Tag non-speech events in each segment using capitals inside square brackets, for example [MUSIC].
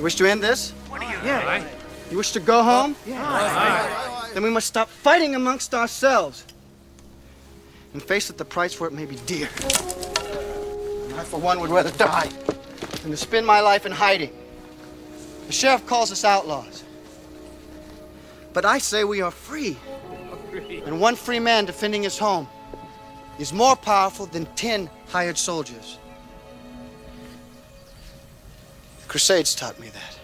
You wish to end this? what Yeah. You wish to go home? Yeah. Then we must stop fighting amongst ourselves and face that the price for it may be dear. And I, for one, would rather die than to spend my life in hiding. The sheriff calls us outlaws. But I say we are free. [LAUGHS] And one free man defending his home is more powerful than ten hired soldiers. Crusades taught me that.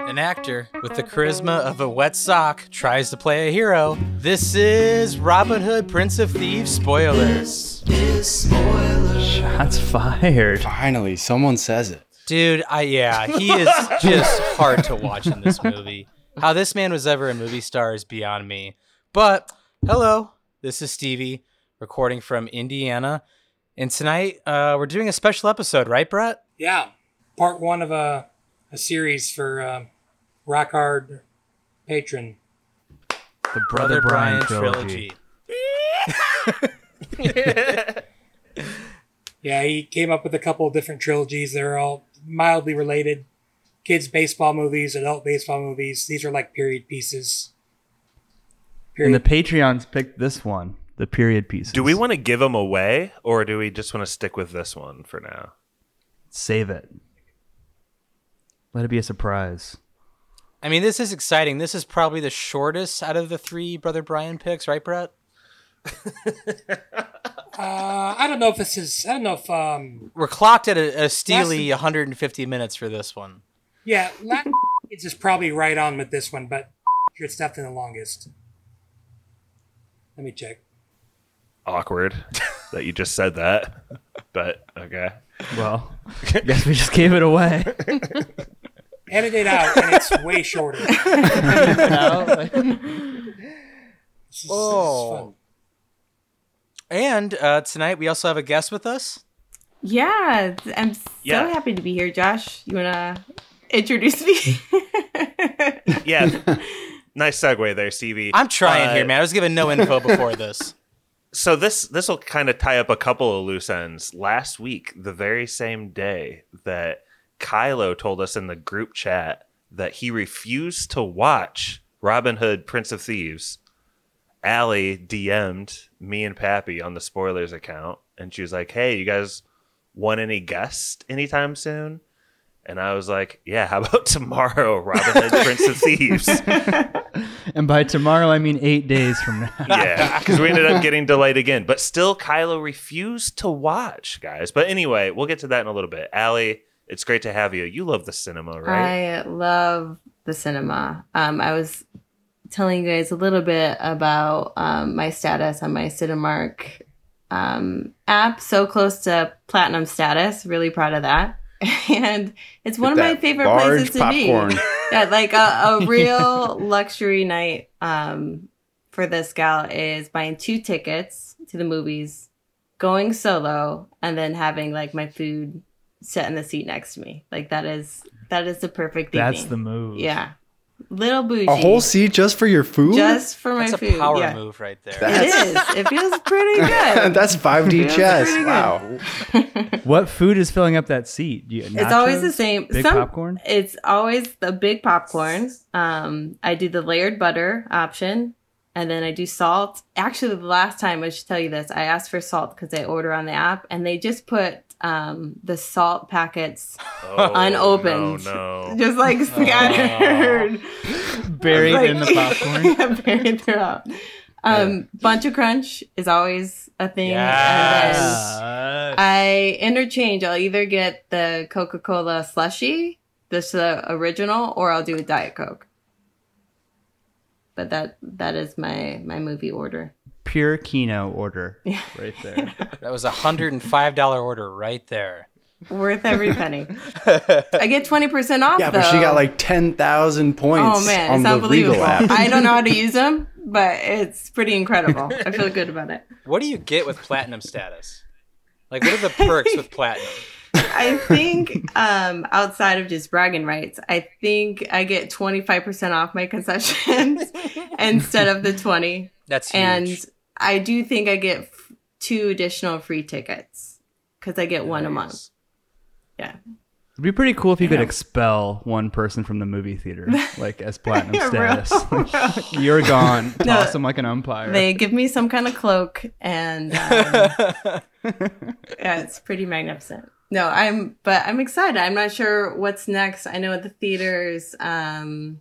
An actor with the charisma of a wet sock tries to play a hero. This is Robin Hood, Prince of Thieves spoilers. Shots fired. Finally, someone says it. Dude, I yeah, he is [LAUGHS] just hard to watch in this movie. How this man was ever a movie star is beyond me. But hello, this is Stevie recording from Indiana, and tonight uh, we're doing a special episode, right, Brett? Yeah, part one of a, a series for uh, Rock Hard Patron. The Brother, Bryan, trilogy. [LAUGHS] Yeah, he came up with a couple of different trilogies. They're all mildly related. Kids baseball movies, adult baseball movies. These are like period pieces. And the Patreons picked this one, the period pieces. Do we want to give them away, or do we just want to stick with this one for now? Save it? Let it be a surprise. I mean, this is exciting. This is probably the shortest out of the three Brother Bryan picks, right, Brett? [LAUGHS] Uh, I don't know if this is. I don't know if. um We're clocked at a, a steely 150 minutes for this one. Yeah, Latin Kids [LAUGHS] is probably right on with this one, but [LAUGHS] it's definitely the longest. Let me check. Awkward that you just said that, but okay. Well, I [LAUGHS] guess we just gave it away. [LAUGHS] Edit it out, and it's way shorter. [LAUGHS] This is- this is fun. And uh, tonight we also have a guest with us. Yeah, th- I'm so Yeah. happy to be here, Josh. You wanna introduce me? Yeah, nice segue there, Stevie. I'm trying Uh, here, man. I was given no info before this. So this this will kind of tie up a couple of loose ends. Last week, the very same day that Kylo told us in the group chat that he refused to watch Robin Hood Prince of Thieves, Allie DM'd me and Pappy on the spoilers account and she was like, Hey, you guys want any guests anytime soon? And I was like, Yeah, how about [LAUGHS] tomorrow, Robin Hood Prince of Thieves? [LAUGHS] and by tomorrow, I mean eight days from now. [LAUGHS] yeah, because we ended up getting delayed again. But still, Kylo refused to watch, guys. But anyway, we'll get to that in a little bit. Allie, it's great to have you. You love the cinema, right? I love the cinema. Um, I was telling you guys a little bit about um, my status on my Cinemark um, app. So close to platinum status. Really proud of that. [LAUGHS] And it's one of my favorite places to popcorn. be. [LAUGHS] Yeah, like a, a [LAUGHS] real luxury night um, for this gal is buying two tickets to the movies, going solo, and then having like my food set in the seat next to me. Like that is that is the perfect That's evening. the move. Yeah. Little bougie. A whole seat just for your food? just for my food. That's a power yeah. move right there. It is. It feels pretty [LAUGHS] good. That's 5D chess. Wow. [LAUGHS] What food is filling up that seat? Do you, It's always the same. Big Some- popcorn? It's always the big popcorn. Um, I do the layered butter option, and then I do salt. Actually, the last time I should tell you this, I asked for salt because I order on the app, and they just put um, the salt packets Oh, unopened. No, no. [LAUGHS] just like scattered, [LAUGHS] Buried Like- in the popcorn. [LAUGHS] yeah, buried throughout. Um, Buncha Crunch is always a thing. And Yes. I interchange. I'll either get the Coca Cola slushy, this the original, or I'll do a Diet Coke. But that that is my my movie order. Pure Kino order right there. [LAUGHS] That was a hundred and five dollar order right there. Worth every penny. [LAUGHS] I get twenty percent off. Yeah, though. but she got like 10,000 points oh man, on it's the unbelievable. I don't know how to [LAUGHS] use them, but it's pretty incredible. I feel good about it. What do you get with platinum status? Like, what are the perks with platinum? I think um, outside of just bragging rights, I think I get twenty five percent off my concessions instead of the twenty. That's huge. and I do think I get f- two additional free tickets because I get one a month. Yeah. It'd be pretty cool if you could expel one person from the movie theater, [LAUGHS] like as platinum Yeah, status. [LAUGHS] [LAUGHS] You're gone. No. Toss them like an umpire. They give me some kind of cloak, and um, yeah, it's pretty magnificent. No, I'm, but I'm excited. I'm not sure what's next. I know at the theaters, um,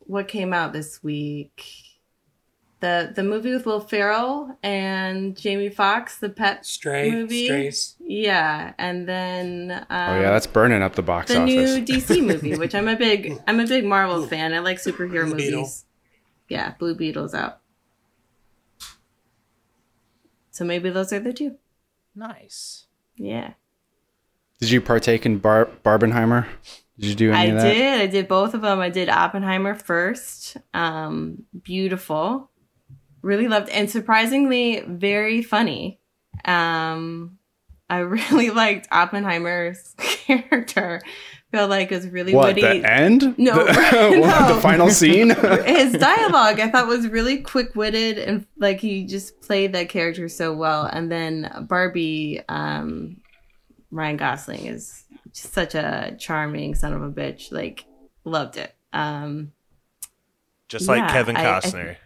what came out this week? The the movie with Will Ferrell and Jamie Foxx, the pet Stray, movie. strays. Yeah, and then um, Oh yeah, that's burning up the box the office. new DC [LAUGHS] movie, which I'm a big I'm a big Marvel fan. I like superhero Blue Beetle. movies. Yeah, Blue Beetle's out. So maybe those are the two. Nice. Yeah. Did you partake in Bar- Barbenheimer? Did you do any I of that? did. I did both of them. I did Oppenheimer first. Um, beautiful. Really loved and surprisingly very funny. Um, I [LAUGHS] really liked Oppenheimer's [LAUGHS] character. Felt like it was really What witty. the end? No, the, [LAUGHS] no. the final scene. his dialogue I thought was really quick witted and like he just played that character so well. And then Barbie, um, Ryan Gosling is just such a charming son of a bitch. Like, loved it. Um, Just like Yeah, Kevin I- I- Costner.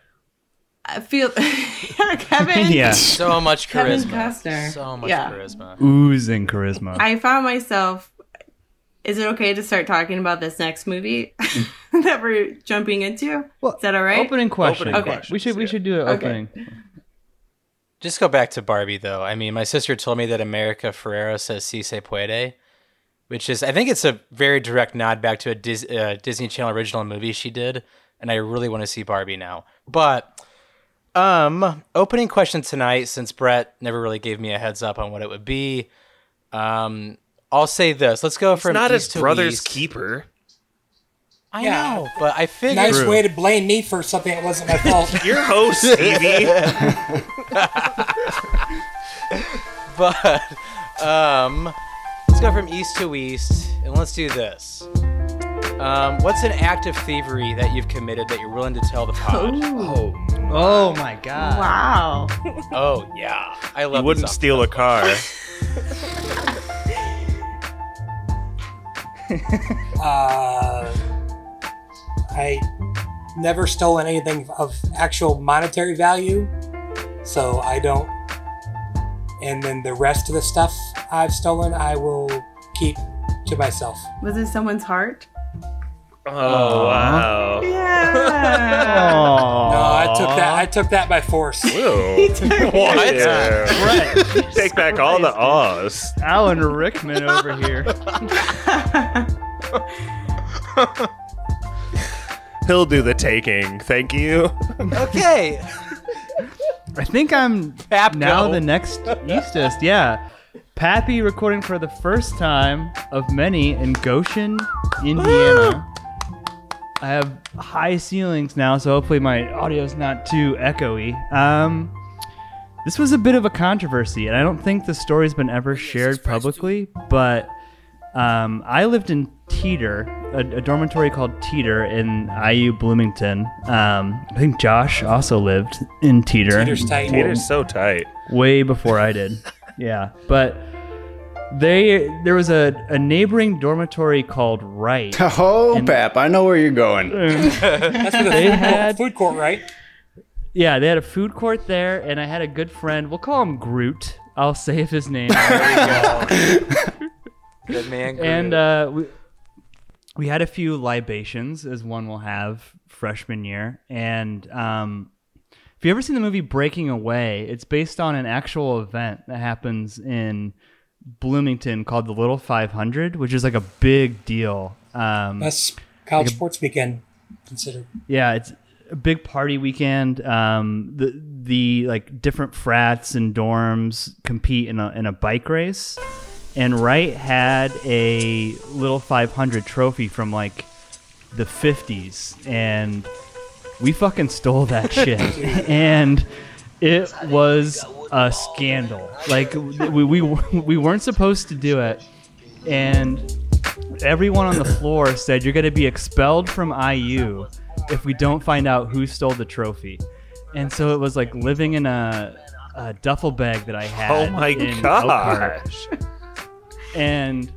I feel [LAUGHS] Kevin. [LAUGHS] yeah, So much Kevin charisma. Costner. So much Yeah. charisma. oozing charisma. I found myself. Is it okay to start talking about this next movie [LAUGHS] that we're jumping into? Well, Is that all right? Opening question. Opening Okay. questions, We should we should do an Okay. opening. Just go back to Barbie though. I mean, my sister told me that America Ferrera says "Si se puede," which is I think it's a very direct nod back to a Dis- uh, Disney Channel original movie she did, and I really want to see Barbie now. But um, opening question tonight, since Brett never really gave me a heads up on what it would be. Um, I'll say this. Let's go It's from not east his to brother's west. keeper. I Yeah. know, but I figured. Nice way to blame me for something that wasn't my fault. [LAUGHS] Your host, Stevie. [LAUGHS] [LAUGHS] but um, let's go from east to west, and let's do this. Um, what's an act of thievery that you've committed that you're willing to tell the pod? Ooh. Oh my god. Wow. [LAUGHS] Oh yeah, I love. you wouldn't steal a car. [LAUGHS] uh, I never stolen anything of actual monetary value, so I don't. And then the rest of the stuff I've stolen, I will keep to myself. Was it someone's heart? Oh wow. Yeah. No, I took that. I took that by force. [LAUGHS] Ew. [LAUGHS] What? Yeah. [LAUGHS] Take back all the awes. Alan Rickman over here. He'll do the taking. Thank you. Okay. I think I'm Pap, now go. the next Eastist. Yeah. Pappy recording for the first time of many in Goshen, Indiana. [GASPS] I have high ceilings now, so hopefully my audio's not too echoey. Um, this was a bit of a controversy, and I don't think the story's been ever shared publicly, but um, I lived in Teeter, a, a dormitory called Teeter in IU Bloomington. Um, I think Josh also lived in Teeter. Teeter's tight. Peter's so tight. way before I did. [LAUGHS] yeah, but they there was a, a neighboring dormitory called Wright. [LAUGHS] Oh, And- Pap, I know where you're going. [LAUGHS] That's for the They food, had- court, food court, right? Yeah, they had a food court there, and I had a good friend. We'll call him Groot. I'll save his name. [LAUGHS] Good man. Groot. and uh, we we had a few libations, as one will have freshman year. And um, if you ever seen the movie Breaking Away, it's based on an actual event that happens in Bloomington called the Little 500, which is like a big deal. Um, That's college sports weekend considered. yeah, it's a big party weekend. Um, the the like different frats and dorms compete in a in a bike race, and Wright had a little 500 trophy from like the 50s, and we fucking stole that [LAUGHS] shit, and it was a scandal. Like we we we weren't supposed to do it, and everyone on the floor said you're going to be expelled from IU if we don't find out who stole the trophy. And so it was like living in a, a duffel bag that I had. Oh my in Elkhart. gosh. And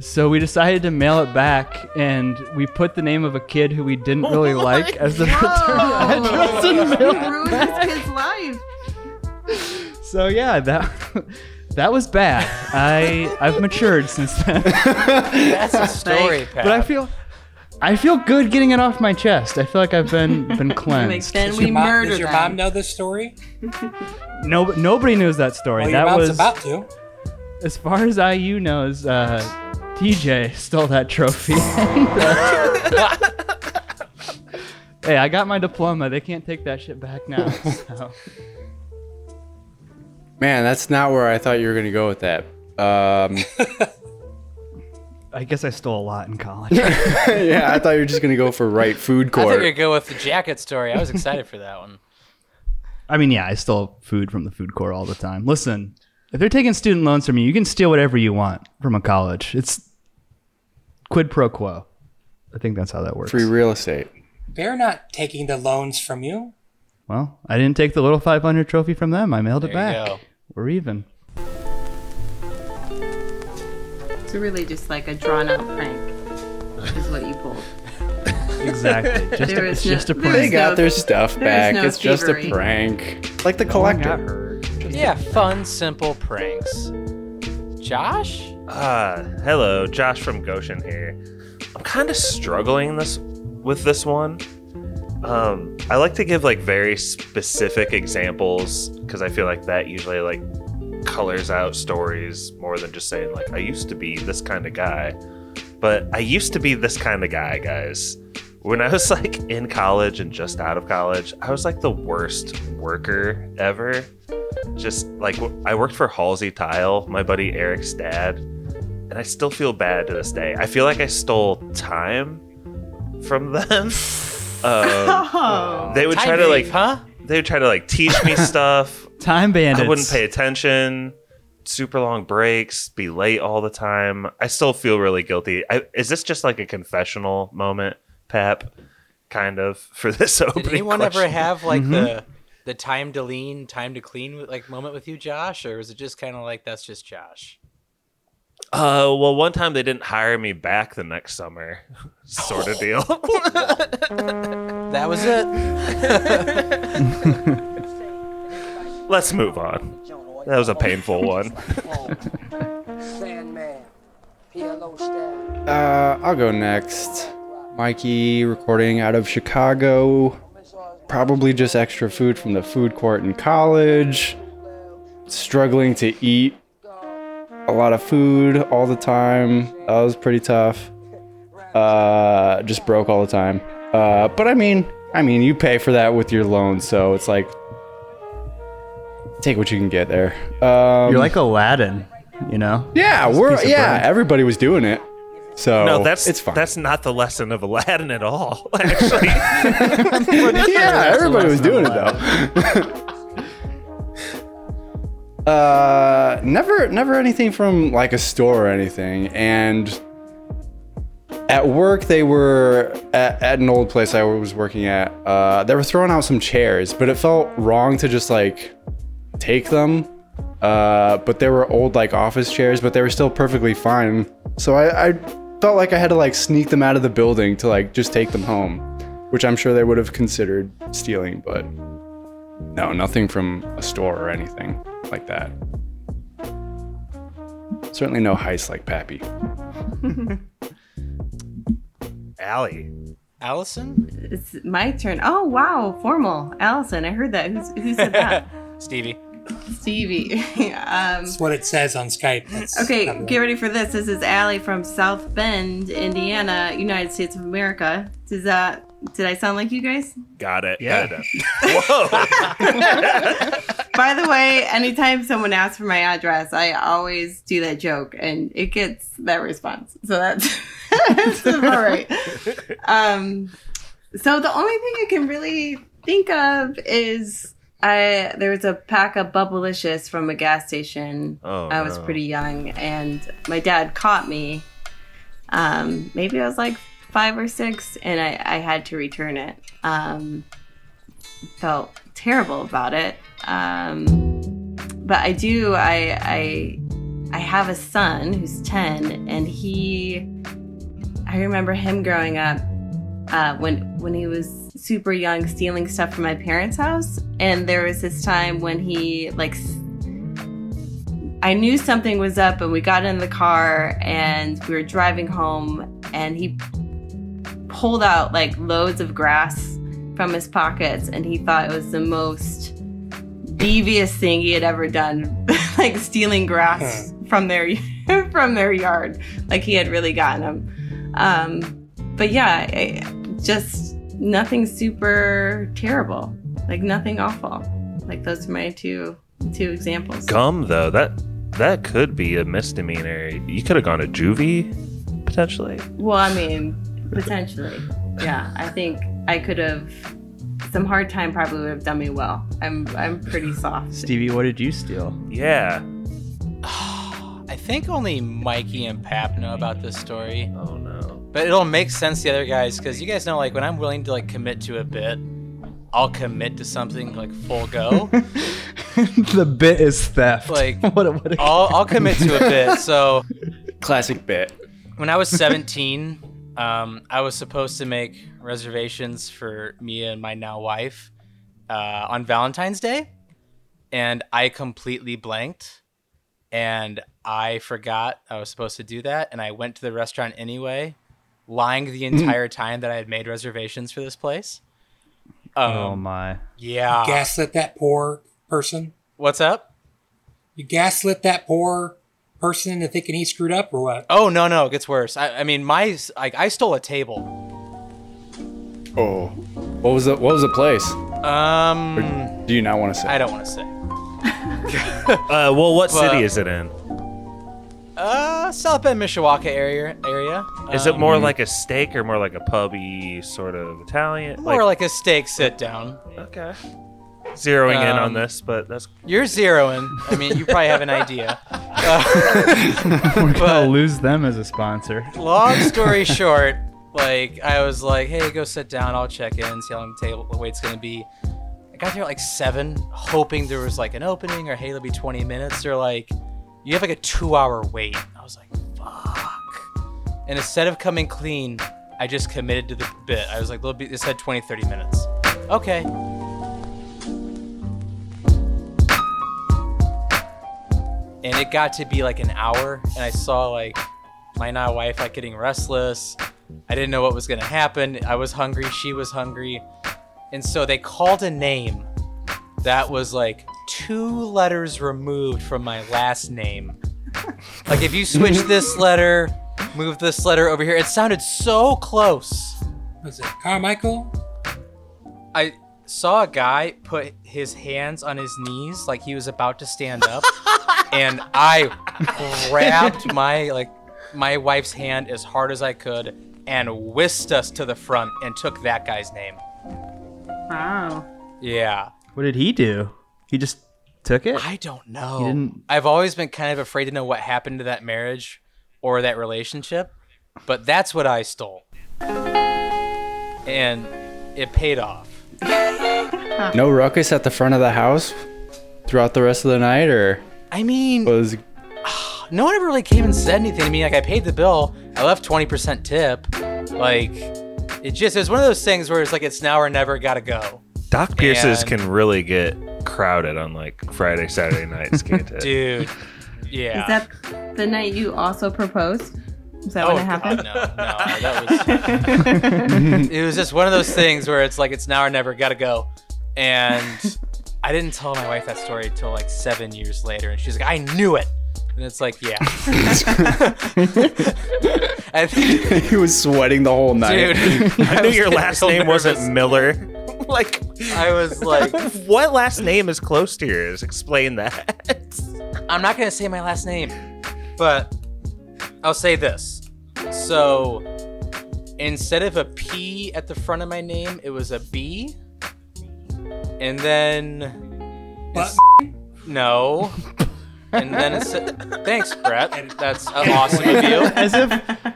So we decided to mail it back, and we put the name of a kid who we didn't really [LAUGHS] oh like as the [LAUGHS] return address and mailed it ruined this kid's life. So yeah, that [LAUGHS] that was bad. I I've matured since then, That's a story, Pat. but I feel I feel good getting it off my chest. I feel like I've been been [LAUGHS] cleansed. then Does we your, mom, murder does your them. mom know this story? [LAUGHS] No, nobody knows that story. Well, your that mom's was about to. as far as IU knows. Uh, TJ stole that trophy. hey, I got my diploma. They can't take that shit back now. so. Man, that's not where I thought you were gonna go with that. Um, [LAUGHS] I guess I stole a lot in college. [LAUGHS] yeah, I thought you were just gonna go for right food court. I thought you were gonna go with the jacket story. I was excited for that one. I mean, yeah, I stole food from the food court all the time. Listen, if they're taking student loans from you, you can steal whatever you want from a college. It's quid pro quo. I think that's how that works. Free real estate. They're not taking the loans from you. Well, I didn't take the little 500 trophy from them. I mailed it There you back. Go. We're even. It's really just like a drawn out prank. Is what you pulled. [LAUGHS] Exactly. Just There a, is it's no- just a there prank. They is got no- their stuff there is back. no it's just a thievery. prank. Like the collector. Yeah, fun, simple pranks. Josh? Uh, hello, Josh from Goshen here. I'm kind of struggling this with this one. Um, I like to give like very specific examples because I feel like that usually like colors out stories more than just saying like I used to be this kind of guy. But I used to be this kind of guy, guys. When I was [LAUGHS] like in college and just out of college, I was like the worst worker ever just like I worked for Halsey Tile, my buddy Eric's dad, and I still feel bad to this day. I feel like I stole time from [LAUGHS] them. Um, Oh. [LAUGHS] they would Time try to like thief, huh? they would try to like teach me [LAUGHS] stuff. Time bandits. I wouldn't pay attention. Super long breaks, be late all the time. I still feel really guilty. I, is this just like a confessional moment, Pap? Kind of for [LAUGHS] this opening. Did anyone ever have like Mm-hmm. the the time to lean, time to clean like moment with you, Josh, or was it just kind of like that's just Josh? Uh, well, one time they didn't hire me back the next summer, [LAUGHS] sort of deal. [LAUGHS] That was it. [LAUGHS] Let's move on. That was a painful one. Sandman, PLO style. Uh, I'll go next. Mikey recording out of Chicago. Probably just extra food from the food court in college. Struggling to eat a lot of food all the time. That was pretty tough. Uh, just broke all the time. Uh, but I mean, I mean, you pay for that with your loan, so it's like take what you can get there. Um, You're like Aladdin, you know? yeah, Just we're yeah, bread. everybody was doing it. So No, that's it's fine. That's not the lesson of Aladdin at all. [LAUGHS] Actually, [LAUGHS] yeah, everybody was doing it though. [LAUGHS] uh, never, never anything from like a store or anything. And at work, they were at, at an old place I was working at. Uh, they were throwing out some chairs, but it felt wrong to just like take them. Uh, but they were old like office chairs, but they were still perfectly fine. So I, I felt like I had to like sneak them out of the building to like just take them home, which I'm sure they would have considered stealing, but no, nothing from a store or anything like that. Certainly no heist like Pappy. [LAUGHS] Allie. Allison, It's my turn. Oh wow, formal. Allison, I heard that. Who's, who said that? [LAUGHS] Stevie. Stevie. [LAUGHS] um, That's what it says on Skype. That's okay, not get ready for this. This is Allie from South Bend, Indiana, United States of America. Does that? Did I sound like you guys? Got it. Yeah. Got it. Whoa. [LAUGHS] [LAUGHS] By the way, anytime someone asks for my address, I always do that joke, and it gets that response. So that's, [LAUGHS] that's all right. Um, so the only thing I can really think of is I there was a pack of Bubblicious from a gas station. Oh, I was no. pretty young, and my dad caught me. Um, maybe I was like five or six, and I, I had to return it. Um, felt terrible about it. Um, but I do, I, I I have a son who's 10, and he, I remember him growing up uh, when when he was super young, stealing stuff from my parents' house. And there was this time when he like, I knew something was up, and we got in the car and we were driving home, and he pulled out like loads of grass from his pockets, and he thought it was the most devious thing he had ever done, [LAUGHS] like stealing grass from their [LAUGHS] from their yard. Like he had really gotten him. Um, but yeah, I, just nothing super terrible. Like nothing awful. Like those are my two two examples. Gum though, that that could be a misdemeanor. You could have gone to juvie potentially. Well, I mean, potentially. Yeah, I think I could have. Some hard time probably would have done me well. I'm I'm pretty soft. Stevie, what did you steal? Yeah. [SIGHS] I think only Mikey and Pap know about this story. Oh no. But it'll make sense the other guys because you guys know, like, when I'm willing to like commit to a bit, I'll commit to something like full go. [LAUGHS] the bit is theft. Like, [LAUGHS] what? A, what a, I'll, I'll commit to a bit. So Classic bit. when I was 17, um, I was supposed to make reservations for me and my now wife uh, on Valentine's Day, and I completely blanked, and I forgot I was supposed to do that, and I went to the restaurant anyway, lying the entire time that I had made reservations for this place. Um, oh my! yeah. Gaslit that poor person. What's up? You gaslit that poor person into thinking he screwed up or what? Oh no no, it gets worse. I, I mean, my like I stole a table. Oh, what was the what was the place? Um, Or do you not want to say? I don't want to say. Uh, well, what But- city is it in? Uh, South Bend, Mishawaka area. Area. Is it Um, more like a steak or more like a pubby sort of Italian? more like, a steak sit down? okay. Zeroing in on Um, this, but that's You're zeroing. I mean, you probably have an idea. [LAUGHS] We're gonna lose them as a sponsor. Long [LAUGHS] story short, like I was like, "Hey, go sit down. I'll check in, see how long the table the wait's gonna be." I got there at like seven, hoping there was like an opening or hey, it'll be 20 minutes. They're like, "You have like a two-hour wait." I was like, "Fuck!" And instead of coming clean, I just committed to the bit. I was like, "It'll be." It said 20, 30 minutes. Okay. And it got to be like an hour and i saw like my now wife like getting restless. I didn't know what was going to happen. I was hungry she was hungry. And so they called a name that was like two letters removed from my last name. Like if you switch [LAUGHS] this letter move this letter over here it sounded so close. Was it Carmichael? I saw a guy put his hands on his knees like he was about to stand up, [LAUGHS] and I grabbed my like my wife's hand as hard as I could and whisked us to the front and took that guy's name. Wow. Yeah. What did he do? He just took it. I don't know. didn't- I've always been kind of afraid to know what happened to that marriage or that relationship, but that's what I stole. And it paid off. No ruckus at the front of the house throughout the rest of the night, or I mean, was [SIGHS] no one ever really came and said anything to me. Like I paid the bill, I left twenty percent tip. Like it just it was one of those things where it's like it's now or never. Gotta go, Doc Pierce's And- can really get crowded on like Friday, Saturday nights, can't it? [LAUGHS] dude. Yeah. Is that the night you also proposed? Is that oh when it happened? God, no, no, that was. [LAUGHS] it was just one of those things where it's like it's now or never. Gotta go, and I didn't tell my wife that story until like seven years later, and she's like, "I knew it." And it's like, yeah. [LAUGHS] [LAUGHS] I think, he was sweating the whole night? dude. I knew your last name real wasn't. Miller. like, I was like, what last name is close to yours? Explain that. I'm not gonna say my last name, but I'll say this. So instead of a P at the front of my name, it was a B, and then But no, and then it's thanks, Brett. That's [LAUGHS] awesome of you. as if,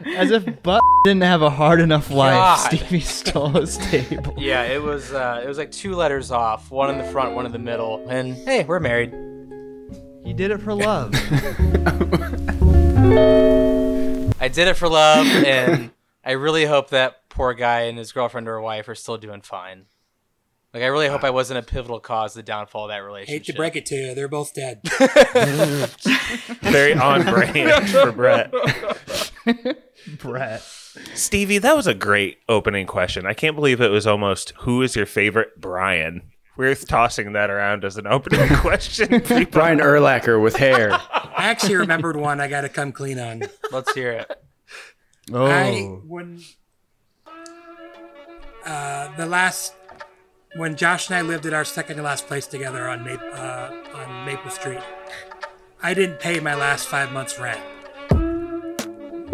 as if Butt didn't have a hard enough life. God. Stevie stole his table. Yeah, it was uh, it was like two letters off, one in the front, one in the middle, and hey, we're married. He did it for love. [LAUGHS] I did it for love, [LAUGHS] and I really hope that poor guy and his girlfriend or wife are still doing fine. Like, I really hope I wasn't a pivotal cause of the downfall of that relationship. Hate to break it to you, they're both dead. [LAUGHS] Very on brand for Brett. [LAUGHS] Brett. Stevie, that was a great opening question. I can't believe it was almost who is your favorite Brian? We're tossing that around as an opening [LAUGHS] question. Brian Urlacher with hair. I actually remembered one I got to come clean on. Let's hear it. Oh. I when uh, the last when Josh and I lived at our second to last place together on Maple uh, on Maple Street, I didn't pay my last five months rent.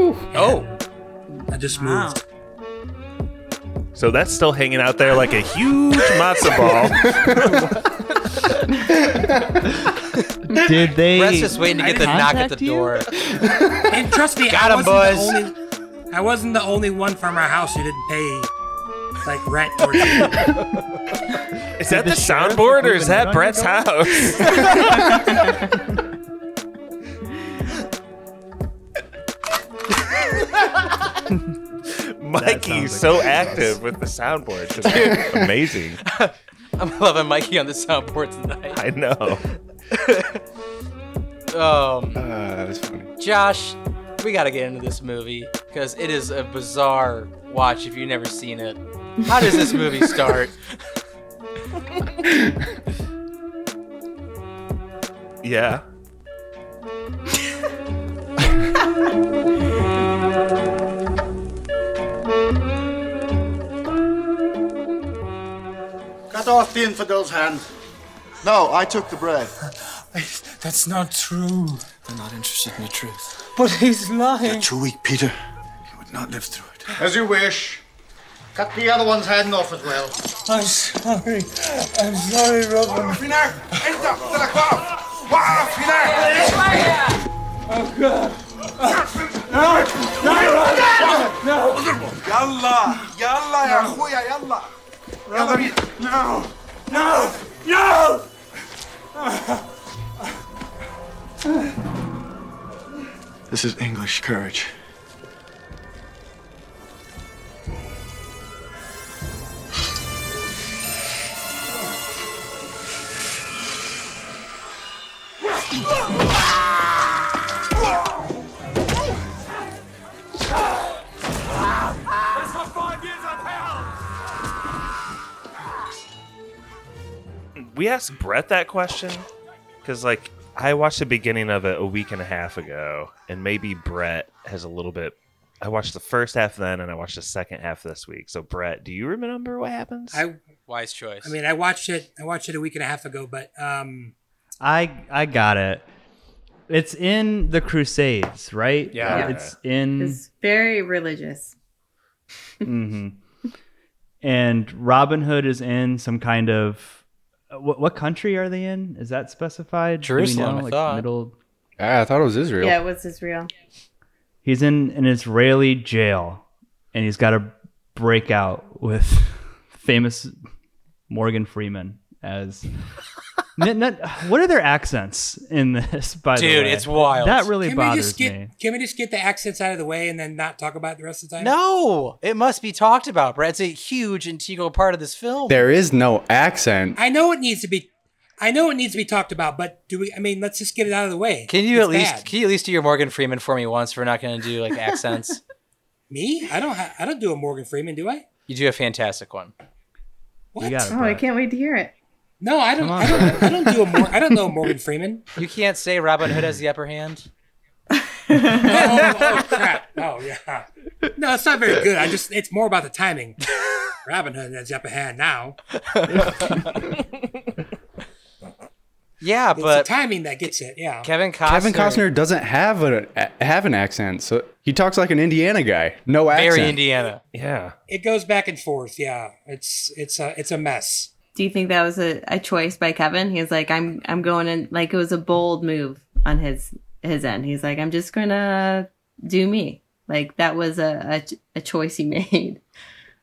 Oh, I just Wow. Moved. So that's still hanging out there like a huge matzo ball. [LAUGHS] Did they? Brett's just waiting to get the knock at the you? door. And trust me, Got I 'em, wasn't boys. the only. I wasn't the only one from our house who didn't pay like rent or something. [LAUGHS] Is that the, the soundboard or is that Brett's on house? [LAUGHS] Mikey's so active with the soundboard. It's amazing. [LAUGHS] I'm loving Mikey on the soundboard tonight. I know. [LAUGHS] Um, Uh, that was funny. Josh, we got to get into this movie because it is a bizarre watch if you've never seen it. How does this movie [LAUGHS] start? Yeah. Cut off the infidel's hand. No, I took the bread. That's not true. They're not interested in the truth. But he's lying. Too weak, Peter. You would not live through it. As you wish. Cut the other one's hand off as well. I'm sorry. I'm sorry, Robin. يلا يلا يا اخويا يلا Robert. No! No! No! This is English courage. Five years! We asked Brett that question because, like, I watched the beginning of it a week and a half ago, and maybe Brett has a little bit. I watched the first half then, and I watched the second half this week. So, Brett, do you remember what happens? I Wise choice. I mean, I watched it. I watched it a week and a half ago, but um, I I got it. It's in the Crusades, right? Yeah. It's in. It's very religious. mm-hmm. And Robin Hood is in some kind of. Uh, What, what country are they in? Is that specified? Do we Jerusalem, I thought. Middle. Ah, I thought it was Israel. Yeah, it was Israel. He's in an Israeli jail, and he's got to break out with [LAUGHS] famous Morgan Freeman as. N- n- what are their accents in this? By the way? Dude, it's wild. That really can we bothers just get me. can we just get the accents out of the way and then not talk about it the rest of the time? no, it must be talked about, Brett. It's a huge integral part of this film. There is no accent. I know it needs to be. I know it needs to be talked about, but do we? I mean, let's just get it out of the way. Can you It's at least bad. can you at least do your Morgan Freeman for me once? We're not going to do like accents. [LAUGHS] me? I don't. Ha- I don't do a Morgan Freeman, do I? you do a fantastic one. What? It. Oh, I can't wait to hear it. No, I don't. On, I don't. I don't do a. Mor- I don't know Morgan Freeman. You can't say Robin Hood has the upper hand. Oh, oh crap! Oh yeah. No, it's not very good. I just. It's more about the timing. Robin Hood has the upper hand now. [LAUGHS] Yeah, It's but the timing that gets it. Yeah. Kevin Costner, Kevin Costner doesn't have a have an accent, so he talks like an Indiana guy. No accent. very Indiana. yeah. It goes back and forth. Yeah. It's it's a it's a mess. Do you think that was a, a choice by Kevin? He was like, I'm I'm going in like it was a bold move on his his end. He's like, I'm just gonna do me. Like that was a, a, a choice he [LAUGHS] made.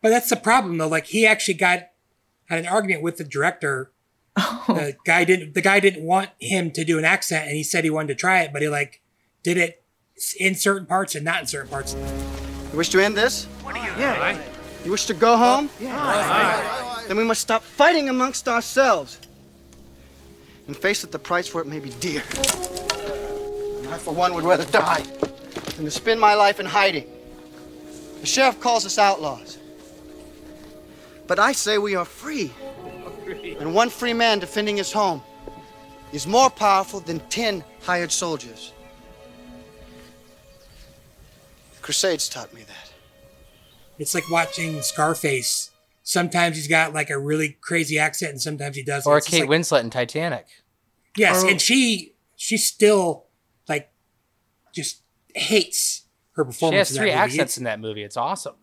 But that's the problem though. Like he actually got had an argument with the director oh. The guy didn't. The guy didn't want him to do an accent, and he said he wanted to try it, but he like did it in certain parts and not in certain parts. You wish to end this? Yeah. You wish to go home? Then we must stop fighting amongst ourselves and face that the price for it may be dear. And I, for one, would rather die than to spend my life in hiding. The sheriff calls us outlaws. But I say we are free. And one free man defending his home is more powerful than ten hired soldiers. The Crusades taught me that. It's like watching Scarface. Sometimes he's got like a really crazy accent, and sometimes he doesn't. Or It's Kate like- Winslet in Titanic. Yes, Oh. and she she still like just hates her performance. She performance. has in that three movie. accents It's- in that movie. It's awesome.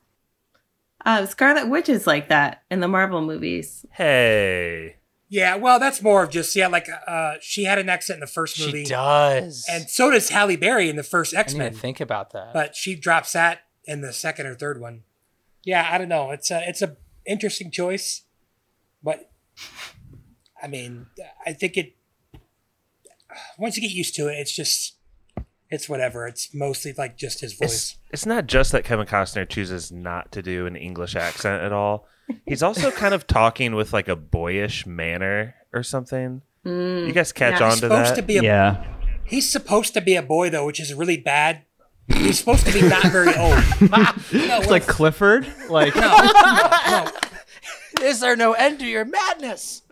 Uh, Scarlet Witch is like that in the Marvel movies. Hey. Yeah, well, that's more of just yeah, like uh, she had an accent in the first movie. She movie. does. and so does Halle Berry in the first X Men. think about that. But she drops that in the second or third one. Yeah, I don't know. It's a it's a interesting choice, but I mean, I think it. Once you get used to it, it's just it's whatever. It's mostly like just his voice. It's, it's not just that Kevin Costner chooses not to do an English accent at all. He's also [LAUGHS] kind of talking with like a boyish manner or something. Mm, you guys catch Yeah, on he's to that? to be a Yeah. He's supposed to be a boy though, which is really bad. He's supposed to be not very [LAUGHS] old. It's like Clifford. Like [LAUGHS] Is there no end to your madness?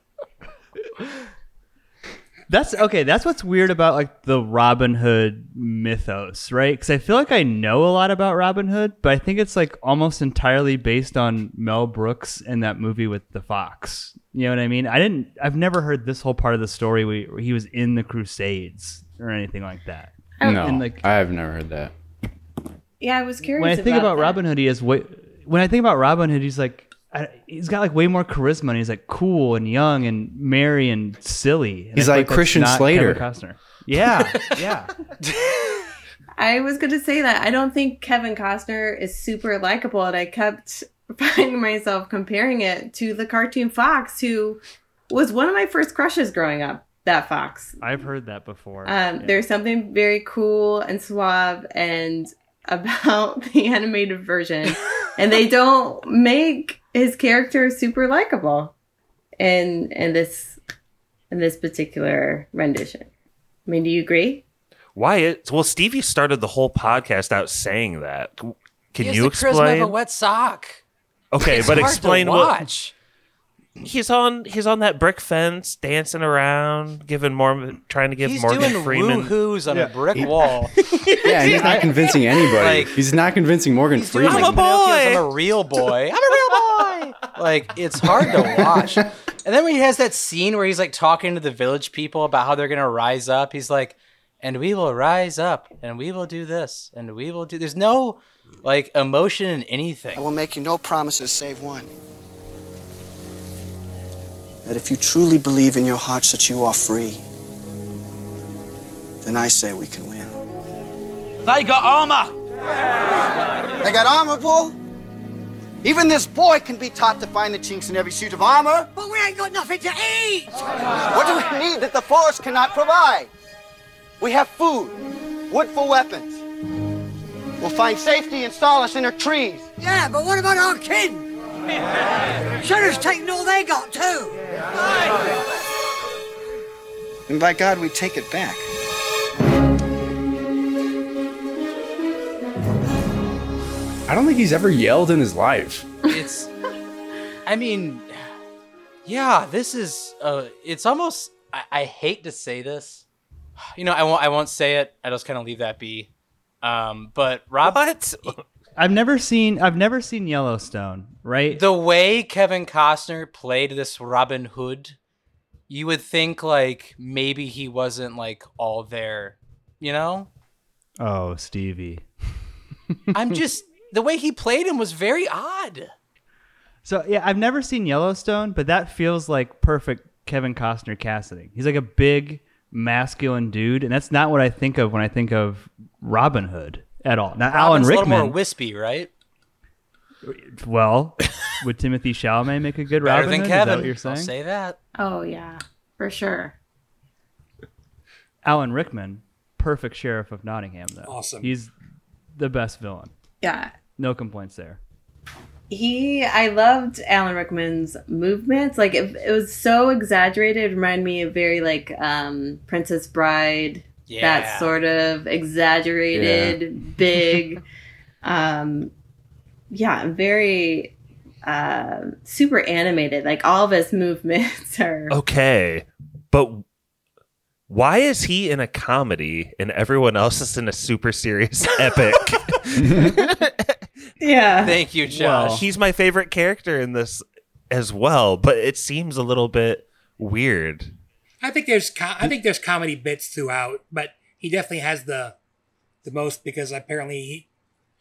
That's okay. That's what's weird about like the Robin Hood mythos, right? Because I feel like I know a lot about Robin Hood, but I think it's like almost entirely based on Mel Brooks and that movie with the fox. You know what I mean? I didn't. I've never heard this whole part of the story where where he was in the Crusades or anything like that. No, And like I have never heard that. Yeah, I was curious. when I think about, that. Robin Hood, he has way. When I think about Robin Hood, he's like. I, he's got like way more charisma and he's like cool and young and merry and silly. And He's I like Christian Slater. Kevin Costner. Yeah, [LAUGHS] yeah. [LAUGHS] I was going to say that I don't think Kevin Costner is super likable, and I kept [LAUGHS] finding myself comparing it to the cartoon Fox, who was one of my first crushes growing up. That Fox. I've heard that before. Um, Yeah. There's something very cool and suave and about [LAUGHS] the animated version, [LAUGHS] and they don't make his character super likable in in this in this particular rendition. I mean, do you agree? Wyatt, well, Stevie started the whole podcast out saying that. Can He has you the charisma of explain? a wet sock. Okay, It's but hard to explain what watch. He's on. He's on that brick fence, dancing around, giving more, trying to give He's Morgan doing Freeman. woo-hoos on a brick wall. [LAUGHS] Yeah, he's not [LAUGHS] convincing anybody. Like- he's not convincing Morgan He's doing Freeman. like Pinocchio's I'm a real boy. I'm a real boy. [LAUGHS] like it's hard to watch. And then when he has that scene where he's like talking to the village people about how they're gonna rise up, he's like, "And we will rise up, and we will do this, and we will do." There's no like emotion in anything. I will make you no promises save one. That if you truly believe in your hearts that you are free, then I say we can win. They got armor. They got armor, Bull? Even this boy can be taught to find the chinks in every suit of armor. But we ain't got nothing to eat. What do we need that the forest cannot provide? We have food, wood for weapons. We'll find safety and solace in our trees. Yeah, but what about our kin? Shannon's taking all they got too. And by God, we take it back. I don't think he's ever yelled in his life. It's, I mean, yeah, this is. Uh, it's almost. I, I hate to say this. You know, I won't. I won't say it. I just kind of leave that be. Um, but Rob, What? I've never seen I've never seen Yellowstone, right? the way Kevin Costner played this Robin Hood, you would think like maybe he wasn't like all there. You know, oh, Stevie. [LAUGHS] I'm just the way he played him was very odd. So yeah, I've never seen Yellowstone, but that feels like perfect Kevin Costner casting. He's like a big masculine dude, and that's not what I think of when I think of Robin Hood at all. Now Alan Robin's a little more Rickman, wispy, right? well, would Timothée Chalamet make a good Better Robin than Hood? Is that Kevin. what you're I'll saying? say that. Oh yeah. for sure. Alan Rickman, perfect sheriff of Nottingham, though. Awesome. He's the best villain. Yeah. No complaints there. He, I loved Alan Rickman's movements. Like it, it was so exaggerated. It reminded me of very like um, Princess Bride. Yeah. That sort of exaggerated, [LAUGHS] big. Um, yeah, very uh, super animated. Like all of his [LAUGHS] movements are. Okay, but why is he in a comedy and everyone else is in a super serious [LAUGHS] epic? Yeah. Thank you, Josh. He's my favorite character in this as well, but it seems a little bit weird. I think there's co- I think there's comedy bits throughout, but he definitely has the the most because apparently he,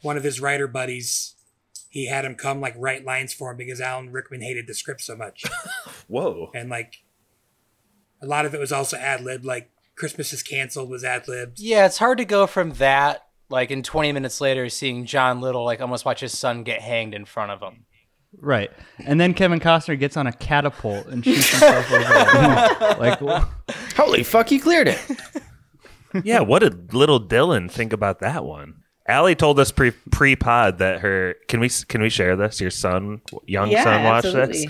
one of his writer buddies he had him come like write lines for him because Alan Rickman hated the script so much, [LAUGHS] Whoa. and like a lot of it was also ad lib. Like Christmas is canceled was ad lib. Yeah, it's hard to go from that, like in 20 minutes later, seeing John Little like almost watch his son get hanged in front of him. Right. And then Kevin Costner gets on a catapult and shoots himself over. the wall. [LAUGHS] Like, wh- Holy fuck, he cleared it. [LAUGHS] yeah, what did little Dylan think about that one? Allie told us pre pre pod that her can we can we share this? Your son, young son, watched this.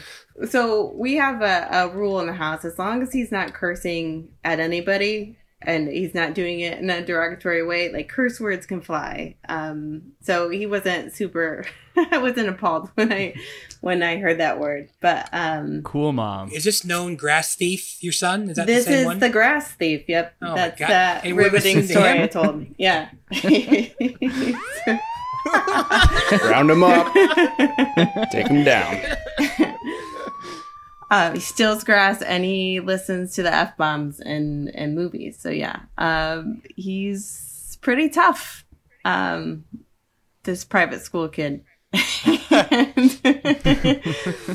So we have a, a rule in the house: as long as he's not cursing at anybody and he's not doing it in a derogatory way, like curse words can fly. Um, so he wasn't super. [LAUGHS] I wasn't appalled [LAUGHS] when I when I heard that word, but um, cool mom. Is this known grass thief? Your son is that this the same is one? the grass thief. Yep, Oh that's God. that Any word riveting story? I told. Yeah. [LAUGHS] Round him up. Take him down. Uh, he steals grass and he listens to the f bombs in in movies. So yeah, um, he's pretty tough. Um, this private school kid. [LAUGHS]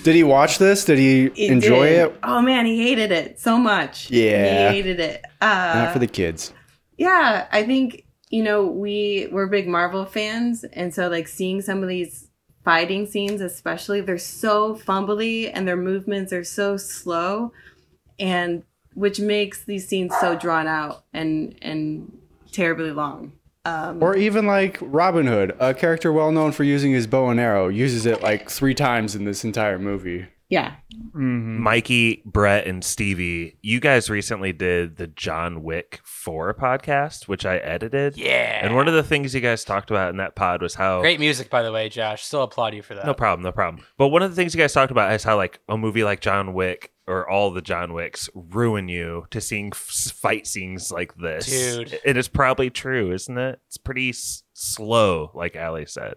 Did he watch this? Did he, He enjoy did. it? Oh man, he hated it so much. Yeah. he hated it. Uh, Not for the kids. yeah, I think you know we we're big Marvel fans, and so like seeing some of these fighting scenes, especially, they're so fumbly and their movements are so slow, and which makes these scenes so drawn out and and terribly long. Um, Or even like Robin Hood, a character well known for using his bow and arrow, uses it like three times in this entire movie. Yeah, mm-hmm. Mikey, Brett, and Stevie, you guys recently did the John Wick 4 podcast, which I edited. Yeah. And one of the things you guys talked about in that pod was how Great music, by the way, Josh. Still applaud you for that. No problem, no problem. But one of the things you guys talked about is how like a movie like John Wick or all the John Wicks ruin you to seeing f- fight scenes like this. Dude. it is probably true, isn't it? It's pretty s- slow, like Allie said.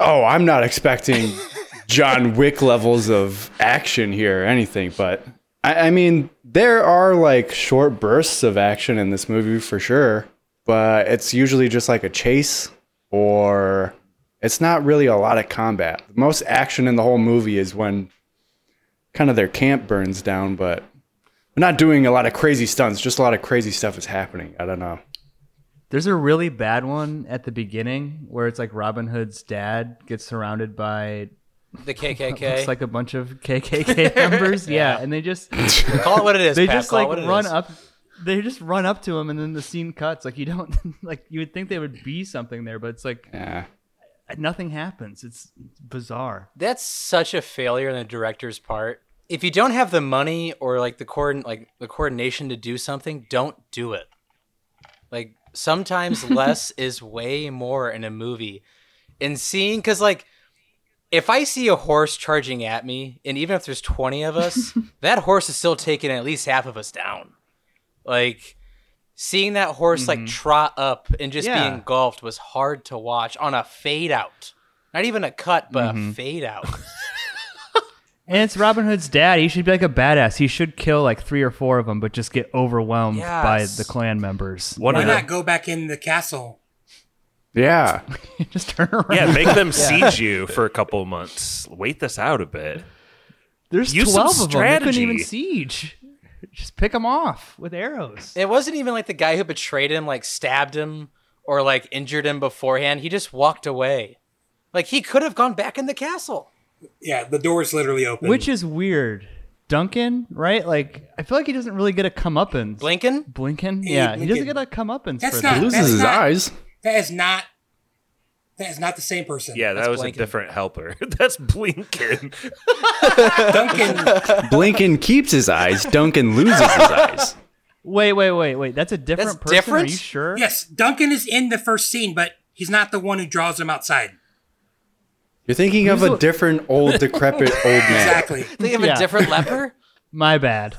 Oh, I'm not expecting [LAUGHS] John Wick levels of action here or anything, but I, I mean, there are like short bursts of action in this movie for sure, but it's usually just like a chase or it's not really a lot of combat. Most action in the whole movie is when kind of their camp burns down, but they're not doing a lot of crazy stunts, just a lot of crazy stuff is happening. I don't know. There's a really bad one at the beginning where it's like Robin Hood's dad gets surrounded by The KKK. [LAUGHS] looks like a bunch of KKK [LAUGHS] members. yeah. and they just [LAUGHS] Call it what it is. they Pat. just like run is. up. They just run up to him, and then the scene cuts. Like you don't like you would think there would be something there, but it's like Yeah. nothing happens. It's bizarre. That's such a failure on the director's part. If you don't have the money or like the coordin like the coordination to do something, don't do it. Like sometimes less is way more in a movie. And seeing cuz like if I see a horse charging at me and even if there's 20 of us, [LAUGHS] that horse is still taking at least half of us down. Like seeing that horse like mm-hmm. trot up and just Yeah. be engulfed was hard to watch on a fade out. Not even a cut, but a mm-hmm. fade out. [LAUGHS] And it's Robin Hood's dad. He should be like a badass. He should kill like three or four of them, but just get overwhelmed by the clan members. Why of the, not go back in the castle? Yeah. [LAUGHS] just turn around. yeah, make them siege you for a couple months. Wait this out a bit. There's use some twelve of them. They couldn't even siege. Just pick them off with arrows. It wasn't even like the guy who betrayed him, like stabbed him or like injured him beforehand. He just walked away. Like he could have gone back in the castle. Yeah, the door's literally open. Which is weird Duncan, right? Like I feel like he doesn't really get a comeuppance. Blinken? Blinken? Hey, Yeah, he doesn't Blinken. get a comeuppance That's for not- that. Loses that's his not- eyes. That is not. That is not the same person. Yeah, that That's was Blinken. a different helper. [LAUGHS] That's Blinken. Duncan. [LAUGHS] Blinken keeps his eyes. Duncan loses his eyes. Wait, wait, wait, wait. That's a different That's person. Are you sure? yes, Duncan is in the first scene, but he's not the one who draws them outside. You're thinking of Who's a different old decrepit old man. Exactly. Think of Yeah. a different leper? [LAUGHS] My bad.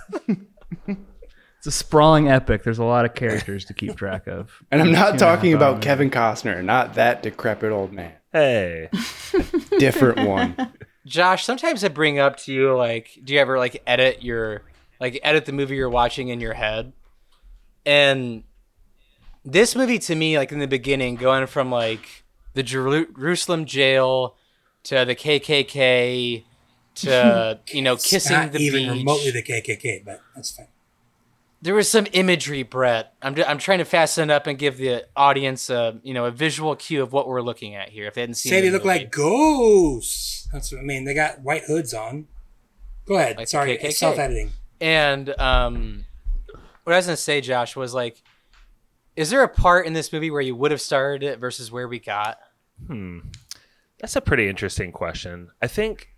It's a sprawling epic. There's a lot of characters to keep track of. [LAUGHS] And I'm not Two and a half talking about movie. Kevin Costner, not that decrepit old man. Hey. [LAUGHS] Different one. Josh, sometimes I bring up to you like, do you ever like edit your like edit the movie you're watching in your head? And this movie to me, like in the beginning, going from like the Jerusalem jail to the KKK to [LAUGHS] you know kissing not the even beach. remotely the KKK, but that's fine. There was some imagery, Brett. I'm, I'm trying to fasten up and give the audience a you know a visual cue of what we're looking at here. If they hadn't seen, Say they look movie. like ghosts. That's what I mean. They got white hoods on. Go ahead. Like Sorry, self editing. And um, what I was gonna say, Josh, was like, is there a part in this movie where you would have started it versus where we got? Hmm, that's a pretty interesting question. I think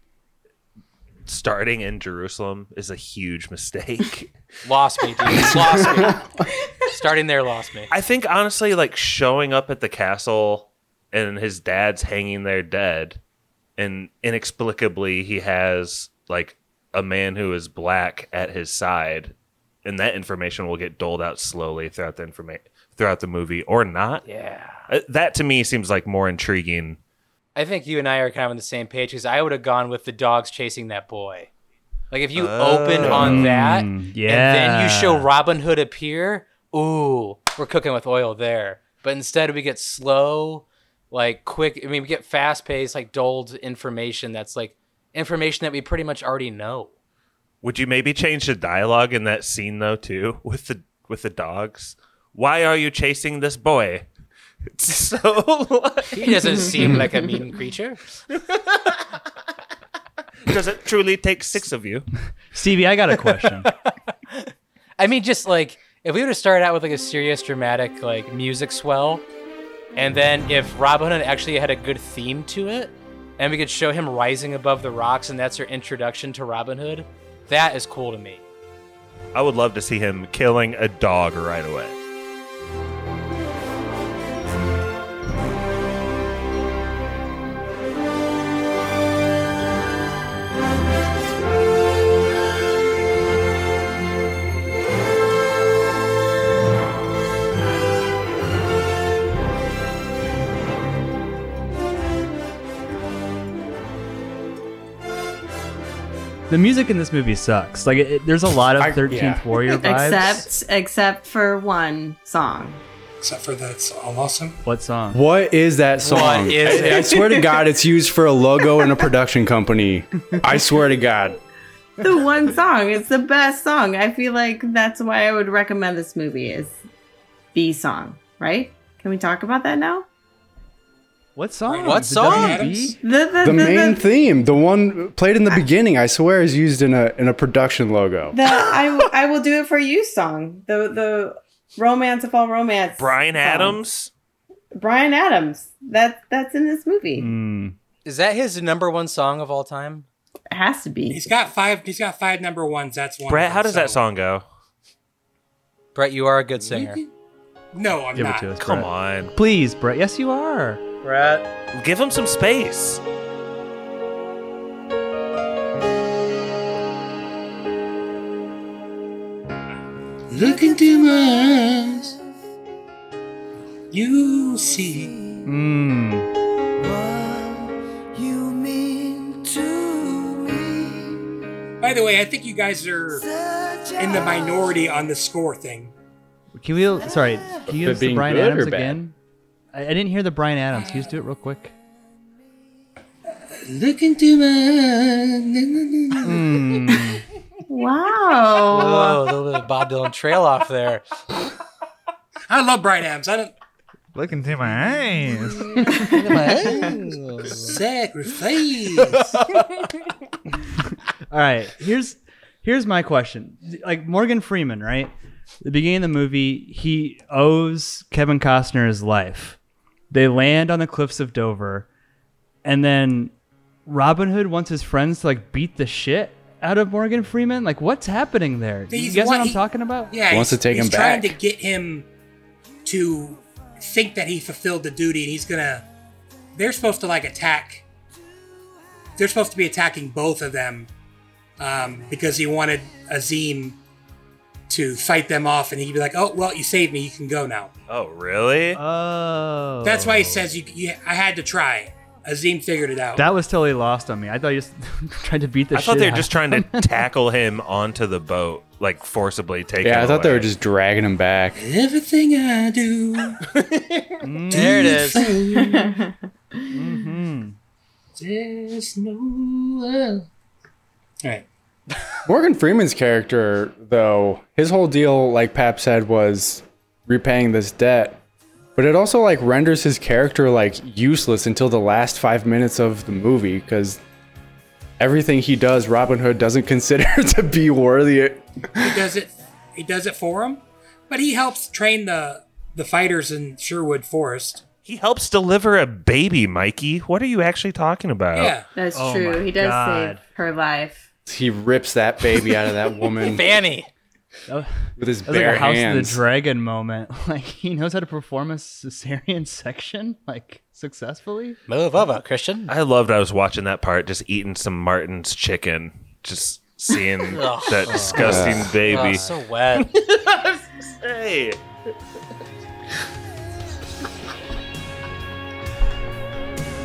starting in Jerusalem is a huge mistake. [LAUGHS] Lost me, dude. lost me. [LAUGHS] Starting there lost me. I think honestly, like showing up at the castle and his dad's hanging there dead, and inexplicably he has like a man who is black at his side, and that information will get doled out slowly throughout the information throughout the movie, or not. Yeah. Uh, That to me seems like more intriguing. I think you and I are kind of on the same page because I would have gone with the dogs chasing that boy. Like if you open on that, Mm, and then you show. Robin Hood appear, ooh, we're cooking with oil there. But instead, we get slow, like quick. I mean, we get fast paced, like doled information that's like information that we pretty much already know. Would you maybe change the dialogue in that scene though too [LAUGHS] with the with the dogs? Why are you chasing this boy? It's [LAUGHS] so He doesn't seem like a mean creature. [LAUGHS] does it truly take six of you? Stevie, I got a question. [LAUGHS] I mean, just like if we would have started out with like a serious, dramatic, like music swell, and then if Robin Hood actually had a good theme to it, and we could show him rising above the rocks, and that's our introduction to Robin Hood, that is cool to me. I would love to see him killing a dog right away. The music in this movie sucks. Like, it, there's a lot of 13th yeah. Warrior [LAUGHS] vibes. Except except for one song. Except for that's all awesome. what song? What is that song? What is I. I swear to God, it's used for a logo in a production company. I swear to God. The one song. It's the best song. I feel like that's why I would recommend this movie is the song, right? Can we talk about that now? What song? What song? The the, The the, main the, theme, the one played in the beginning, I swear is used in a in a production logo. the I, w- I will do it for you song. The the romance of all romance. Bryan song. Adams. Bryan Adams. That that's in this movie. Mm. Is that his number one song of all time? It has to be. He's got five. He's got five number ones. That's one. Brett, how does that song go? Brett, you are a good singer. No, I'm Give not. it to us. Come Brett. on. Please, Brett. Yes, you are. Brett. Give him some space. Look into my eyes. You see. Mm. You mean to me. By the way, I think you guys are in the minority on the score thing. Can we? Sorry. Can you But use Bryan Adams again? I, I didn't hear the Bryan Adams. Can you just do it real quick? Look into my. Mm. [LAUGHS] Wow. Whoa, a little bit of Bob Dylan trail off there. I love Bryan Adams. I don't. Look into my eyes. [LAUGHS] Sacrifice. [LAUGHS] All right. Here's Here's my question: like Morgan Freeman, right? The beginning of the movie, he owes Kevin Costner his life. They land on the cliffs of Dover, and then Robin Hood wants his friends to like beat the shit out of Morgan Freeman. Like, what's happening there? You He's guys know wa- what I'm he- talking about? Yeah, Wants he's, to take he's him trying back. to get him to think that he fulfilled the duty, and he's gonna. They're supposed to like attack. They're supposed to be attacking both of them um, because he wanted Azeem to fight them off, and he'd be like, "Oh, well, you saved me. You can go now." Oh, really? Oh, That's why he says, "You, you I had to try." Azeem figured it out. That was totally lost on me. I thought you just tried to beat the I shit. thought they were just trying to [LAUGHS] tackle him onto the boat, like forcibly taking. Yeah, I him thought they were just dragging him back. Everything I do. There it is. mm-hmm. There's no. All right. Morgan Freeman's character, though, his whole deal, like Pap said, was repaying this debt. But it also like renders his character like useless until the last five minutes of the movie because everything he does, Robin Hood doesn't [LAUGHS] consider to be worthy. he does it he does it for him but he helps train the the fighters in sherwood forest He helps deliver a baby, Mikey. What are you actually talking about? yeah That's Oh true. He does God. save her life. He rips that baby out of that woman [LAUGHS] Fanny. With his That was like bare a House hands. of the Dragon moment. [LAUGHS] Like he knows how to perform a cesarean section like successfully. Move over, Christian. I loved I was watching that part, just eating some Martin's chicken, just seeing [LAUGHS] that disgusting Oh, baby. so wet. [LAUGHS] Hey.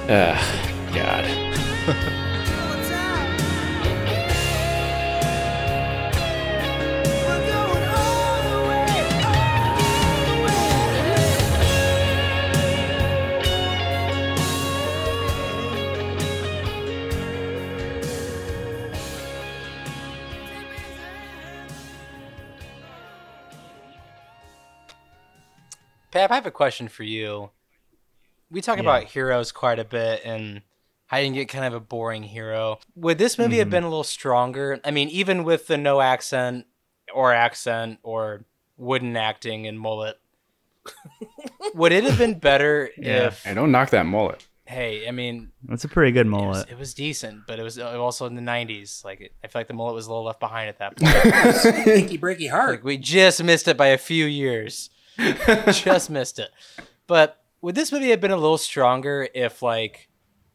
Ugh, ah, God. Pap, I have a question for you. We talk Yeah. about heroes quite a bit and how you can get kind of a boring hero. Would this movie Mm-hmm. have been a little stronger? I mean, even with the no accent or accent or wooden acting and mullet, [LAUGHS] would it have been better Yeah. if, Hey, don't knock that mullet. hey, I mean, That's a pretty good it was, mullet. it was decent, but it was also in the 90s. Like, it- I feel like the mullet was a little left behind at that [LAUGHS] point. Pinky breaky heart Like we just missed it by a few years. [LAUGHS] just missed it. But would this movie have been a little stronger if like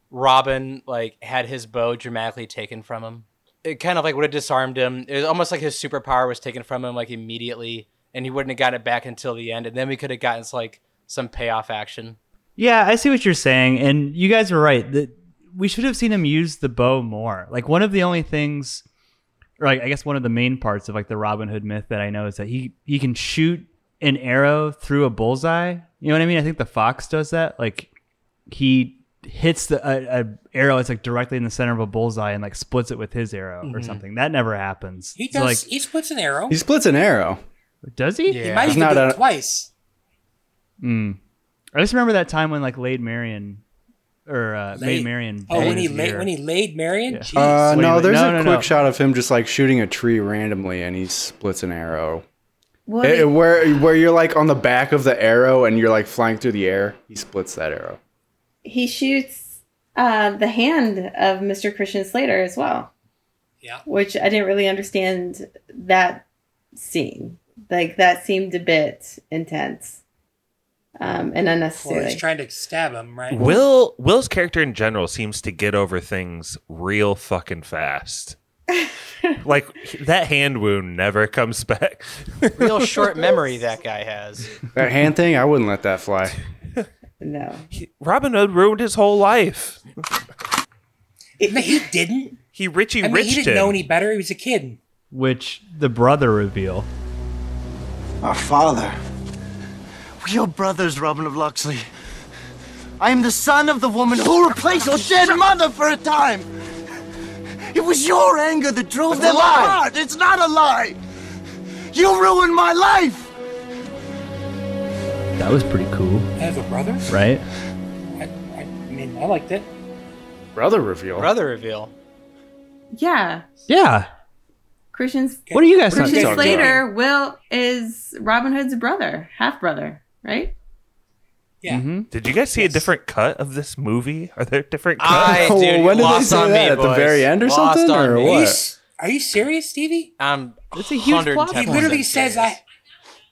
Robin like had his bow dramatically taken from him? It kind of like would have disarmed him. It was almost like his superpower was taken from him like immediately, and he wouldn't have gotten it back until the end, and then we could have gotten like some payoff action. Yeah, I see what you're saying, and you guys were right. That we should have seen him use the bow more. Like one of the only things, or like I guess one of the main parts of like the Robin Hood myth that I know is that he he can shoot an arrow through a bullseye. You know what I mean? I think the fox does that. Like he hits the a, a arrow that's like directly in the center of a bullseye and like splits it with his arrow or something. That never happens. he So, does like, he splits an arrow He splits an arrow. does he? Yeah. he might It's even not do it a- twice Mm. I just remember that time when like Lade Marion or uh, Laid- Maid Marian. oh when he laid when he laid marion Jeez. Uh, Wait, no, wait, there's no, a no, quick no. shot of him just like shooting a tree randomly, and he splits an arrow. What? Eh, where where you're like on the back of the arrow, and you're like flying through the air. He splits that arrow. he shoots uh, the hand of Mr. Christian Slater as well, yeah which I didn't really understand that scene. Like that seemed a bit intense um, and well unnecessary. he's trying to stab him right Will Will's character in general seems to get over things real fucking fast. [LAUGHS] like that hand wound never comes back. [LAUGHS] Real short memory [LAUGHS] that guy has. That hand thing, I wouldn't let that fly. no, Robin Hood ruined his whole life. it, he didn't He Richie i mean Riched he didn't him. know any better he was a kid which the brother reveal. Our father. We are brothers, Robin of Locksley. I am the son of the woman who replaced your dead mother for a time. It was your anger that drove them apart. It's not a lie. You ruined my life. That was pretty cool, i have a brother right? I, I mean i liked it Brother reveal. Brother reveal. yeah, Yeah. Christian's. What are you guys Christian talking Slater Will is Robin Hood's brother, half brother, right? Yeah. Mm-hmm. Did you guys see a different cut of this movie? Are there different cuts? I, Oh, dude, [LAUGHS] when did they lost say on that? me, At the boys. very end or Lost something, on or me. Are you, what? are you serious, Stevie? I'm It's a huge plot 110% He literally says serious. I.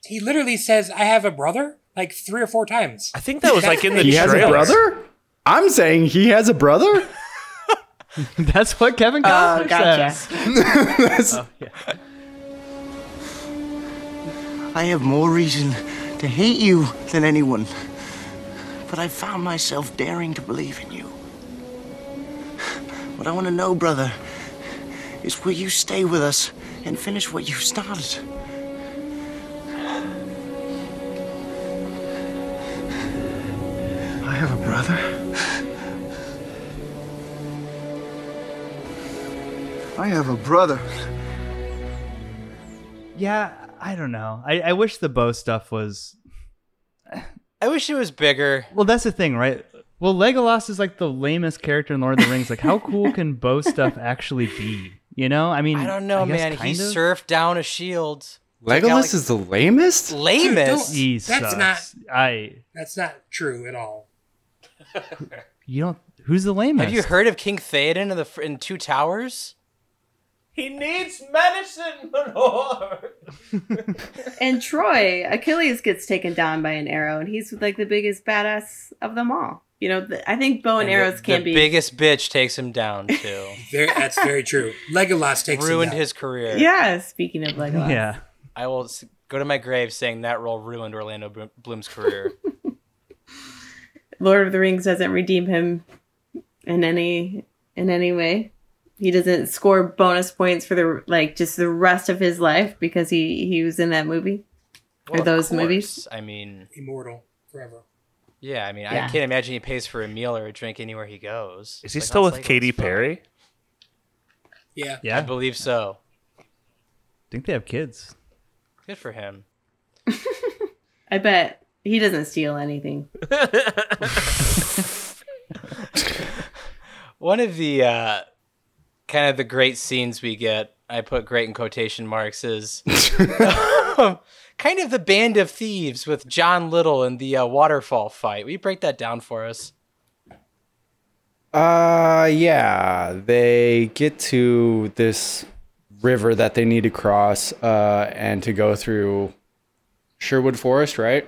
He literally says I have a brother like three or four times. I think that was like in the He has a trailer. brother? I'm saying he has a brother? [LAUGHS] That's what Kevin Oh, Costner gotcha. says. [LAUGHS] That's- I have more reason to hate you than anyone. But I found myself daring to believe in you. What I want to know, brother, is will you stay with us and finish what you started? I have a brother. I have a brother. Yeah, I don't know. I, I wish the bow stuff was. I wish it was bigger. Well, that's the thing, right? Well, Legolas is like the lamest character in Lord of the Rings. Like, how [LAUGHS] cool can bow stuff actually be? You know, I mean, I don't know, guess man. He of. surfed down a shield. Took out, Legolas like, is the lamest? lamest. He That's not- I. That's not true at all. [LAUGHS] You don't. Who's the lamest? Have you heard of King Theoden in the in Two Towers? He needs medicine, [LAUGHS] my lord. And Troy, Achilles gets taken down by an arrow, and he's like the biggest badass of them all. You know, th- I think bow and, And arrows the, can the be. biggest bitch takes him down too. [LAUGHS] Very, that's very true. Legolas takes him ruined his career. Yeah, speaking of Legolas. Yeah. I will go to my grave saying that role ruined Orlando Bloom's career. [LAUGHS] Lord of the Rings doesn't redeem him in any in any way. He doesn't score bonus points for the like just the rest of his life because he he was in that movie Well, or those movies. I mean, immortal forever. yeah. I mean, Yeah. I can't imagine he pays for a meal or a drink anywhere he goes. Is he Like, still with Legolas. Katy Perry? Yeah. Yeah, I believe so. I think they have kids. Good for him. [LAUGHS] I bet he doesn't steal anything. [LAUGHS] One of the uh, kind of the great scenes we get, I put great in quotation marks, is [LAUGHS] [LAUGHS] kind of the band of thieves with John Little in the uh, waterfall fight. Will you break that down for us? Uh, yeah. They get to this river that they need to cross uh, and to go through Sherwood Forest, right?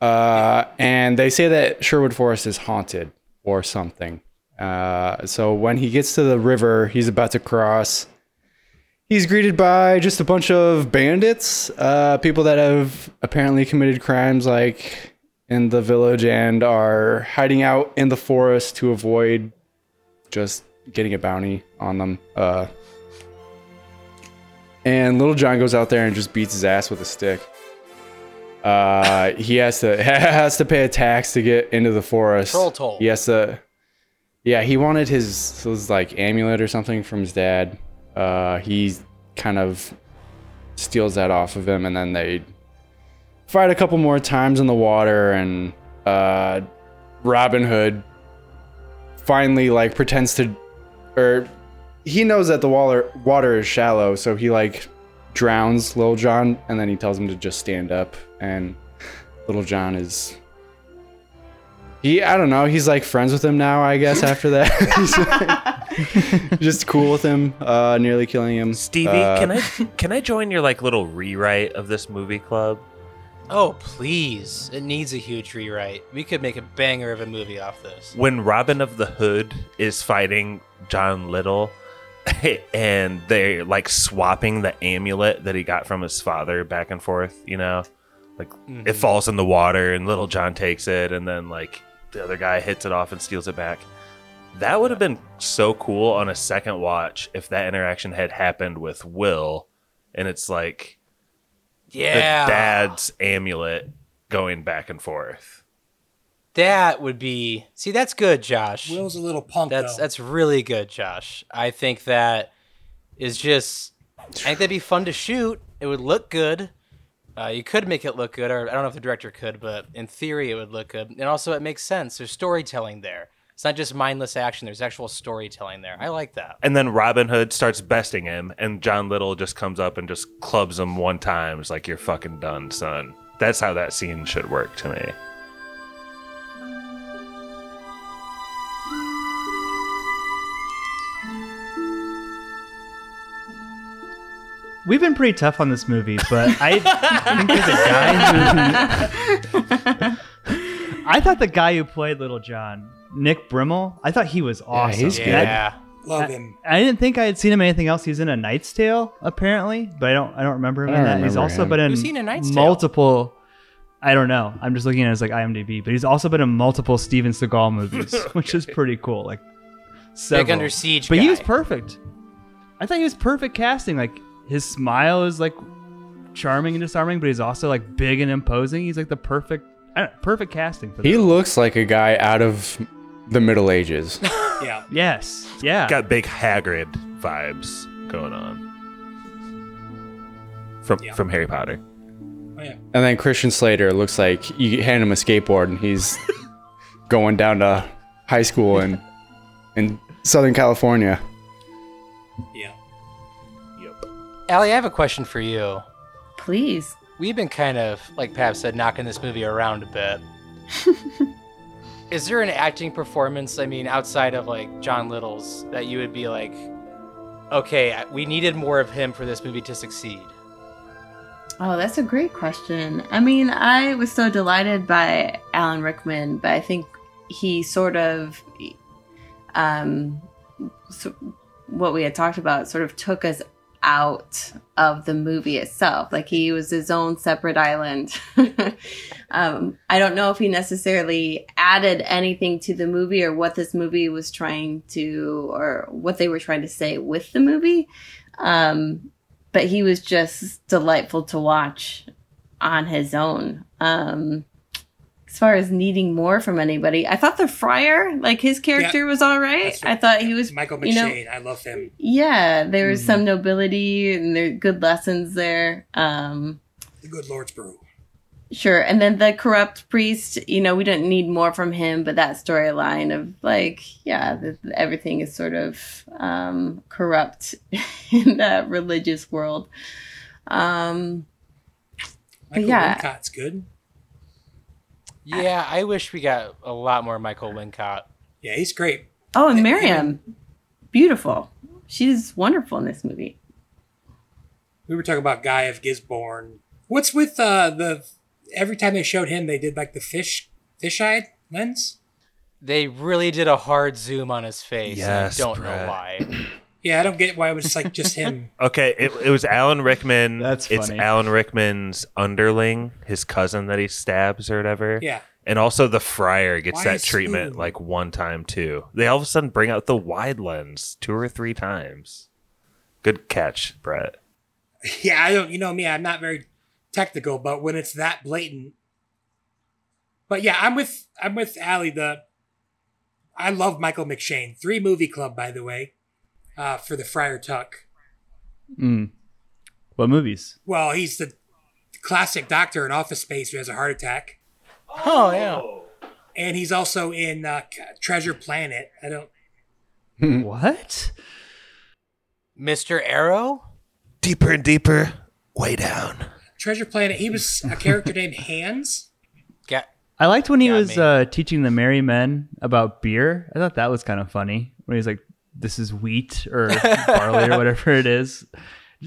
Uh, and they say that Sherwood Forest is haunted or something. Uh, so when he gets to the river, he's about to cross. He's greeted by just a bunch of bandits, uh, people that have apparently committed crimes like in the village and are hiding out in the forest to avoid just getting a bounty on them. Uh, and Little John goes out there and just beats his ass with a stick. Uh, he has to [LAUGHS] has to pay a tax to get into the forest. Troll toll. He has to. Yeah, he wanted his his like amulet or something from his dad. Uh, he kind of steals that off of him, and then they fight a couple more times in the water, and uh, Robin Hood finally like pretends to, or he knows that the water water is shallow, so he like drowns Little John, and then he tells him to just stand up, and Little John is. He, I don't know. He's like friends with him now, I guess. [LAUGHS] After that, He's, [LAUGHS] like, just cool with him, uh, nearly killing him. Stevie, Uh, can I can I join your like little rewrite of this movie club? Oh, please. It needs a huge rewrite. We could make a banger of a movie off this. When Robin of the Hood is fighting John Little, [LAUGHS] and they're like swapping the amulet that he got from his father back and forth, you know, like it falls in the water and Little John takes it, and then like the other guy hits it off and steals it back. That would have been so cool on a second watch if that interaction had happened with Will, and it's like Yeah. the dad's amulet going back and forth. That would be see. That's good, Josh. Will's a little punk That's though. that's really good, Josh. I think that is just. I think that'd be fun to shoot. It would look good. Uh, you could make it look good, or I don't know if the director could, but in theory it would look good. And also, it makes sense. There's storytelling there. It's not just mindless action. There's actual storytelling there. I like that. And then Robin Hood starts besting him, and John Little just comes up and just clubs him one time. It's like, you're fucking done, son. That's how that scene should work to me. We've been pretty tough on this movie, but I think there's a guy who. [LAUGHS] I thought the guy who played Little John, Nick Brimble, I thought he was awesome. he's good. Yeah. Love him. I didn't think I had seen him in anything else. He's in A Knight's Tale, apparently, but I don't. I don't remember him I in don't that. He's remember also him. been in Who's he in A Knight's Tale? multiple. I don't know. I'm just looking at his like IMDb, but he's also been in multiple Steven Seagal movies, [LAUGHS] which is pretty cool. Like several. Under Siege but he was guy. perfect. I thought he was perfect casting. Like his smile is like charming and disarming, but he's also like big and imposing. He's like the perfect, I don't, perfect casting for He this. looks like a guy out of the Middle Ages. [LAUGHS] Yeah. Yes, yeah. Got big Hagrid vibes going on from Yeah. from Harry Potter. Oh, yeah. And then Christian Slater looks like you hand him a skateboard and he's [LAUGHS] going down to high school in in Southern California. Yeah. Allie, I have a question for you. Please. We've been kind of, like Pap said, knocking this movie around a bit. [LAUGHS] Is there an acting performance, I mean, outside of like John Little's, that you would be like, okay, we needed more of him for this movie to succeed? Oh, that's a great question. I mean, I was so delighted by Alan Rickman, but I think he sort of, um, so what we had talked about, sort of took us out of the movie itself. Like he was his own separate island. [LAUGHS] um, I don't know if he necessarily added anything to the movie or what this movie was trying to, or what they were trying to say with the movie. Um, but he was just delightful to watch on his own. Um, as far as needing more from anybody, I thought the friar, like his character, was all right. That's I thought he was Michael you know, McShane. I love him. yeah, there was some nobility and there good lessons there. Um, The good Lord's brew. sure, and then the corrupt priest. You know, we didn't need more from him, but that storyline of like, yeah, the, everything is sort of um, corrupt [LAUGHS] in that religious world. Um, Michael yeah. Wincott's good. Yeah, I wish we got a lot more Michael Wincott. Yeah, he's great. oh, and Miriam, beautiful. She's wonderful in this movie. We were talking about Guy of Gisborne. What's with uh, the? Every time they showed him, they did like the fish, fish-eyed lens. They really did a hard zoom on his face. Yes, and I don't Brett. know why. [CLEARS THROAT] Yeah, I don't get why it was like just him. [LAUGHS] Okay, it, it was Alan Rickman. That's It's funny. Alan Rickman's underling, his cousin that he stabs or whatever. Yeah. And also the friar gets Why that is treatment Spoon? like one time too. They all of a sudden bring out the wide lens two or three times. Good catch, Brett. [LAUGHS] Yeah, I don't. You know me, I'm not very technical, but when it's that blatant. But yeah, I'm with I'm with Allie. The I love Michael McShane. Three movie club, by the way, uh, for the Friar Tuck. Mm. What movies? Well, he's the classic doctor in Office Space who has a heart attack, Oh, yeah. and he's also in uh, Treasure Planet. I don't. What? Mr. Arrow? Deeper and deeper, way down. Treasure Planet. He was a character named Hans. Yeah. I liked when he Got was uh, teaching the merry men about beer. I thought that was kind of funny when he's like, "This is wheat or [LAUGHS] barley or whatever it is."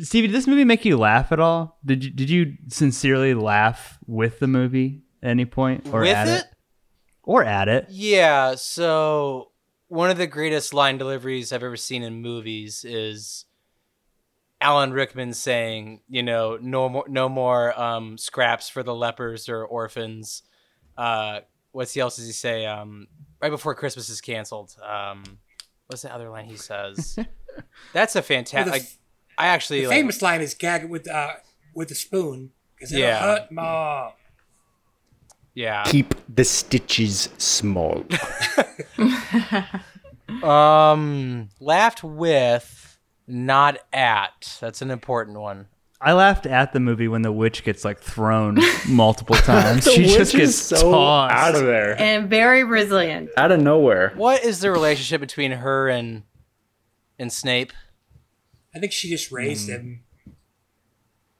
Stevie, did this movie make you laugh at all? Did you did you sincerely laugh with the movie at any point or With at it? Or at it? Yeah, so one of the greatest line deliveries I've ever seen in movies is Alan Rickman saying, you know, no more no more um, scraps for the lepers or orphans. Uh, what's else does he say? Um, right before Christmas is canceled. Um, what's the other line he [LAUGHS] says? That's a fantastic. the Like, f- I actually the like, famous line is "gag with uh, with a spoon." Because it'll Yeah. hurt more. yeah. Keep the stitches small. [LAUGHS] [LAUGHS] Um, laughed with, not at. That's an important one. I laughed at the movie when the witch gets like thrown [LAUGHS] multiple times. She witch just gets so tossed out of there, And very resilient. out of nowhere. What is the relationship between her and and Snape? I think she just raised Hmm. him.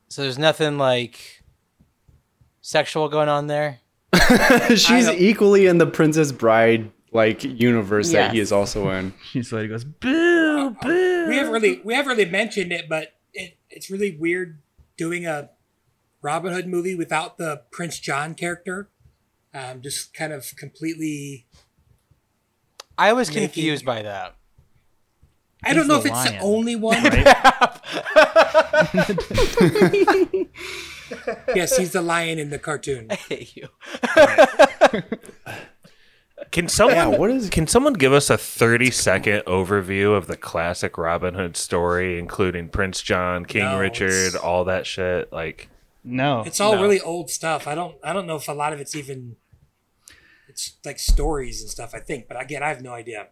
So there's nothing like sexual going on there. [LAUGHS] She's equally in the Princess Bride like universe that he is also in. She's like goes boo boo. We haven't really we haven't really mentioned it, but it, it's really weird doing a Robin Hood movie without the Prince John character. Um, just kind of completely. I was Making- confused by that. I don't know if the it's the only one. [LAUGHS] yes, he's the lion in the cartoon. [LAUGHS] I hate you. [LAUGHS] Can someone Yeah, what is- Can someone give us a 30 second overview of the classic Robin Hood story including Prince John, King No, Richard, all that shit like no, It's all No. really old stuff. I don't I don't know if a lot of it's even. It's like stories and stuff. I think, but again, I have no idea.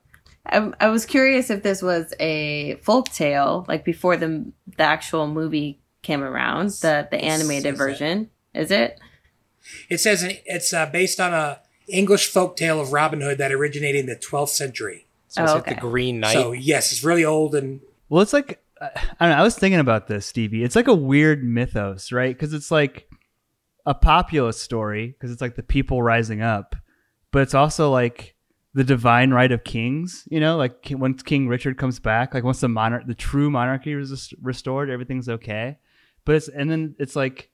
I, I was curious if this was a folk tale, like before the the actual movie came around, the the animated is that- version. Is it? It says it's uh, based on a English folk tale of Robin Hood that originated in the 12th century. So it's Oh, like the Green Knight. So yes, it's really old and Well, it's like uh, I don't know. I was thinking about this, Stevie. It's like a weird mythos, right? Because it's like a populist story, because it's like the people rising up, but it's also like the divine right of kings. You know, like ki- once King Richard comes back, like once the monarch, the true monarchy is restored, everything's okay. But it's and then it's like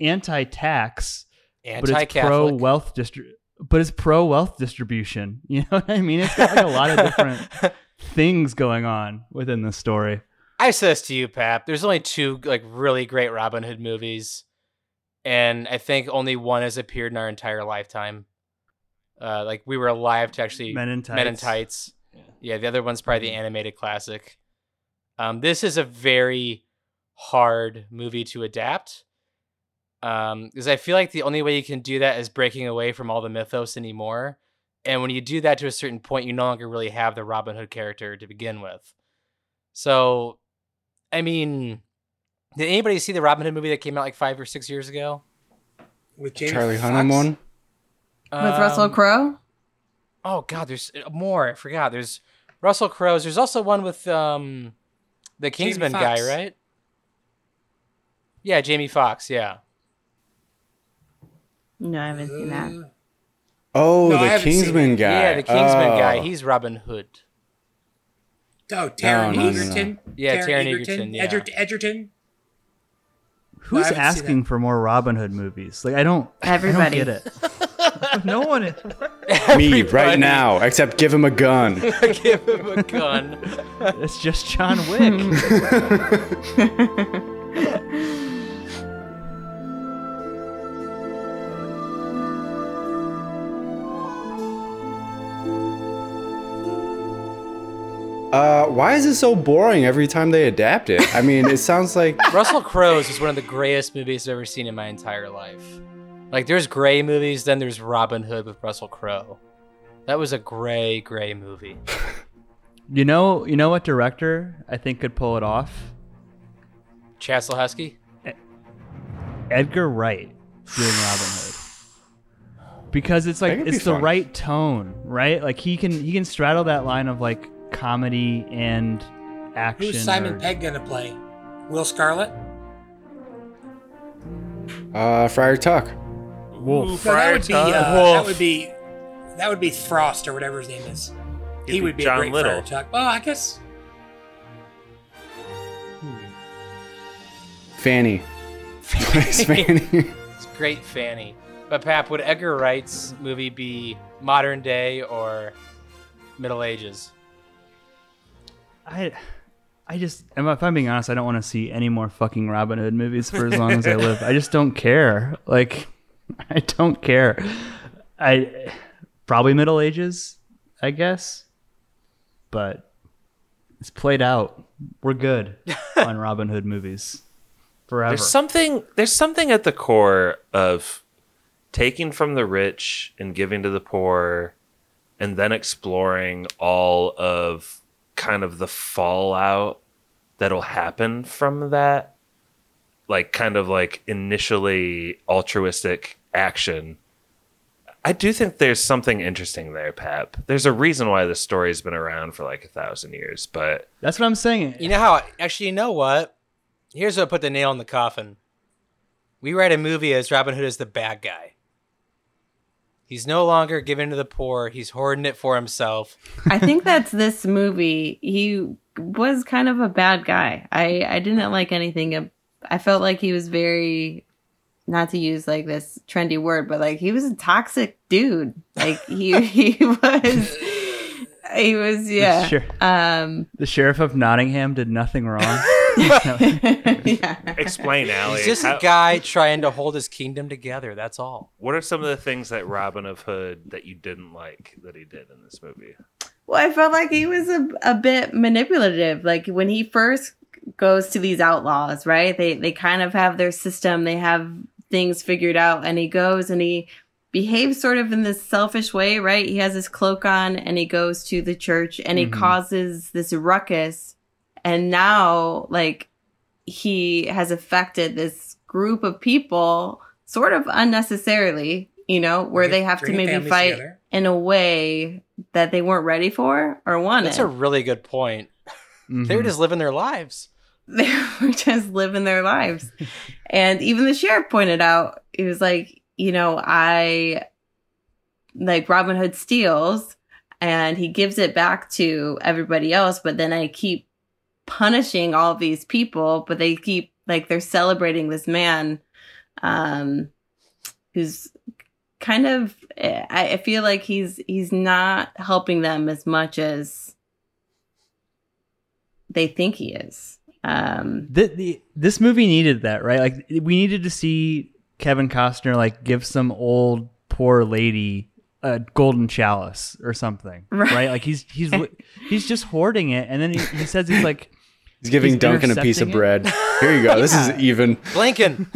anti-tax, but it's pro wealth distri- But it's pro wealth distribution. [LAUGHS] You know what I mean? It's got like a lot of different [LAUGHS] things going on within the story. I say this to you, Pap. There's only two like really great Robin Hood movies, and I think only one has appeared in our entire lifetime. Uh, like we were alive to actually Men in Men in Tights. Tights. Yeah, the other one's probably the animated classic. Um, this is a very hard movie to adapt. Um, because I feel like the only way you can do that is breaking away from all the mythos anymore. And when you do that to a certain point, you no longer really have the Robin Hood character to begin with. So, I mean, did anybody see the Robin Hood movie that came out like five or six years ago? with Jamie Charlie Hunnam one. With Russell Um, Crowe? Oh God, there's uh, more. I forgot. There's Russell Crowe's. There's also one with um the Kingsman guy, right? Yeah, Jamie Foxx. Yeah. No, I haven't seen that. Oh, No, I the haven't seen Kingsman it. guy. Yeah, the Kingsman Oh. guy. He's Robin Hood. Oh, Taron No, no, no, Egerton. Yeah, Taron Egerton, yeah. Edger- Edgerton. Who's I haven't seen asking for more Robin Hood movies? Like I don't, Everybody. I don't get it. [LAUGHS] no one. Is. [LAUGHS] Me right Everybody. now, except give him a gun. [LAUGHS] Give him a gun. It's just John Wick. Uh, why is it so boring every time they adapt it? I mean, it sounds like [LAUGHS] Russell Crowe's is one of the greatest movies I've ever seen in my entire life. Like, there's gray movies, then there's Robin Hood with Russell Crowe. That was a gray, gray movie. [LAUGHS] you know, you know what director I think could pull it off? Chancellor Husky. Edgar Wright doing Robin Hood. Because it's like could be it's the fun. right tone, right? Like he can he can straddle that line of like comedy and action. Who's Simon or- Pegg gonna play? Will Scarlet? uh, Friar Tuck. Wolf. No, that Friar would be Tuck. uh, that would be that would be Frost or whatever his name is. He'd he be would be John a great Little. Friar Tuck. Well, I guess Fanny. [LAUGHS] Fanny. It's great Fanny. But Pap, would Edgar Wright's movie be modern day or Middle Ages? I, I just, if I'm being honest, I don't want to see any more fucking Robin Hood movies for as long as I live. I just don't care. Like, [LAUGHS] I don't care. I probably Middle Ages, I guess, but it's played out. We're good [LAUGHS] on Robin Hood movies forever. There's something there's something at the core of taking from the rich and giving to the poor and then exploring all of kind of the fallout that'll happen from that like kind of like initially altruistic action. I do think there's something interesting there, Pep. There's a reason why this story's been around for like a thousand years, but That's what I'm saying. You know how? Actually, you know what? Here's what put the nail in the coffin. We write a movie as Robin Hood is the bad guy. He's no longer giving to the poor. He's hoarding it for himself. I think that's this movie. He was kind of a bad guy. I I didn't like anything. I felt like he was very, not to use like this trendy word, but like he was a toxic dude. Like he [LAUGHS] he was. He was yeah. Sure. Um The sheriff of Nottingham did nothing wrong. [LAUGHS] [LAUGHS] yeah. explain, Allie. He's just how- a guy trying to hold his kingdom together. That's all. what are some of the things that Robin of Hood that you didn't like that he did in this movie? Well, I felt like he was a, a bit manipulative. Like when he first goes to these outlaws, right? They they kind of have their system, they have things figured out, and he goes and he behaves sort of in this selfish way, right? He has his cloak on and he goes to the church and he mm-hmm. causes this ruckus. And now, like, he has affected this group of people sort of unnecessarily, you know, where they have to maybe fight together. in a way that they weren't ready for or wanted. That's a really good point. Mm-hmm. They were just living their lives. [LAUGHS] they were just living their lives. [LAUGHS] and even the sheriff pointed out, he was like, you know, I like Robin Hood steals and he gives it back to everybody else, but then I keep punishing all these people, but they keep like they're celebrating this man um who's kind of I, I feel like he's he's not helping them as much as they think he is. Um the, the, this movie needed that, right? Like we needed to see Kevin Costner like give some old poor lady a golden chalice or something, [LAUGHS] Right. right? Like he's he's he's just hoarding it, and then he, he says he's like He's giving He's Duncan a piece of intercepting bread. Here you go. This is even. Blinking.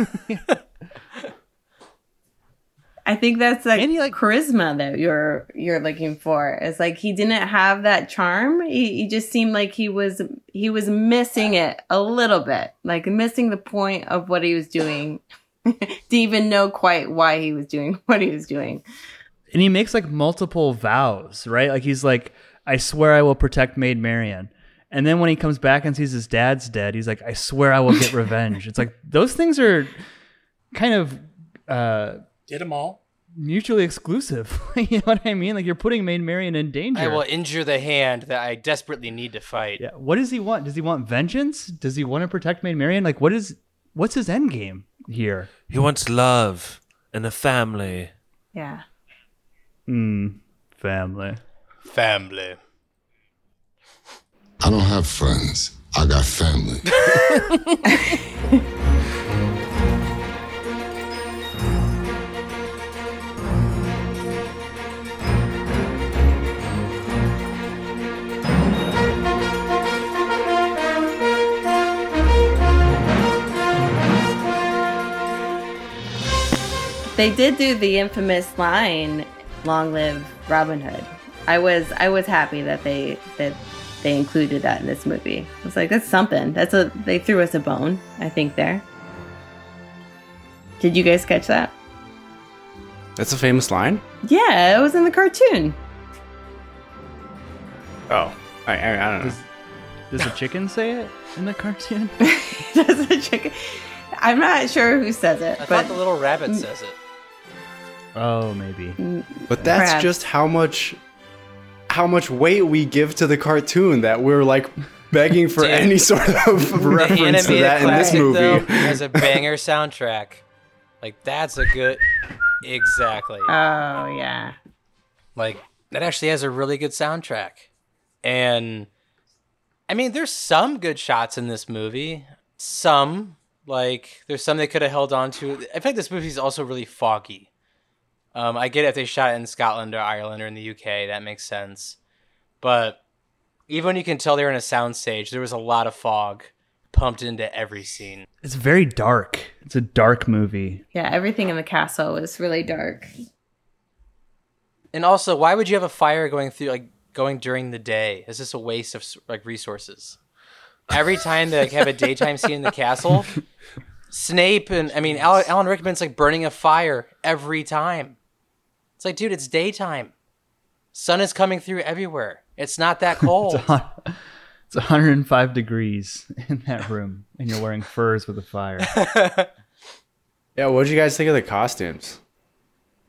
I think that's like, And he, like- charisma that you're you're looking for. It's like he didn't have that charm. He, he just seemed like he was he was missing it a little bit, like missing the point of what he was doing. [LAUGHS] Didn't even know quite why he was doing [LAUGHS] what he was doing. and he makes like multiple vows, right? Like he's like, I swear I will protect Maid Marian. And then when he comes back and sees his dad's dead, he's like, I swear I will get [LAUGHS] revenge. It's like those things are kind of uh, Did them all. mutually exclusive. [LAUGHS] you know what I mean? Like you're putting Maid Marian in danger. I will injure the hand that I desperately need to fight. yeah. What does he want? Does he want vengeance? Does he want to protect Maid Marian? Like what is what's his end game here? He wants love and a family. Yeah. Hmm. Family. Family. I don't have friends. I got family. They did do the infamous line, "Long live Robin Hood." I was I was happy that they that they included that in this movie. I was like, that's something. That's a they threw us a bone. I think there. Did you guys catch that? That's a famous line. Yeah, it was in the cartoon. Oh, I, I, I don't know. Does the chicken say it in the cartoon? [LAUGHS] Does the chicken? I'm not sure who says it, I but thought the little rabbit says it. Oh, maybe. Mm, but that's Perhaps. just how much how much weight we give to the cartoon that we're like begging for Dude. any sort of [LAUGHS] reference to animated that in this classic, movie. though, has a banger soundtrack. Like that's a good. Exactly. oh yeah, Like that actually has a really good soundtrack. And I mean, there's some good shots in this movie. Some like there's some they could have held on to. I think this movie's also really foggy. Um, I get it if they shot it in Scotland or Ireland or in the UK, that makes sense. But even when you can tell they're in a soundstage, there was a lot of fog pumped into every scene. It's very dark. It's a dark movie. yeah. Everything in the castle was really dark. And also, why would you have a fire going through like going during the day? Is this a waste of like resources? Every time they like, have a daytime scene in the castle, Snape and I mean Alan, Alan Rickman's like burning a fire every time. It's like, dude, it's daytime. Sun is coming through everywhere. It's not that [LAUGHS] cold. It's 105 degrees in that room, and you're wearing furs with a fire. [LAUGHS] Yeah, what did you guys think of the costumes?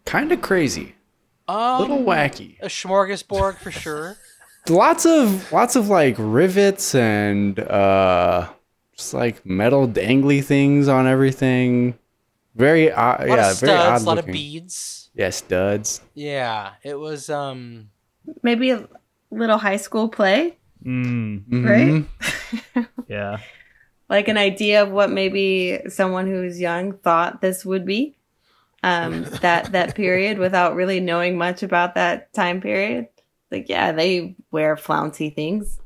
Kind of crazy, um, little wacky. a smorgasbord for sure. [LAUGHS] Lots of lots of like rivets and uh, just like metal dangly things on everything. Very odd, A lot yeah, of very odd a lot of beads. Yeah, studs. Yeah, it was um Maybe a little high school play, Mm, right? [LAUGHS] yeah. Like an idea of what maybe someone who's young thought this would be. Um, [LAUGHS] that that period without really knowing much about that time period. Like, yeah, they wear flouncy things.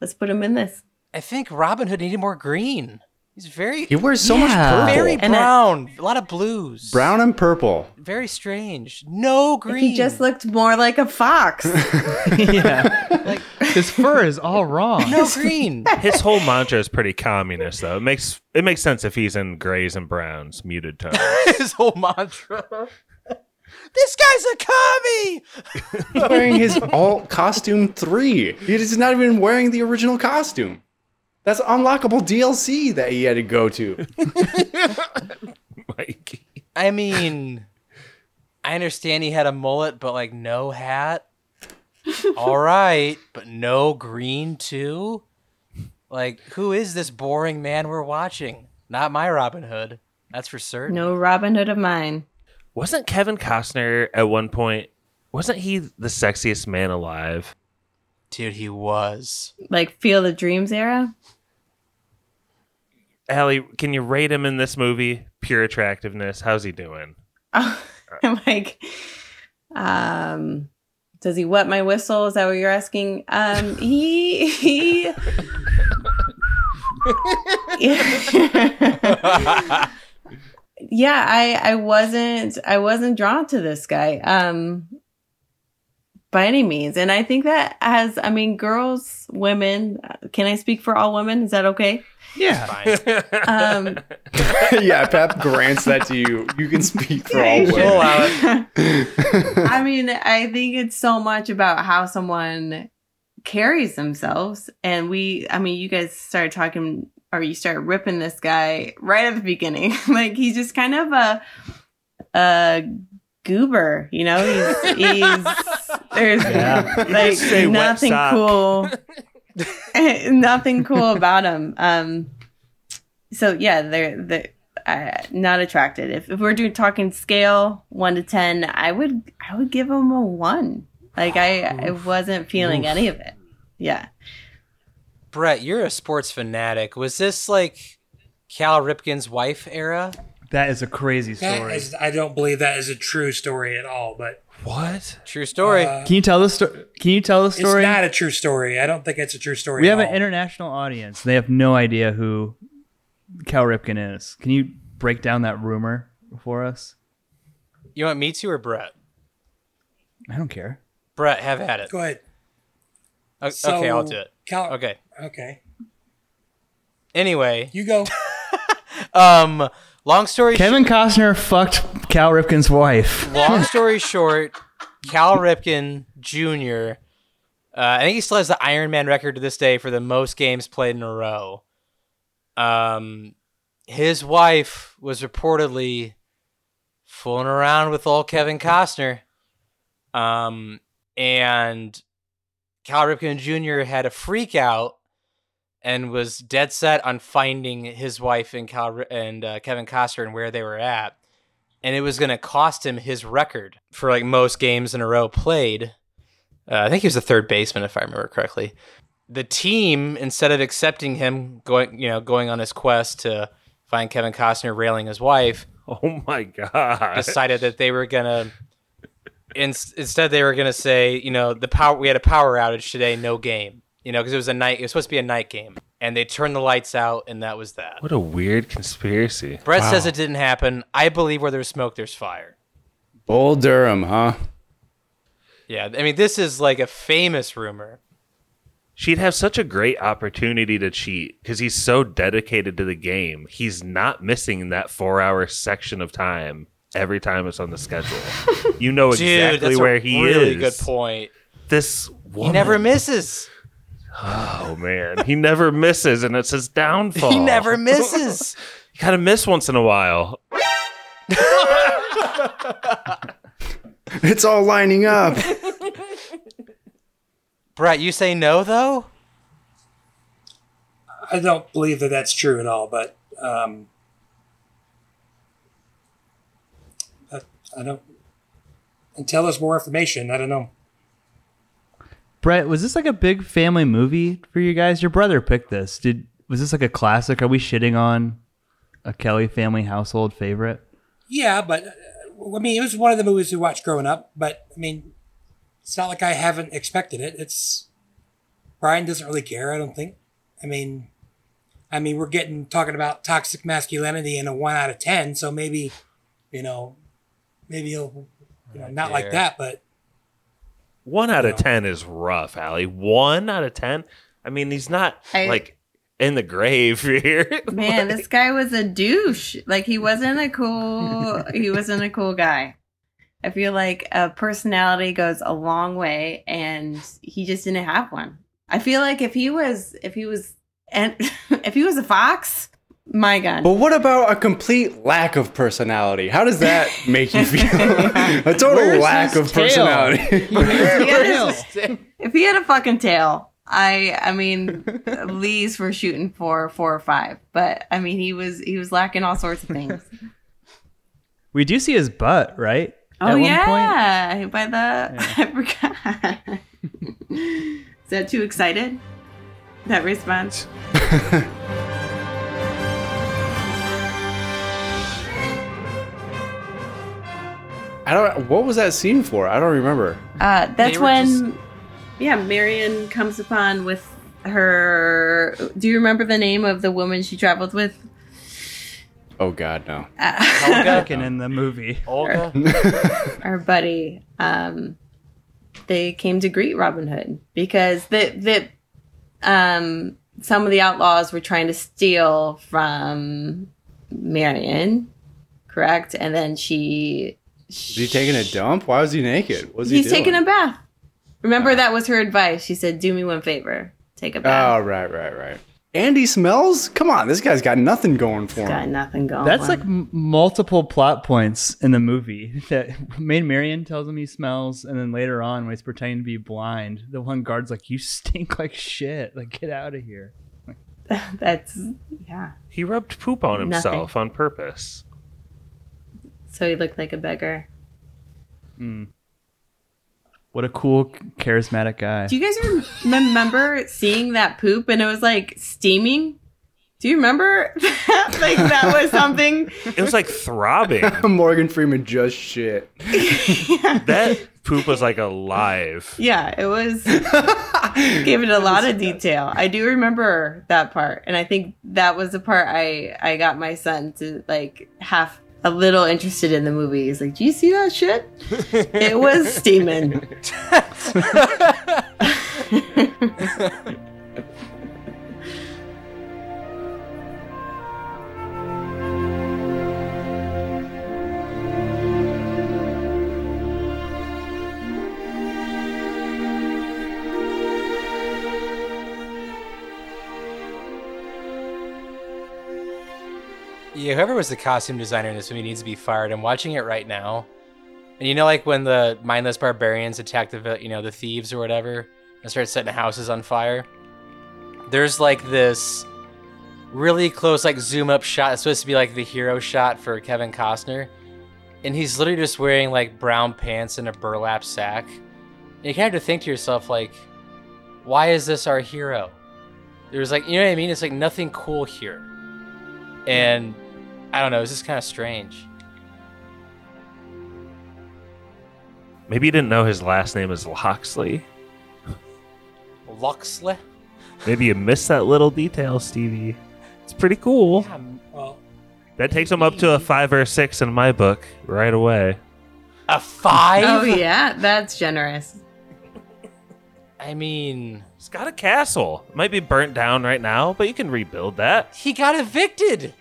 Let's put them in this. I think Robin Hood needed more green. He's very He wears so much purple. very And a- brown, a lot of blues. Brown and purple. Very strange. No green. He just looked more like a fox. [LAUGHS] yeah. His fur is all wrong. no green. [LAUGHS] His whole mantra is pretty communist, though. It makes it makes sense if he's in grays and browns, muted tones. [LAUGHS] His whole mantra. This guy's a commie. He's wearing his alt costume three. He's not even wearing the original costume. That's unlockable DLC that he had to go to. [LAUGHS] Mikey. I mean, I understand he had a mullet, but like no hat. All right, but no green too. Like, who is this boring man we're watching? Not my Robin Hood. That's for certain. no Robin Hood of mine. Wasn't Kevin Costner at one point? Wasn't he the sexiest man alive? Dude, he was. Like Field of Dreams era. Allie, can you rate him in this movie? Pure attractiveness. How's he doing? [LAUGHS] I'm like, um, does he wet my whistle? Is that what you're asking? Um, he he. [LAUGHS] yeah, I I wasn't I wasn't drawn to this guy um by any means, and I think that has I mean girls, women. Can I speak for all women? Is that okay? Yeah. Fine. Um, [LAUGHS] yeah, Pep grants that to you. You can speak for all We'll women. I mean, I think it's so much about how someone carries themselves. And we, I mean, you guys started talking or you started ripping this guy right at the beginning. [LAUGHS] like he's just kind of a, a goober, you know? He's, he's there's Yeah. like nothing cool. [LAUGHS] [LAUGHS] nothing cool about him. Um, so yeah, they're they're uh, not attracted. If, if we're doing talking scale one to ten, I would I would give him a one. Like I I wasn't feeling any of it. Yeah. Brett, you're a sports fanatic. Was this like Cal Ripken's wife era? That is a crazy story. is, I don't believe that is a true story at all. But What? True story. uh, Can you tell the story? Can you tell the it's story? not a true story. I don't think it's a true story. we at have an international audience. They have no idea who Cal Ripken is. Can you break down that rumor for us? you want me to or Brett? I don't care. Brett, have at it. Go ahead. O- So, okay, I'll do it. Cal- Okay. Okay. Anyway, You go. [LAUGHS] um, long story Kevin Costner fucked Cal Ripken's wife. long [LAUGHS] story short, Cal Ripken Jr. Uh, I think he still has the Iron Man record to this day for the most games played in a row. Um, his wife was reportedly fooling around with old Kevin Costner. Um, and Cal Ripken Jr. had a freak out and was dead set on finding his wife and Cal and uh, Kevin Costner and where they were at and it was going to cost him his record for like most games in a row played. Uh, I think he was a third baseman, if I remember correctly. The team, instead of accepting him going, you know, going on his quest to find Kevin Costner railing his wife, [LAUGHS] Oh my god. decided that they were gonna. In, instead, they were gonna say, you know, the power. We had a power outage today, no game. You know, because it was a night. It was supposed to be a night game, and they turned the lights out, and that was that. What a weird conspiracy. Brett says it didn't happen. I believe where there's smoke, there's fire. Bull Durham, huh? Yeah, I mean, this is like a famous rumor. She'd have such a great opportunity to cheat because he's so dedicated to the game. He's not missing that four hour section of time every time it's on the schedule. [LAUGHS] You know Dude, exactly that's where a he really is. good point. This one. He never misses. Oh man, he never misses, and it's his downfall. He never misses. [LAUGHS] You gotta miss once in a while. It's all lining up. Brett, you say no though? I don't believe that that's true at all, but um, I, I don't. Until there's more information, I don't know. Brett, was this like a big family movie for you guys? Your brother picked this. Did was this like a classic? Are we shitting on a Kelly family household favorite? Yeah, but uh, I mean, it was one of the movies we watched growing up. But I mean, it's not like I haven't expected it. It's Bryan doesn't really care. I don't think. I mean, I mean, we're getting talking about toxic masculinity in a one out of ten. So maybe, you know, maybe he'll, you know, not like that. But One out of ten is rough, Allie. One out of ten. I mean, he's not I- like in the grave [LAUGHS] here. Man, this guy was a douche. Like he wasn't a cool [LAUGHS] he wasn't a cool guy. I feel like a personality goes a long way and he just didn't have one. I feel like if he was if he was and [LAUGHS] if he was a fox, my gun. But what about a complete lack of personality? How does that make you feel? [LAUGHS] a total Where's lack his of tail? personality. [LAUGHS] If he had a- if he had a fucking tail, I I mean [LAUGHS] Lee's for shooting for four or five. But I mean he was he was lacking all sorts of things. We do see his butt, right? Oh At one point? yeah, by the I forgot. Is that too excited? That response. I don't. What was that scene for? I don't remember. Uh, that's They were when, yeah, Marian comes upon with her. Do you remember the name of the woman she traveled with? Oh God, no. Fucking [LAUGHS] in the movie. Olga. [LAUGHS] Our buddy. Um, they came to greet Robin Hood because the the um some of the outlaws were trying to steal from Marian, correct? And then she Is he taking a dump? Why was he naked? What was he he's doing? taking a bath. Remember that was her advice. She said, "Do me one favor, take a bath." Oh right, right, right. Andy smells. Come on, this guy's got nothing going for him. Got nothing going. That's like m- multiple plot points in the movie. That [LAUGHS] Maid Marian tells him he smells, and then later on, when he's pretending to be blind, the one guard's like, "You stink like shit. Like, get out of here." [LAUGHS] That's yeah. He rubbed poop on Nothing. himself on purpose. So he looked like a beggar. Mm. What a cool, charismatic guy. Do you guys remember seeing that poop and it was like steaming? Do you remember that? [LAUGHS] like that was [LAUGHS] something? It was like throbbing. [LAUGHS] Morgan Freeman just shit. that poop was like alive. Yeah, it was. gave it a lot of detail. I do remember that part, and I think that was the part I I got my son to like have a little interested in the movie. He's like, "Do you see that shit? it was [LAUGHS] steaming." [LAUGHS] [LAUGHS] Yeah, whoever was the costume designer in this movie needs to be fired. I'm watching it right now, and you know, like when the mindless barbarians attack the, you know, the thieves or whatever, and start setting houses on fire. There's like this really close, like zoom up shot. It's supposed to be like the hero shot for Kevin Costner, and he's literally just wearing like brown pants and a burlap sack. And you kind of have to think to yourself, like, why is this our hero? There's like, you know what I mean? It's like nothing cool here. And I don't know, it's just kind of strange. Maybe you didn't know his last name is Locksley. Locksley? Maybe you missed that little detail, Stevie. It's pretty cool. Yeah, well, That takes him up to a five or a six in my book right away. A five? Oh yeah, that's generous. [LAUGHS] I mean, he's got a castle. It might be burnt down right now, but you can rebuild that. he got evicted.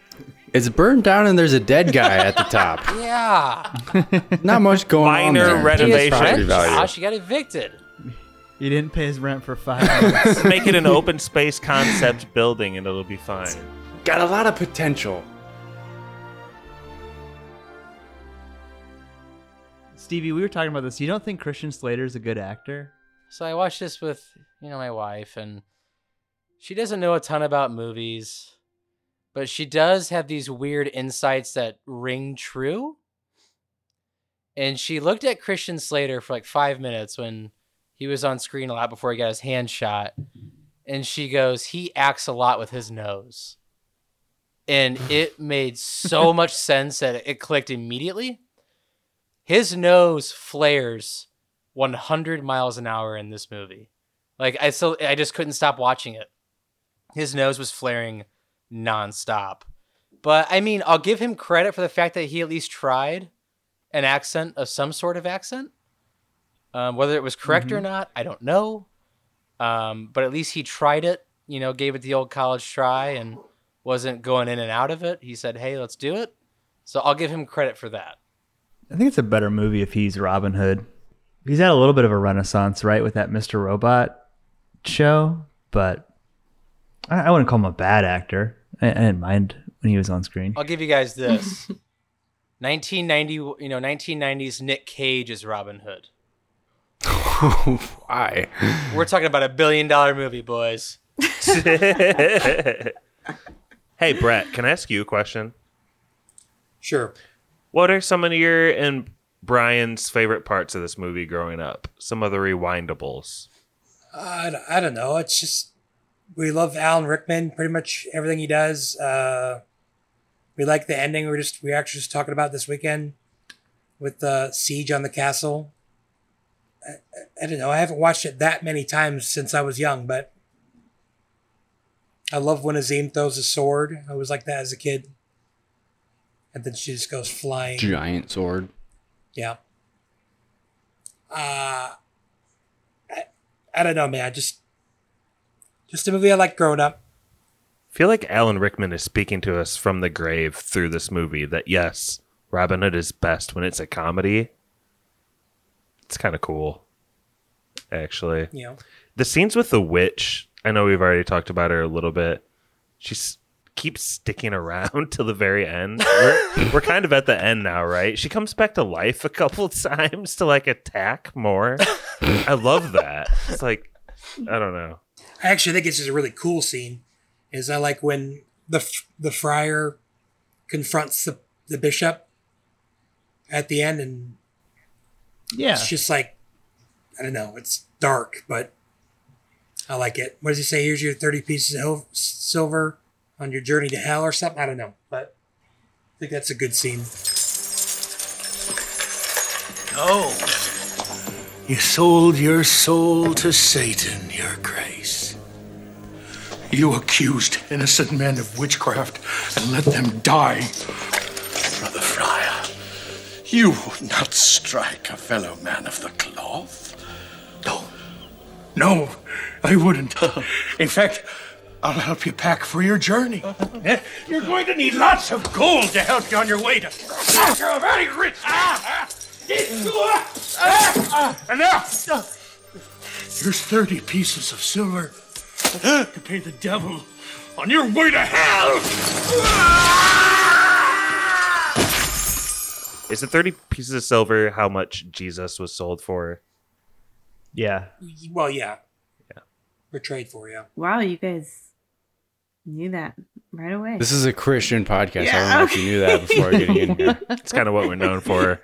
It's burned down and there's a dead guy at the top. [LAUGHS] Yeah. [LAUGHS] Not much going on Minor renovation. Property Rent, value. Josh, he got evicted. He didn't pay his rent for five [LAUGHS] months. Make it an open space concept building and it'll be fine. Got a lot of potential. Stevie, we were talking about this. You don't think Christian Slater is a good actor? So I watched this with, you know, my wife, and she doesn't know a ton about movies, but she does have these weird insights that ring true. And she looked at Christian Slater for like five minutes when he was on screen a lot before he got his hand shot. And she goes, he acts a lot with his nose. And [LAUGHS] it made so much sense that it clicked immediately. His nose flares 100 miles an hour in this movie. Like I still I just couldn't stop watching it. His nose was flaring nonstop. But I mean, I'll give him credit for the fact that he at least tried an accent of some sort of accent. Um, whether it was correct or not, I don't know. Um, but at least he tried it, you know, gave it the old college try and wasn't going in and out of it. He said, "Hey, let's do it." So I'll give him credit for that. I think it's a better movie if he's Robin Hood. He's had a little bit of a renaissance, right, with that Mr. Robot show, but I, I wouldn't call him a bad actor. I, I didn't mind when he was on screen. I'll give you guys this. [LAUGHS] 1990, you know, 1990s Nick Cage is Robin Hood. [LAUGHS] Why? We're talking about a billion dollar movie, boys. [LAUGHS] hey, Brett, can I ask you a question? Sure. What are some of your and Bryan's favorite parts of this movie growing up? Some of the rewindables. I, I don't know. It's just we love Alan Rickman. Pretty much everything he does. Uh, we like the ending. We are just we were actually just talking about this weekend with the siege on the castle. I, I, I don't know. I haven't watched it that many times since I was young, but I love when Azeem throws a sword. I was like that as a kid, and then she just goes flying. Giant sword. Yeah. Uh I, I don't know, man. I Just just a movie I like growing up. I feel like Alan Rickman is speaking to us from the grave through this movie that yes, Robin Hood is best when it's a comedy. It's kind of cool, actually. Yeah. The scenes with the witch, I know we've already talked about her a little bit. She keeps sticking around [LAUGHS] till the very end. We're, we're kind of at the end now, right? She comes back to life a couple of [LAUGHS] times to like attack more. I love that. It's like, I don't know. I actually think it's just a really cool scene. Is I like when the the friar confronts the, the bishop at the end and Yeah. it's just like I don't know, it's dark, but I like it. What does he say? Here's your 30 pieces of silver on your journey to hell or something. I don't know, but I think that's a good scene. Oh, You sold your soul to Satan, your grace. You accused innocent men of witchcraft and let them die. Brother Friar, you would not strike a fellow man of the cloth. No. No, I wouldn't. [LAUGHS] In fact, I'll help you pack for your journey. Eh, You're going to need lots of gold to help you on your way to. You're very rich. Enough! Here's 30 pieces of silver [GASPS] to pay the devil on your way to hell! [LAUGHS] Is it 30 pieces of silver how much Jesus was sold for? Yeah. Well, yeah. Yeah. Betrayed for you. Wow, you guys knew that right away. This is a Christian podcast. I don't know if you knew that before getting in here. [LAUGHS] It's kind of what we're known for.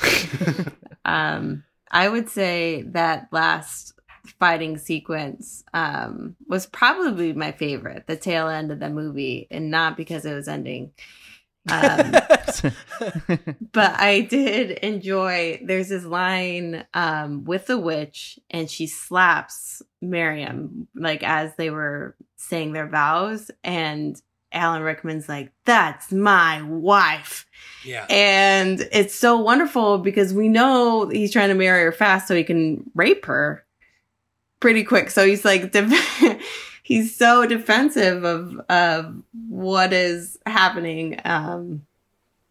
[LAUGHS] um, I would say that last fighting sequence um, was probably my favorite, the tail end of the movie, and not because it was ending. Um, [LAUGHS] but I did enjoy. There's this line um, with the witch, and she slaps Miriam like as they were saying their vows, and Alan Rickman's like, "That's my wife." Yeah. And it's so wonderful because we know he's trying to marry her fast so he can rape her. Pretty quick. So he's like, def- [LAUGHS] he's so defensive of of what is happening. Um,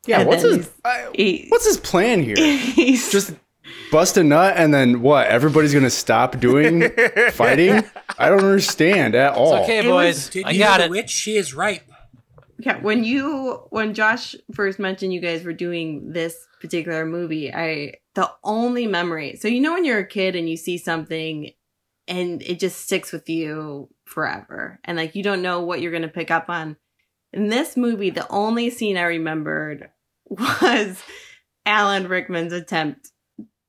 Yeah, what's his he's- he- what's his plan here? [LAUGHS] he's Just bust a nut and then what? Everybody's gonna stop doing [LAUGHS] fighting? I don't understand at all. It's okay, It boys. was- I you got know it. witch? She is ripe. Yeah, when you when Josh first mentioned you guys were doing this particular movie, I the only memory. So you know when you're a kid and you see something and it just sticks with you forever and like you don't know what you're going to pick up on. In this movie, the only scene I remembered [LAUGHS] was Alan Rickman's attempt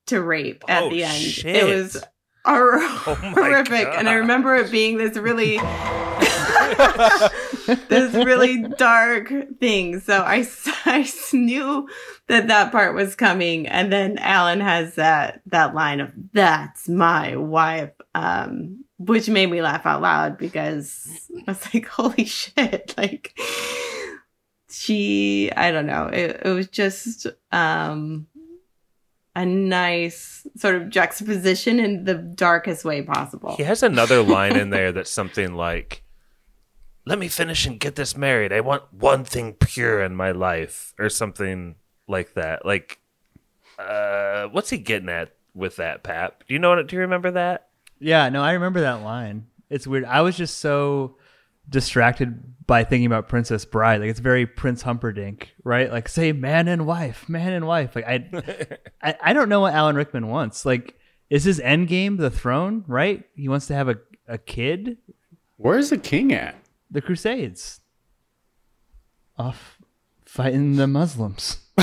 to rape at Oh, the end. shit. It was Oh horrific and I remember it being this really [LAUGHS] this really dark thing. So I, [LAUGHS] I knew that that part was coming. And then Alan has that, that line of, that's my wife, um, which made me laugh out loud because I was like, holy [LAUGHS] shit. Like she, I don't know. It, it was just, um, a nice sort of juxtaposition in the darkest way possible. He has another line in there that's something like, "Let me finish and get this married. I want one thing pure in my life," or something like that. Like, uh, what's he getting at with that, Pap? Do you know what? Do you remember that? Yeah, no, I remember that line. It's weird. I was just so distracted by thinking about Princess Bride. Like it's very Prince Humperdinck, right? Like say man and wife, man and wife. Like I, [LAUGHS] I, I don't know what Alan Rickman wants. Like, is his end game the throne? Right? He wants to have a a kid. Where's the king at? The Crusades. Off fighting the Muslims. [LAUGHS]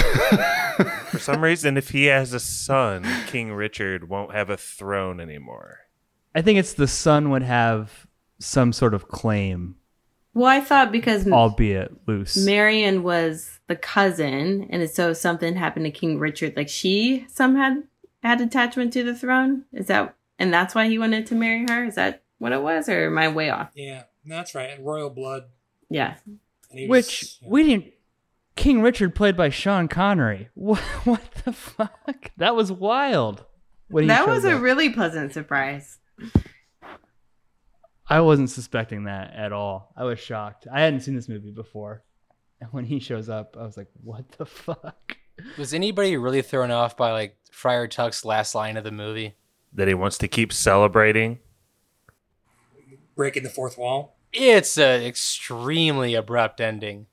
For some reason, if he has a son, King Richard won't have a throne anymore. I think it's the son would have some sort of claim, Well, I thought because albeit loose. Marian was the cousin, and so if something happened to King Richard, like she somehow had had attachment to the throne. Is that and that's why he wanted to marry her? Is that what it was, or am I way off? Yeah, that's right. And royal blood. Yeah, And Which was- yeah. we didn't. King Richard played by Sean Connery. [LAUGHS] What, what the fuck? That was wild. When that showed was a up. really pleasant surprise. I wasn't suspecting that at all. I was shocked. I hadn't seen this movie before, and when he shows up, I was like, "What the fuck?" Was anybody really thrown off by like Friar Tuck's last line of the movie? That he wants to keep celebrating. Breaking the fourth wall. It's an extremely abrupt ending.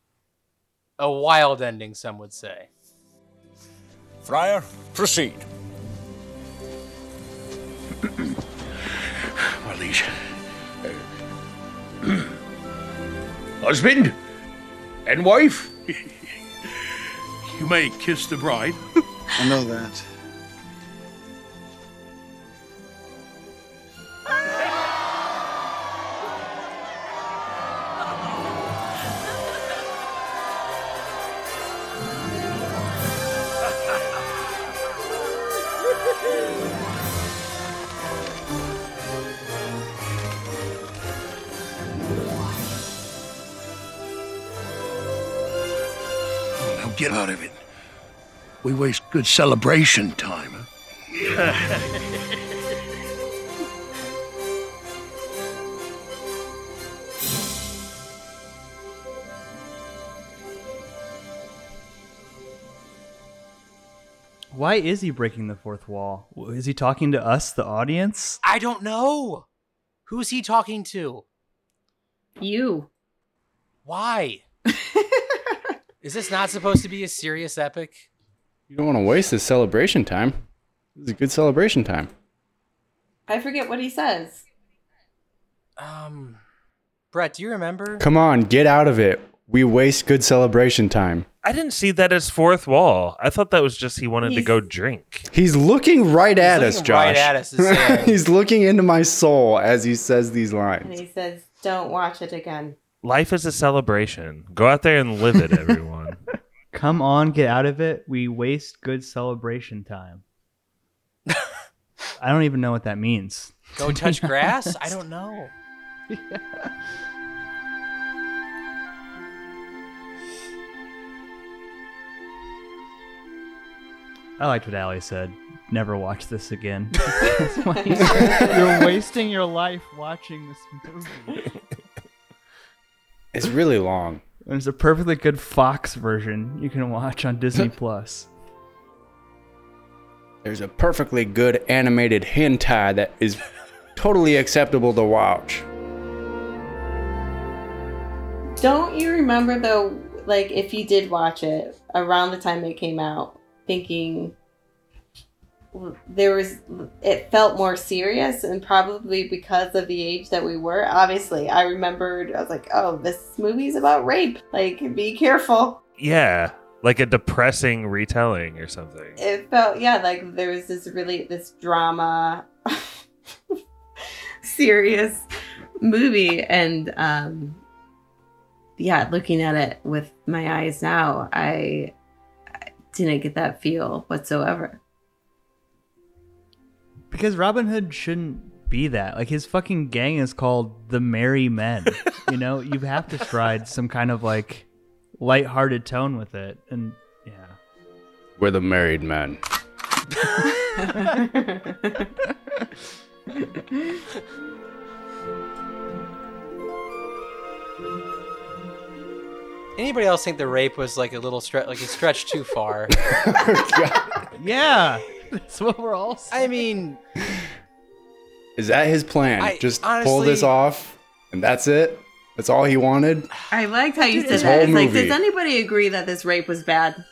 A wild ending, some would say. Friar, proceed. [CLEARS THROAT] My liege. uh, [CLEARS THROAT] Husband and wife, you may kiss the bride. I know that. Get out of it. We waste good celebration time. huh? [LAUGHS] Why is he breaking the fourth wall? Is he talking to us, the audience? I don't know. Who's he talking to? You. Why? Is this not supposed to be a serious epic? You don't want to waste this celebration time. This is a good celebration time. I forget what he says. Um, Brett, do you remember? Come on, get out of it. We waste good celebration time. I didn't see that as fourth wall. I thought that was just he wanted to go drink. He's looking right at us, looking Josh. right at us and saying- He's looking into my soul as he says these lines. And lines. he says, "Don't watch it again." Life is a celebration. Go out there and live it, everyone. [LAUGHS] Come on, get out of it. We waste good celebration time. [LAUGHS] I don't even know what that means. Go touch [LAUGHS] grass? I don't know. I liked what Allie said. never watch this again. That's why you're, you're wasting your life watching this movie. It's really long. There's a perfectly good Fox version you can watch on Disney [LAUGHS] Plus. There's a perfectly good animated hentai that is totally acceptable to watch. Don't you remember though, like if you did watch it around the time it came out, thinking there was it felt more serious and probably because of the age that we were. Obviously i remembered i was like oh this movie's about rape. Like be careful. Yeah, like a depressing retelling or something. it felt yeah like there was this really this drama [LAUGHS] serious movie. And um yeah looking at it with my eyes now i, I didn't get that feel whatsoever Because Robin Hood shouldn't be that. Like his fucking gang is called the Merry Men. you know, you have to stride some kind of like lighthearted tone with it. And yeah. We're the married men. Anybody else think the rape was like a little stretch, like a stretch too far? [LAUGHS] Oh, yeah. [LAUGHS] That's what we're all saying. I mean, Is that his plan? I- Just pull this off, and that's it. That's all he wanted. i liked how you Dude, said that whole it's like does anybody agree that this rape was bad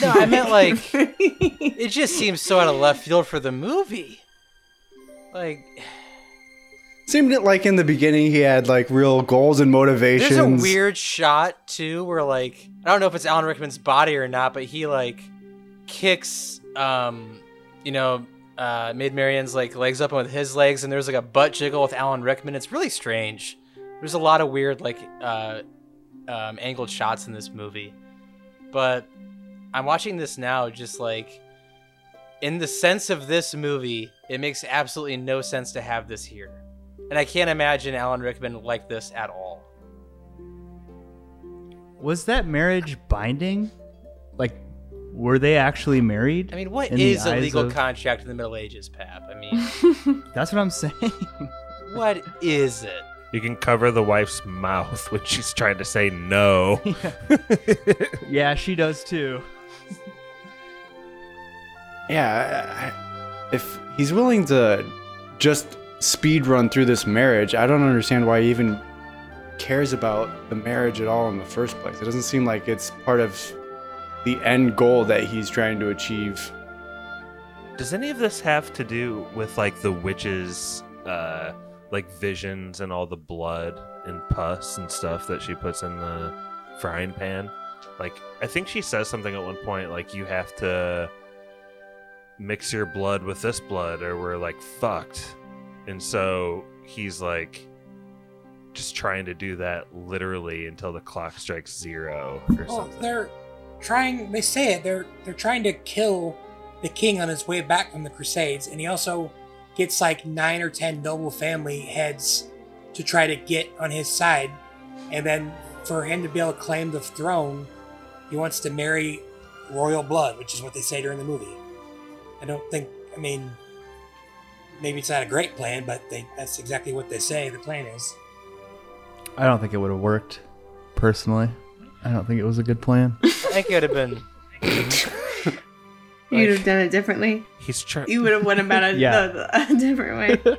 no, I meant like [LAUGHS] it just seems so out of left field for the movie. Like, Seemed it like in the beginning he had like real goals and motivations. there's a weird shot too where like I don't know if it's Alan Rickman's body or not, but he like kicks um you know uh Maid Marian's like legs up with his legs and there's like a butt jiggle with Alan Rickman. It's really strange. There's a lot of weird like uh um angled shots in this movie. But I'm watching this now just like in the sense of this movie, it makes absolutely no sense to have this here. And I can't imagine Alan Rickman like this at all. Was that marriage binding? Like, were they actually married? I mean, what in the is a legal of- contract in the Middle Ages, Pap? I mean, [LAUGHS] That's what I'm saying. [LAUGHS] what is it? You can cover the wife's mouth when she's trying to say no. [LAUGHS] yeah, she does too. Yeah, I- I- if he's willing to just speed run through this marriage, I don't understand why he even cares about the marriage at all in the first place. It doesn't seem like it's part of the end goal that he's trying to achieve. Does any of this have to do with like the witch's uh like visions and all the blood and pus and stuff that she puts in the frying pan? Like I think she says something at one point like you have to mix your blood with this blood or we're like fucked. And so he's like just trying to do that literally until the clock strikes zero or Well, something. they're trying. They say it. They're they're trying to kill the king on his way back from the Crusades, and he also gets like nine or ten noble family heads to try to get on his side, and then for him to be able to claim the throne, he wants to marry royal blood, which is what they say during the movie. I don't think. I mean, maybe it's not a great plan, but they, that's exactly what they say the plan is. I don't think it would have worked, personally. I don't think it was a good plan. [LAUGHS] I think it would have been. [LAUGHS] you'd have done it differently He's trying. you would have went about it [LAUGHS] Yeah. the- the- a different way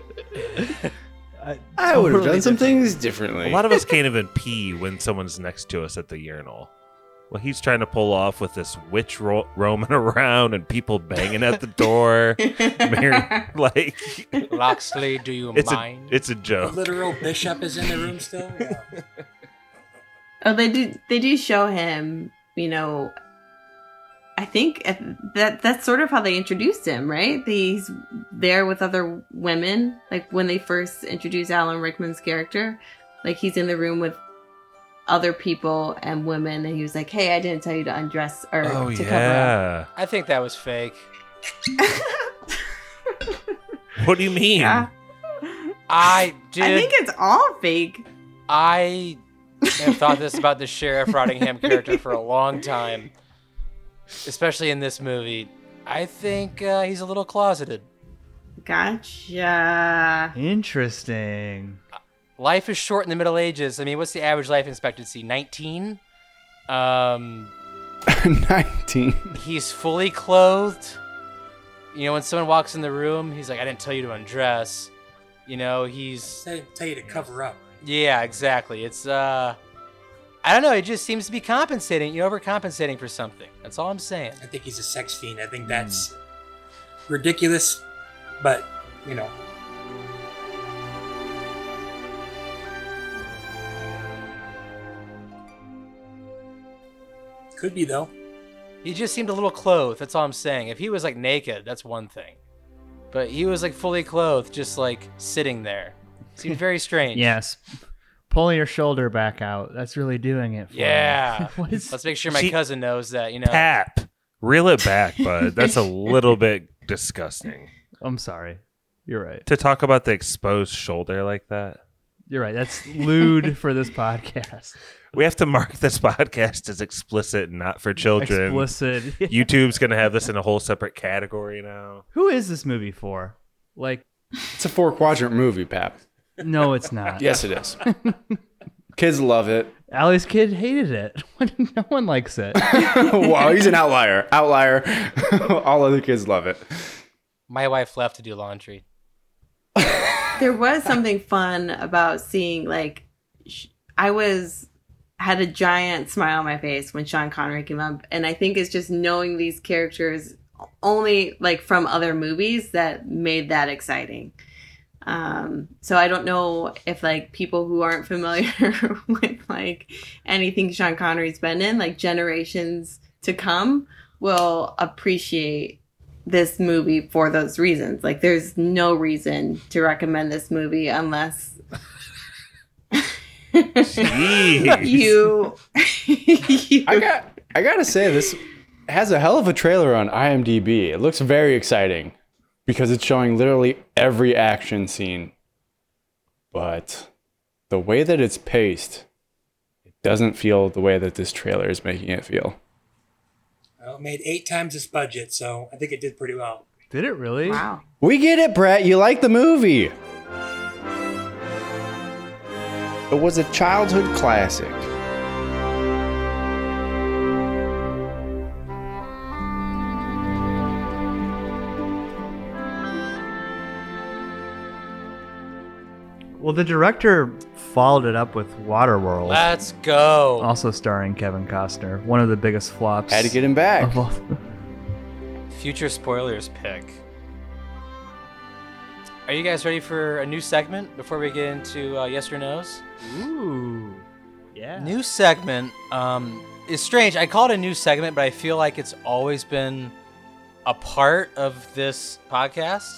I would have done some things differently. A lot of us can't even pee when someone's next to us at the urinal. Well, he's trying to pull off with this witch ro- roaming around and people banging at the door. Mary, like Locksley, do you it's a mind? it's a The joke. literal bishop is in the room still. Yeah. Oh, they do. They do show him. You know, I think that that's sort of how they introduced him, right? He's there with other women, like when they first introduced Alan Rickman's character. Like he's in the room with other people and women, and he was like, "Hey, I didn't tell you to undress or Oh to yeah. I think that was fake. [LAUGHS] What do you mean? Yeah. I did. I think it's all fake. I have thought this about the Sheriff Rottingham character for a long time, especially in this movie. I think uh, he's a little closeted. Gotcha. Interesting. Life is short in the Middle Ages. I mean, what's the average life expectancy? 19? Um, [LAUGHS] 19. he's fully clothed. You know, when someone walks in the room, he's like, I didn't tell you to undress. You know, he's. They tell you to cover up. Yeah, exactly. It's, uh. I don't know. It just seems to be compensating. You're overcompensating for something. That's all I'm saying. I think he's a sex fiend. I think that's ridiculous, but you know. Could be though. He just seemed a little clothed. That's all I'm saying. If he was like naked, that's one thing. But he was like fully clothed, just like sitting there. Seemed very strange. Yes. Pulling your shoulder back out. That's really doing it for you. Yeah. [LAUGHS] what is Let's make sure my See- cousin knows that, you know. Tap. Reel it back, bud. That's a [LAUGHS] little bit disgusting. I'm sorry. You're right. To talk about the exposed shoulder like that. You're right. That's lewd [LAUGHS] for this podcast. We have to mark this podcast as explicit and not for children. Explicit. YouTube's going to have this in a whole separate category now. Who is this movie for? Like, It's a four quadrant movie, Pap. No, it's not. Yes, it is. Kids love it. Allie's kid hated it. [LAUGHS] no one likes it. [LAUGHS] wow, he's an outlier. Outlier. [LAUGHS] All other kids love it. My wife left to do laundry. There was something fun about seeing like sh- I was had a giant smile on my face when Sean Connery came up, and I think it's just knowing these characters only like from other movies that made that exciting. Um, so I don't know if like people who aren't familiar [LAUGHS] with like anything Sean Connery's been in, like generations to come, will appreciate this movie for those reasons. Like, there's no reason to recommend this movie unless [LAUGHS] you. [LAUGHS] you I got I gotta say this has a hell of a trailer on IMDb. It looks very exciting because it's showing literally every action scene. But the way that it's paced, it doesn't feel the way that this trailer is making it feel. Well, it made eight times its budget, so I think it did pretty well. Did it really? wow. We get it, Brett. You like the movie. It was a childhood classic. Well, the director followed it up with Waterworld, Let's go. also starring Kevin Costner. One of the biggest flops. Had to get him back. of all- [LAUGHS] Future spoilers pick. Are you guys ready for a new segment before we get into uh, yes or no's? Ooh. Yeah. New segment um, is strange. I call it a new segment, but I feel like it's always been a part of this podcast.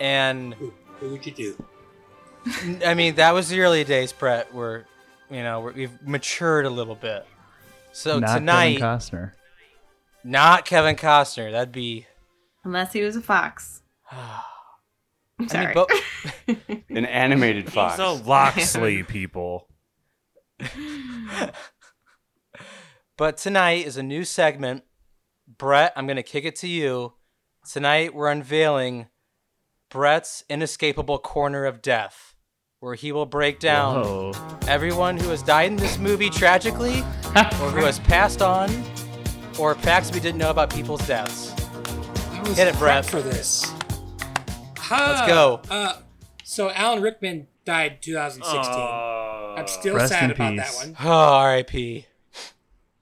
And Who, who would you do? I mean, that was the early days, Brett. Where you know we're, we've matured a little bit. So Not tonight, Kevin Costner. not Kevin Costner. That'd be. Unless he was a fox. [SIGHS] I'm I sorry. mean, bo- [LAUGHS] An animated fox. So Locksley [LAUGHS] people. But tonight is a new segment. Brett, I'm going to kick it to you. Tonight we're unveiling Brett's inescapable corner of death, where he will break down Whoa. everyone who has died in this movie tragically, [LAUGHS] or who has passed on, or facts we didn't know about people's deaths. I was Hit it, Brett. for this. Let's go. Uh, so Alan Rickman died 2016. I'm still Rest sad about peace. that one. Oh, R.I.P.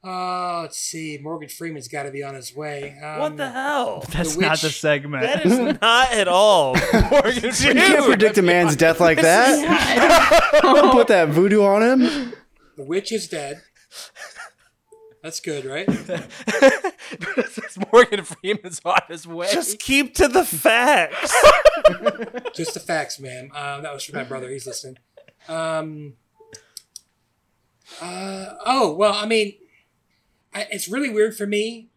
Uh, let's see. Morgan Freeman's got to be on his way. Um, What the hell? [LAUGHS] That's The not the segment. That is not at all. [LAUGHS] Morgan You can't predict a man's [LAUGHS] death like that. Don't put that voodoo on him. The witch is dead. That's good, right? Morgan Freeman's on his way. Just keep to the facts. Just the facts, ma'am. Um, that was for my brother. He's listening. Um, uh, oh, well, I mean, I, it's really weird for me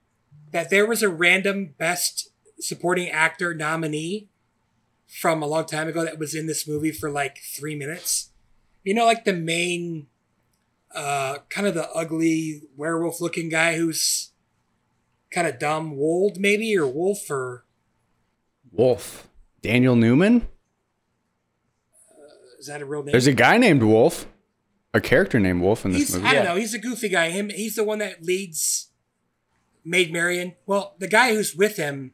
that there was a random Best Supporting Actor nominee from a long time ago that was in this movie for like three minutes. You know, like the main, uh, kind of the ugly werewolf looking guy who's kind of dumb. Wold maybe or Wolf or Wolf. Daniel Newman? is that a real name? There's a guy named Wolf. A character named Wolf in this He's movie. I don't know. He's a goofy guy. Him. He's the one that leads Maid Marian. Well, the guy who's with him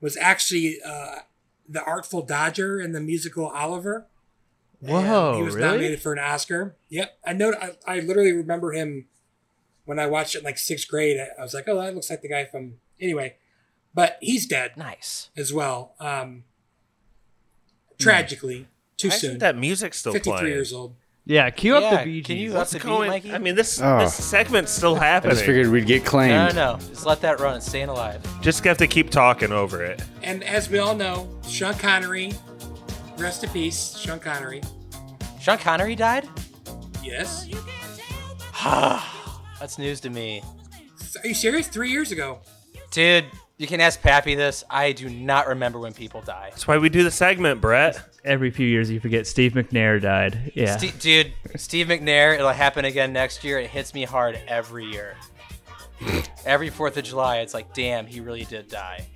was actually uh, the Artful Dodger in the musical Oliver. And Whoa, he was really? nominated for an Oscar. Yep, I know. I, I literally remember him when I watched it in like sixth grade. I, I was like, oh, that looks like the guy from. Anyway, but he's dead. Nice as well. Um, tragically, too Why soon. isn't that music still Fifty-three playing? years old. Yeah, cue up the Bee can you Gees. up What's the beat. Mikey? I mean, this Oh. this segment's still I happening. just figured we'd get No, claimed. no, no. Just let that run. It's staying alive. Just have to keep talking over it. And as we all know, Sean Connery, rest in peace, Sean Connery. Sean Connery died? Yes. [SIGHS] That's news to me. Are you serious? Three years ago. Dude, you can ask Pappy this. I do not remember when people die. That's why we do the segment, Brett. Every few years, you forget Steve McNair died. Yeah. Ste- dude, Steve McNair, it'll happen again next year. It hits me hard every year. every 4th of July, it's like, damn, he really did die.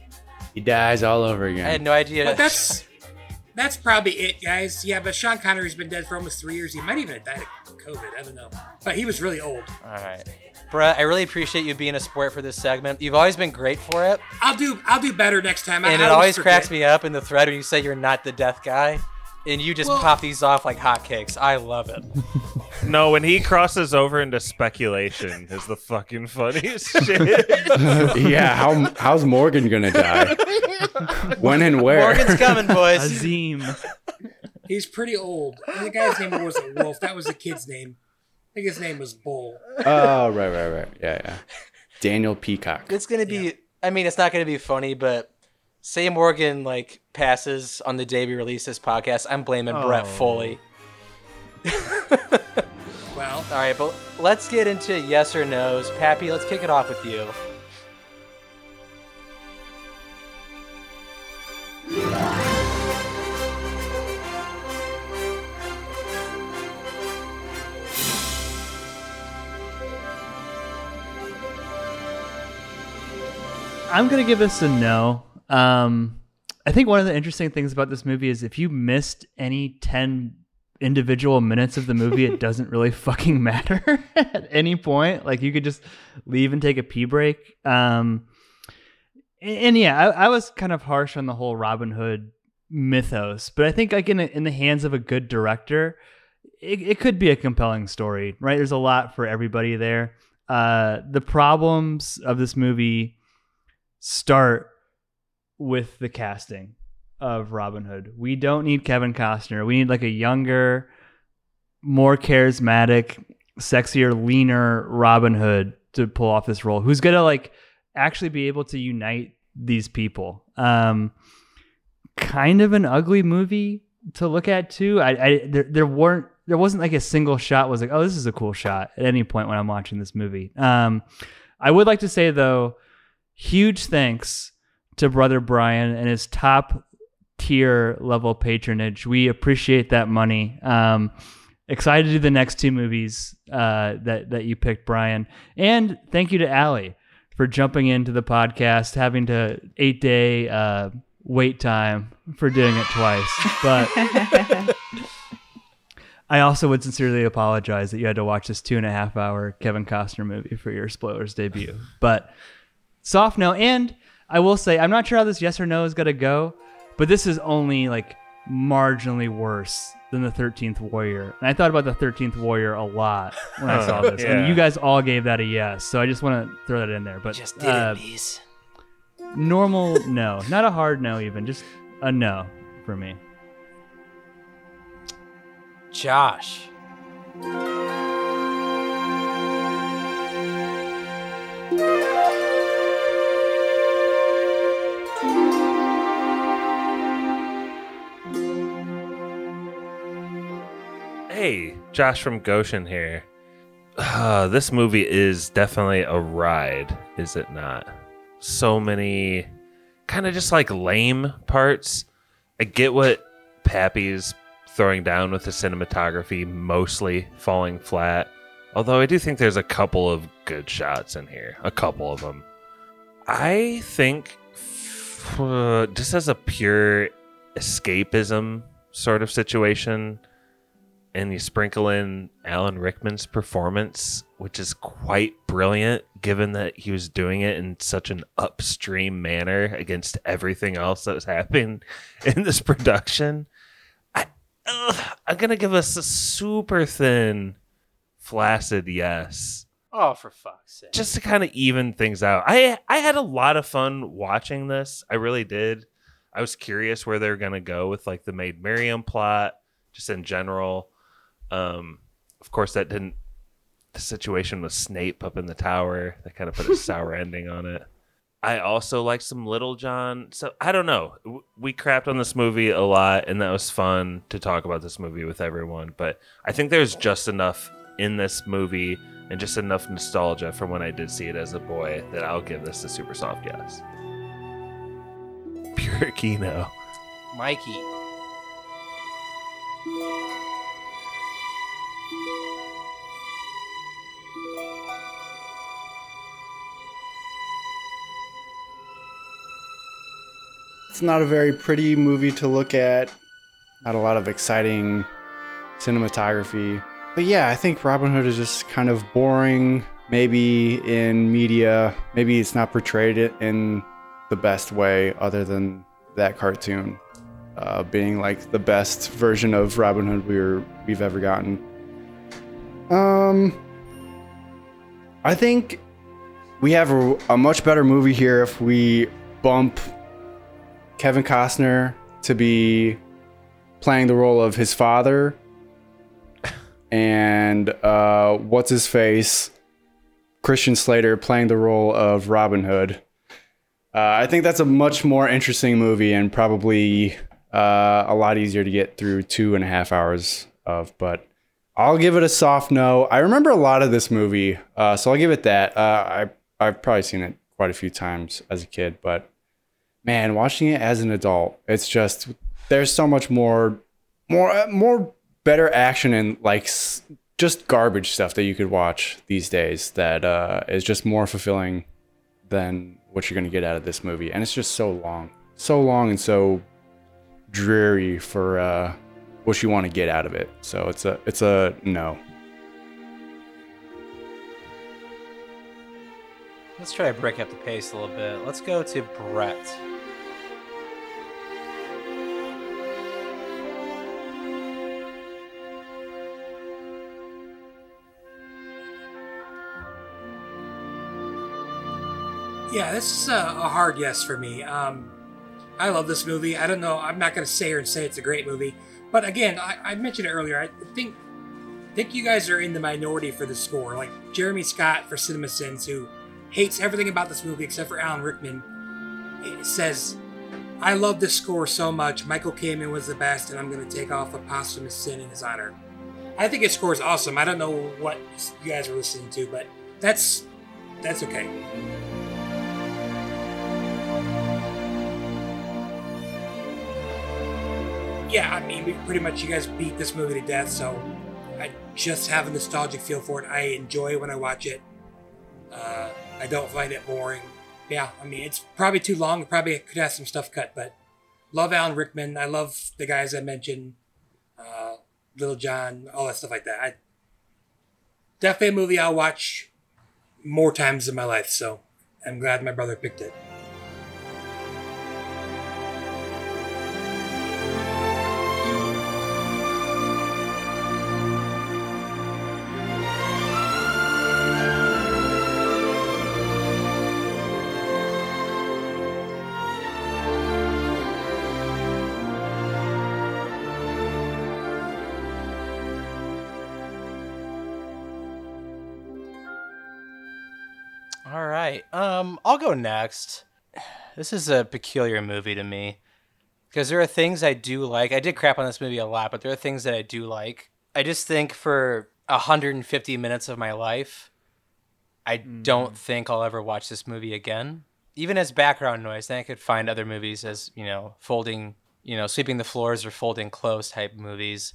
He dies all over again. I had no idea. But that's [LAUGHS] that's probably it, guys. Yeah, but Sean Connery's been dead for almost three years. He might even have died of COVID. I don't know. But he was really old. All right. Brett, I really appreciate you being a sport for this segment. You've always been great for it. I'll do I'll do better next time. And I it always forget. cracks me up in the thread when you say you're not the death guy. And you just Well- pop these off like hotcakes. I love it. [LAUGHS] No, when he crosses over into speculation is the fucking funniest [LAUGHS] shit. yeah, how how's Morgan gonna die? when and where? Morgan's coming, boys. Azeem. He's pretty old. And the guy's name wasn't Wolf. That was the kid's name. I think his name was Bull. oh, right, right, right. Yeah, yeah. Daniel Peacock. It's gonna be. I mean, it's not gonna be funny, but say Morgan like passes on the day we release this podcast, I'm blaming Brett Oh. Fully. [LAUGHS] Well, All right, but let's get into yes or nos. Pappy, let's kick it off with you. I'm gonna give this a no. Um, I think one of the interesting things about this movie is if you missed any ten individual minutes of the movie, it doesn't really [LAUGHS] fucking matter [LAUGHS] at any point. Like you could just leave and take a pee break. Um, and, and yeah, I, I was kind of harsh on the whole Robin Hood mythos, but I think like in a, in the hands of a good director, it, it could be a compelling story. Right? There's a lot for everybody there. Uh, the problems of this movie start with the casting of Robin Hood. We don't need Kevin Costner. We need like a younger, more charismatic, sexier, leaner Robin Hood to pull off this role. Who's gonna like actually be able to unite these people? Um, kind of an ugly movie to look at too. I, I there, there weren't there wasn't like a single shot was like oh this is a cool shot at any point when I'm watching this movie. Um, I would like to say though, huge thanks to brother Bryan and his top tier level patronage. We appreciate that money. Um, excited to do the next two movies uh, that that you picked, Bryan. And thank you to Allie for jumping into the podcast, having to eight day uh, wait time for doing it twice. But [LAUGHS] I also would sincerely apologize that you had to watch this two and a half hour Kevin Costner movie for your spoilers debut. But soft no, and I will say I'm not sure how this yes or no is gonna go, but this is only like marginally worse than the 13th Warrior. And I thought about the 13th Warrior a lot when I saw [LAUGHS] this, Yeah. and you guys all gave that a yes. So I just want to throw that in there. But Just did uh, it, bees. normal no, not a hard no, even just a no for me. Josh. Hey, Josh from Goshen here. Uh, this movie is definitely a ride, is it not? So many kind of just like lame parts. I get what Pappy's throwing down with the cinematography, mostly falling flat. Although I do think there's a couple of good shots in here, a couple of them. I think uh, just as a pure escapism sort of situation, and you sprinkle in Alan Rickman's performance, which is quite brilliant given that he was doing it in such an upstream manner against everything else that was happening [LAUGHS] in this production. I, I'm going to give us a super thin, flaccid yes Oh, for fuck's sake! just to kind of even things out. I I had a lot of fun watching this. I really did. I was curious where they were gonna go with like the Maid Marian plot, just in general. Um, of course, that didn't. The situation with Snape up in the tower that kind of put a [LAUGHS] sour ending on it. I also like some Little John. So I don't know. We crapped on this movie a lot, and that was fun to talk about this movie with everyone. But I think there's just enough in this movie and just enough nostalgia from when I did see it as a boy that I'll give this a super soft yes. Pure Kino. Mikey. It's not a very pretty movie to look at. Not a lot of exciting cinematography. But yeah, I think Robin Hood is just kind of boring. Maybe in media, maybe it's not portrayed in the best way other than that cartoon uh, being like the best version of Robin Hood we were, we've ever gotten. Um, I think we have a, a much better movie here if we bump Kevin Costner to be playing the role of his father, [LAUGHS] and uh, what's his face, Christian Slater playing the role of Robin Hood. Uh, I think that's a much more interesting movie and probably uh, a lot easier to get through two and a half hours of. But I'll give it a soft no. I remember a lot of this movie, uh, so I'll give it that. Uh, I I've probably seen it quite a few times as a kid, but man, watching it as an adult, it's just there's so much more, more, more better action and like s- just garbage stuff that you could watch these days that uh, is just more fulfilling than what you're gonna get out of this movie, and it's just so long, so long and so dreary for uh, what you want to get out of it. So it's a it's a no. Let's try to break up the pace a little bit. Let's go to Brett. Yeah, this is a, a hard yes for me. Um, I love this movie. I don't know. I'm not going to say and say it's a great movie, but again, I, I mentioned it earlier. I think think you guys are in the minority for the score. Like Jeremy Scott for Cinema Sins, who hates everything about this movie except for Alan Rickman, says, "I love this score so much. Michael Kamen was the best, and I'm going to take off a posthumous sin in his honor." I think his score is awesome. I don't know what you guys are listening to, but that's that's okay. Yeah, I mean, pretty much you guys beat this movie to death, so I just have a nostalgic feel for it. I enjoy when I watch it. Uh, I don't find it boring. Yeah, I mean, it's probably too long. Probably could have some stuff cut, but love Alan Rickman. I love the guys I mentioned, uh, Little John, all that stuff like that. I, definitely a movie I'll watch more times in my life. So I'm glad my brother picked it. Um, I'll go next. This is a peculiar movie to me because there are things I do like. I did crap on this movie a lot, but there are things that I do like. I just think for 150 minutes of my life, I don't think I'll ever watch this movie again. Even as background noise, then I could find other movies as, you know, folding, you know, sweeping the floors or folding clothes type movies.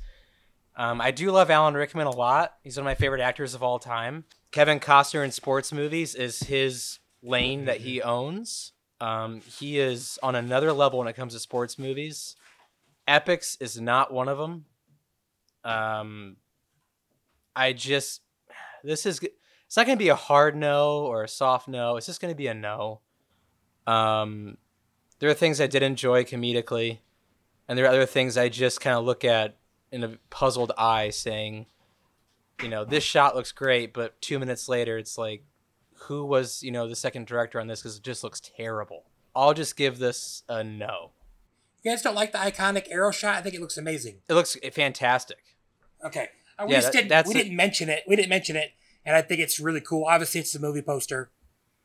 Um, I do love Alan Rickman a lot. He's one of my favorite actors of all time. Kevin Costner in sports movies is his lane that he owns. Um, he is on another level when it comes to sports movies. Epics is not one of them. Um, I just this is it's not going to be a hard no or a soft no. It's just going to be a no. Um, there are things I did enjoy comedically, and there are other things I just kind of look at in a puzzled eye, saying, you know, this shot looks great, but two minutes later, it's like, who was you know the second director on this? Because it just looks terrible. I'll just give this a no. You guys don't like the iconic arrow shot? I think it looks amazing. It looks fantastic. Okay. Uh, we Yeah, just that- didn't that's we a- didn't mention it. We didn't mention it, and I think it's really cool. Obviously, it's the movie poster.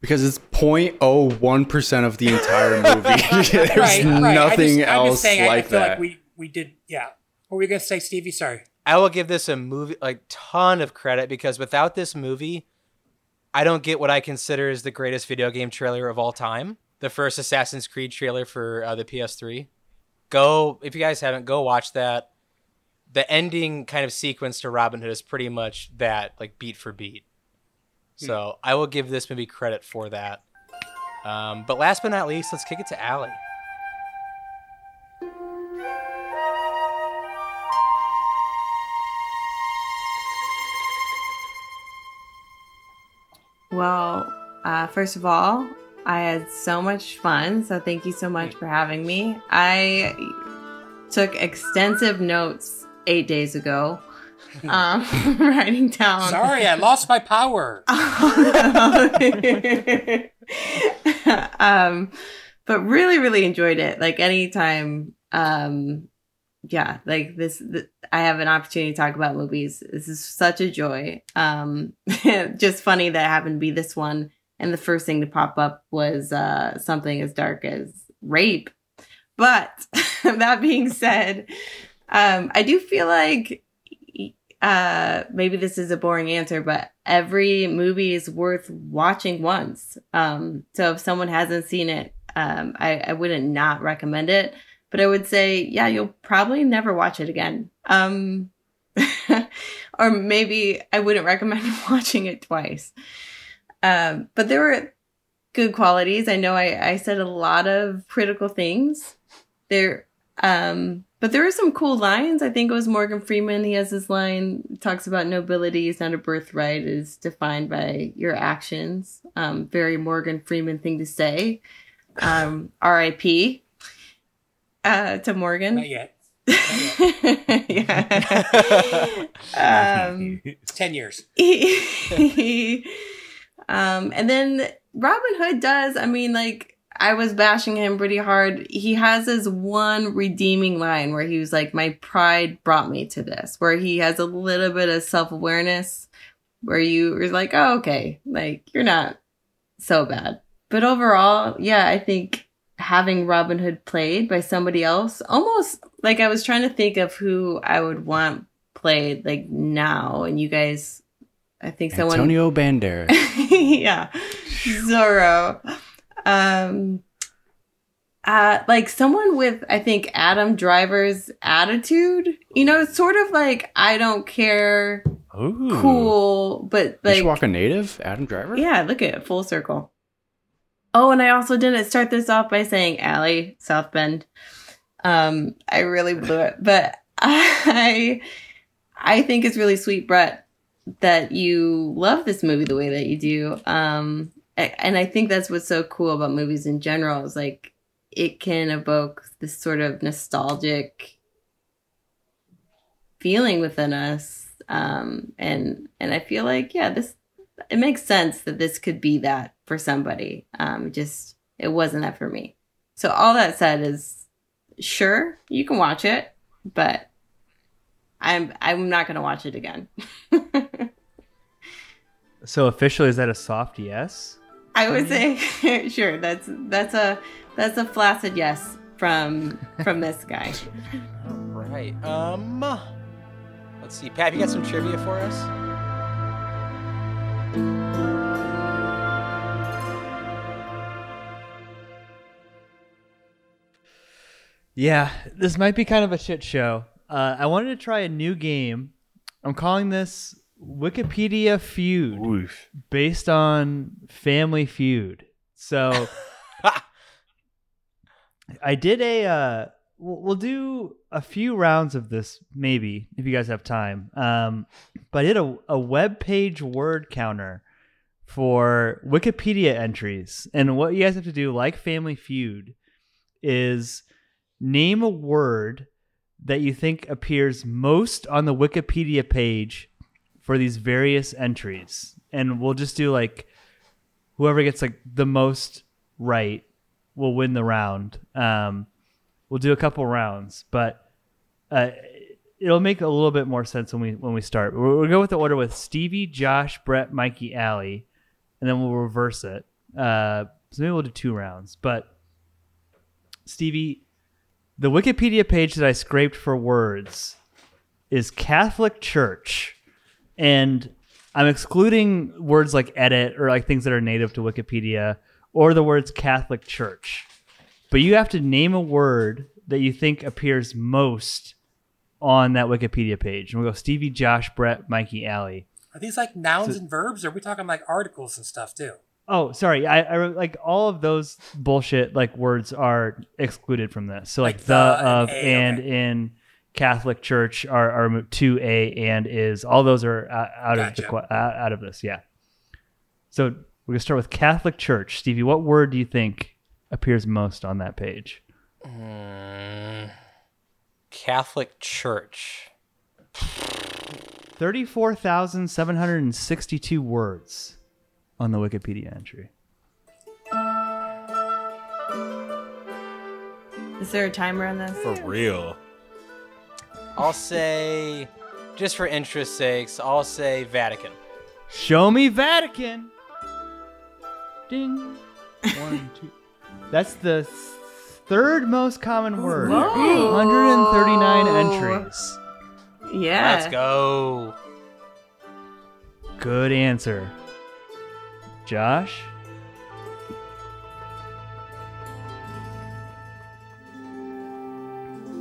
Because it's 0.01% of the entire [LAUGHS] movie. There's right, right. I nothing just, I'm else just saying, I- like I feel that. like we we did. Yeah. What were you gonna say, Stevie? Sorry. I will give this a movie like ton of credit because without this movie, I don't get what I consider is the greatest video game trailer of all time. The first Assassin's Creed trailer for uh, the PS3. Go if you guys haven't, go watch that. The ending kind of sequence to Robin Hood is pretty much that, like beat for beat. So I will give this movie credit for that. Um, but last but not least, let's kick it to Allie. Well, uh, first of all, I had so much fun. So thank you so much for having me. I took extensive notes eight days ago, um, [LAUGHS] writing down. Sorry, I lost my power. [LAUGHS] um, but really, really enjoyed it. Like anytime, um, yeah, like this, th- I have an opportunity to talk about movies. This is such a joy. Um, [LAUGHS] just funny that it happened to be this one. And the first thing to pop up was uh, something as dark as rape. But [LAUGHS] that being said, um, I do feel like uh, maybe this is a boring answer, but every movie is worth watching once. Um, so if someone hasn't seen it, um, I, I wouldn't not recommend it, but I would say, yeah, you'll probably never watch it again. Um, [LAUGHS] or maybe I wouldn't recommend [LAUGHS] watching it twice. Um, but there were good qualities. I know I, I said a lot of critical things there. Um, but there were some cool lines. I think it was Morgan Freeman. He has this line talks about nobility is not a birthright; is defined by your actions. Um, very Morgan Freeman thing to say. Um, R.I.P. Uh, to Morgan. Not yet. [LAUGHS] yeah. [LAUGHS] um, Ten years. he, [LAUGHS] um, and then Robin Hood does. I mean, like I was bashing him pretty hard. He has his one redeeming line where he was like, "My pride brought me to this," where he has a little bit of self awareness, where you are like, "Oh, okay, like you're not so bad." But overall, yeah, I think having Robin Hood played by somebody else, almost like I was trying to think of who I would want played like now, and you guys, I think someone Antonio Banderas. [LAUGHS] yeah, Zorro. Um, uh, like someone with I think Adam Driver's attitude. You know, it's sort of like I don't care, Ooh. cool, but like Walk a native, Adam Driver? yeah, look at it, full circle. Oh, and I also didn't start this off by saying Allie South Bend. Um, I really blew it, but [LAUGHS] I, I think it's really sweet, Brett, that you love this movie the way that you do. Um, and I think that's what's so cool about movies in general is like it can evoke this sort of nostalgic feeling within us. Um, and and I feel like yeah, this it makes sense that this could be that for somebody. Um, just it wasn't that for me. So all that said is, sure you can watch it, but I'm I'm not gonna watch it again. [LAUGHS] So officially, is that a soft yes? I would say [LAUGHS] sure. That's that's a that's a flaccid yes from from this guy. [LAUGHS] Right. Um. Let's see, Pat. You got some trivia for us? Yeah, this might be kind of a shit show. Uh, I wanted to try a new game. I'm calling this Wikipedia Feud, based on Family Feud. So [LAUGHS] I did a. Uh, we'll do a few rounds of this, maybe if you guys have time. Um, but I did a a web page word counter for Wikipedia entries, and what you guys have to do, like Family Feud, is name a word that you think appears most on the Wikipedia page for these various entries. And we'll just do like whoever gets like the most right will win the round. Um, we'll do a couple rounds, but uh, it'll make a little bit more sense when we when we start. We'll, we'll go with the order with Stevie, Josh, Brett, Mikey, Allie, and then we'll reverse it. Uh, so maybe we'll do two rounds. But Stevie, the Wikipedia page that I scraped for words is Catholic Church, and I'm excluding words like edit or like things that are native to Wikipedia or the words Catholic Church. But you have to name a word that you think appears most on that Wikipedia page. And we'll go Stevie, Josh, Brett, Mikey, Allie. Are these like nouns So- and verbs, or are we talking like articles and stuff too? Oh, sorry. I, I like all of those bullshit like words are excluded from this. So like, Like the, the and of, a, and in Catholic Church are are mo- to a and is. All those are uh, out of the Gotcha. uh, out of this. Yeah. So we're gonna start with Catholic Church. Stevie, what word do you think appears most on that page? Mm, Catholic Church. Thirty-four thousand seven hundred and sixty-two words on the Wikipedia entry. Is there a timer on this? For real. I'll say, just for interest sakes, I'll say Vatican. Show me Vatican. Ding. [LAUGHS] One, two. That's the third most common word. Whoa. 139 entries. Yeah. Let's go. Good answer. Josh?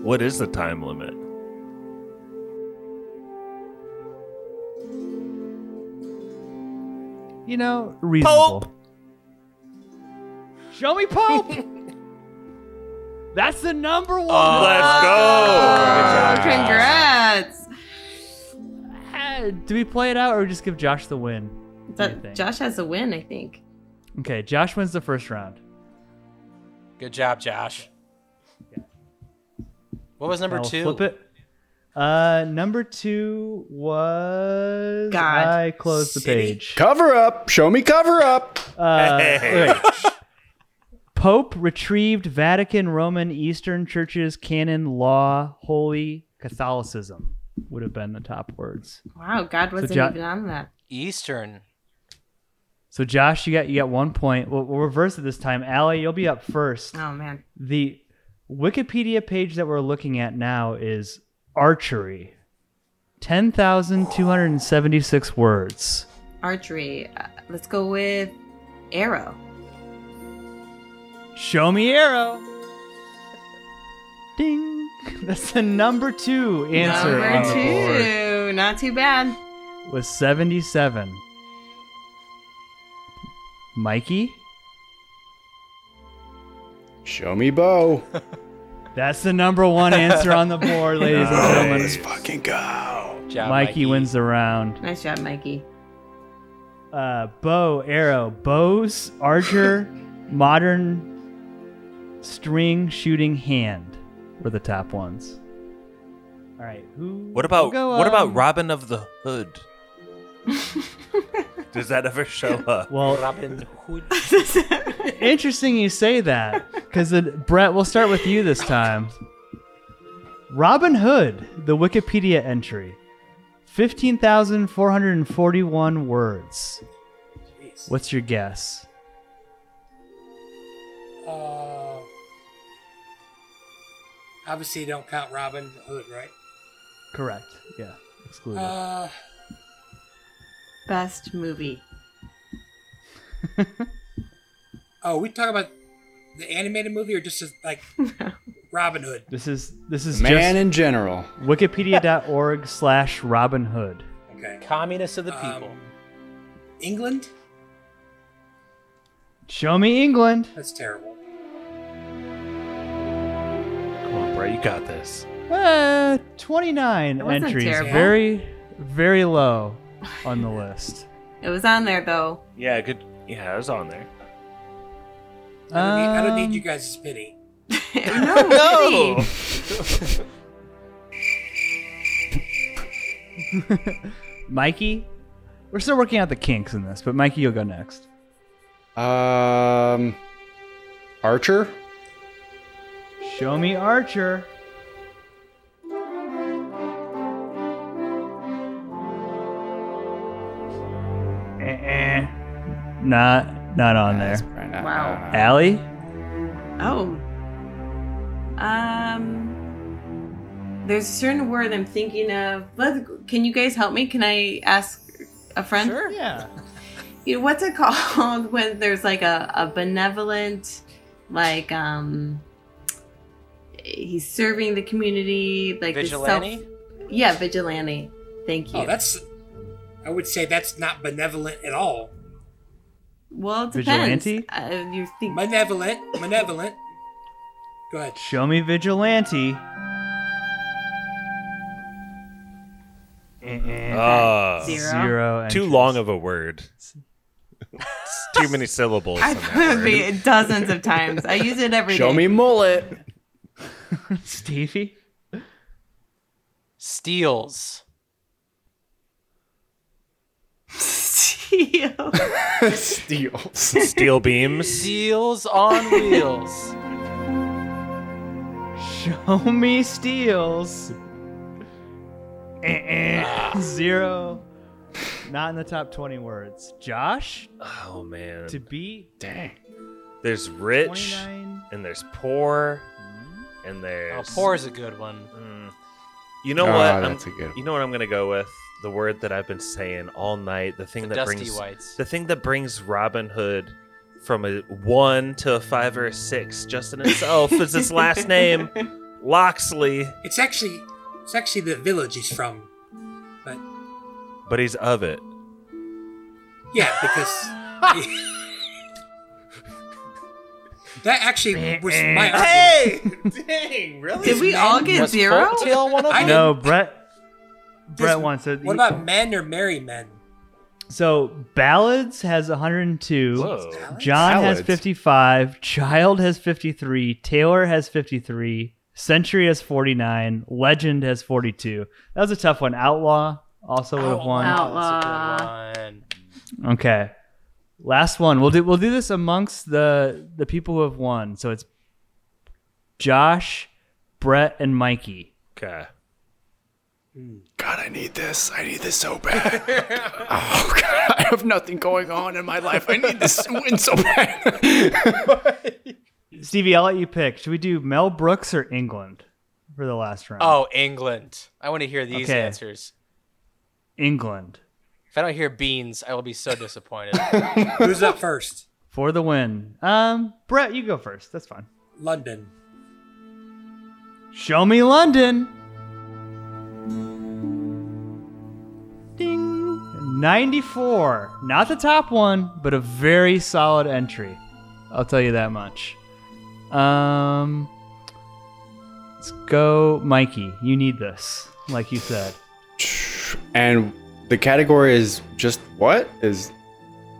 What is the time limit? You know, reasonable. Show me Pope. [LAUGHS] That's the number one. Let's go. Congrats. Ah, Do we play it out or just give Josh the win? What do you That. Josh has a win, I think. Okay, Josh wins the first round. Good job, Josh. What was number Now we'll two? Flip it. Uh, number two was God. I closed the City? page. Cover up. Show me cover up. Uh, wait. Pope retrieved Vatican, Roman, Eastern churches, canon, law, holy, Catholicism would have been the top words. Wow, God wasn't Jo- even on that. Eastern. So Josh, you got you got one point. We'll, we'll reverse it this time. Allie, you'll be up first. Oh man. The Wikipedia page that we're looking at now is archery. Ten thousand two hundred and seventy-six words. Archery. Uh, let's go with arrow. Show me arrow. Ding. That's the number two answer on Number the board two. Not too bad. Was 77. Mikey, Show me bow. [LAUGHS] that's the number one answer on the board, [LAUGHS] ladies and gentlemen. Let's fucking go. Job, Mikey wins the round. Nice job, Mikey. Uh, bow, arrow, bows, archer, [LAUGHS] modern string shooting hand were the top ones. All right, who? What about go, what about um, Robin of the Hood? [LAUGHS] Does that ever show [LAUGHS] up? Well, Robin Hood. [LAUGHS] Interesting you say that, because Brett, we'll start with you this time. Robin Hood, the Wikipedia entry, fifteen thousand four hundred and forty-one words. Jeez. What's your guess? Obviously, you don't count Robin Hood, right? Correct. Yeah, excluded. Uh, Best movie. [LAUGHS] oh, we talk about the animated movie or just as, like [LAUGHS] Robin Hood? this is this is Man just in general. Wikipedia.org [LAUGHS] slash Robin Hood. Okay. Communists of the Um, people. England? Show me England. That's terrible. Come on, bro. You got this. Uh, 29 It wasn't entries. terrible. Very, very low on the [LAUGHS] list. It was on there though. Yeah, good. Yeah, I was on there. I don't, need, I don't need Um, you guys' pity. [LAUGHS] no, No! [LAUGHS] Mikey, we're still working out the kinks in this, but Mikey, you'll go next. Um, Archer. Show me Archer. Eh-eh. Not, not on there. Wow. Allie, Oh. Um. There's a certain word I'm thinking of. Let, can you guys help me? Can I ask a friend? Sure. Yeah. You know what's it [LAUGHS] called when there's like a, a benevolent, like um. He's serving the community, like this Vigilante? Self, yeah, vigilante. Thank you. Oh, that's. I would say that's not benevolent at all. well, it depends. Vigilante? Uh, you think Malevolent, malevolent. Go ahead. show me Vigilante. Eh-eh. Uh, Zero. Zero. Too long of a word. It's [LAUGHS] too many syllables. I in that [LAUGHS] put word. it dozens of times. I use it every day. Show me mullet. [LAUGHS] Stevie. Steals. Steel. Steals. [LAUGHS] Steel beams. Steals on wheels. Show me steals. Eh-eh. Zero. Not in the top 20 words. Josh, Oh man. to be. Dang. There's rich 29. and there's poor and Oh, there's poor is a good one. Mm. You know Ah, what? I'm- that's a good You know what I'm gonna go with? The word that I've been saying all night. The thing The that Dusty brings Whites. the thing that brings Robin Hood from a one to a five or a six just in itself is his last name, [LAUGHS] Locksley. It's actually, it's actually the village he's from. But But he's of it. yeah, because [LAUGHS] [LAUGHS] that actually eh, was eh. my argument. Dang, really? Did we all get Was zero? Folktale one of I them? No, Brett. Brett Just- wants it. What about men or merry men? So Ballads has 102. Whoa. John has 55. Child has 53. Taylor has 53. Century has 49. Legend has 42. That was a tough one. Outlaw also would have won. Outlaw. That's a good one. Okay. Last one. We'll do we'll do this amongst the the people who have won. So it's Josh, Brett, and Mikey. Okay. God, I need this. I need this so bad. [LAUGHS] oh God, I have nothing going on in my life. I need this to win so bad. [LAUGHS] Stevie, I'll let you pick. Should we do Mel Brooks or England for the last round? Oh, England. I want to hear these Okay. answers. England If I don't hear beans, I will be so disappointed. [LAUGHS] Who's up first? for the win. Um, Brett, you go first. That's fine. London. Show me London. Ding. 94. Not the top one, but a very solid entry. I'll tell you that much. Um, let's go, Mikey. You need this, like you said. And the category is just what is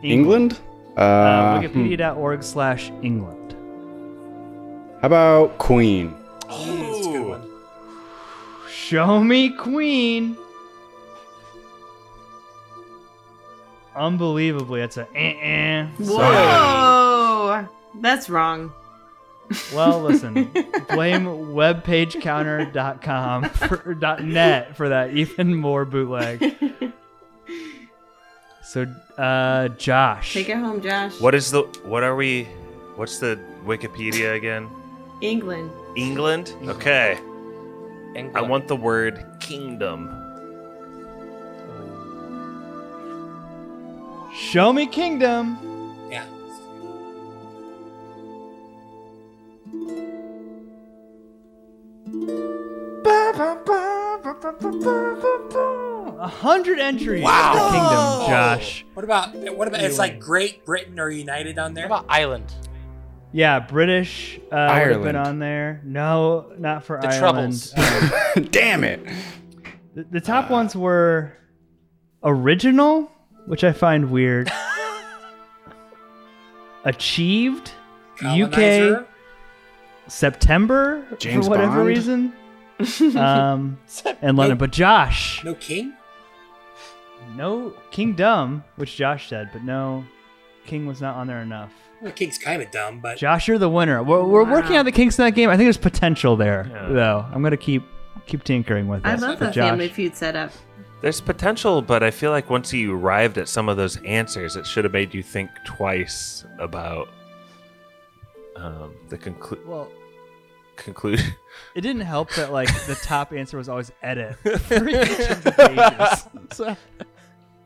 England? Uh, Uh, hmm. Wikipedia.org slash England. How about Queen? Oh, that's a good one. Show me Queen. Unbelievably, it's a eh-eh. Whoa, that's wrong. Well, listen, [LAUGHS] blame webpagecounter.com for, or .net for that even more bootleg. [LAUGHS] So, uh, Josh. Take it home, Josh. What is the what are we what's the Wikipedia again? England. England? Okay. England. I want the word kingdom. Show me kingdom. Yeah. A hundred entries Wow. for Kingdom, Josh. What about what about? It's like Great Britain or United on there. What about Ireland? Yeah, British uh, would have Ireland. been on there. No, not for Ireland. The Ireland. Troubles. Um, [LAUGHS] Damn it. the, the top ones were original, which I find weird. [LAUGHS] Achieved, Colonizer? UK, September James for whatever Bond? reason, [LAUGHS] um, and London. But Josh, No king. No Kingdom, which Josh said, but no King was not on there enough. Well, king's kind of dumb, but Josh, you're the winner. We're, we're working on the Kinks in that game. I think there's potential there, Yeah. though. I'm gonna keep keep tinkering with it. I love But the Josh, Family Feud setup. There's potential, but I feel like once you arrived at some of those answers, it should have made you think twice about um, the conclu- Well, conclusion. [LAUGHS] it didn't help that like the top [LAUGHS] answer was always edit [LAUGHS] for each of the pages. So,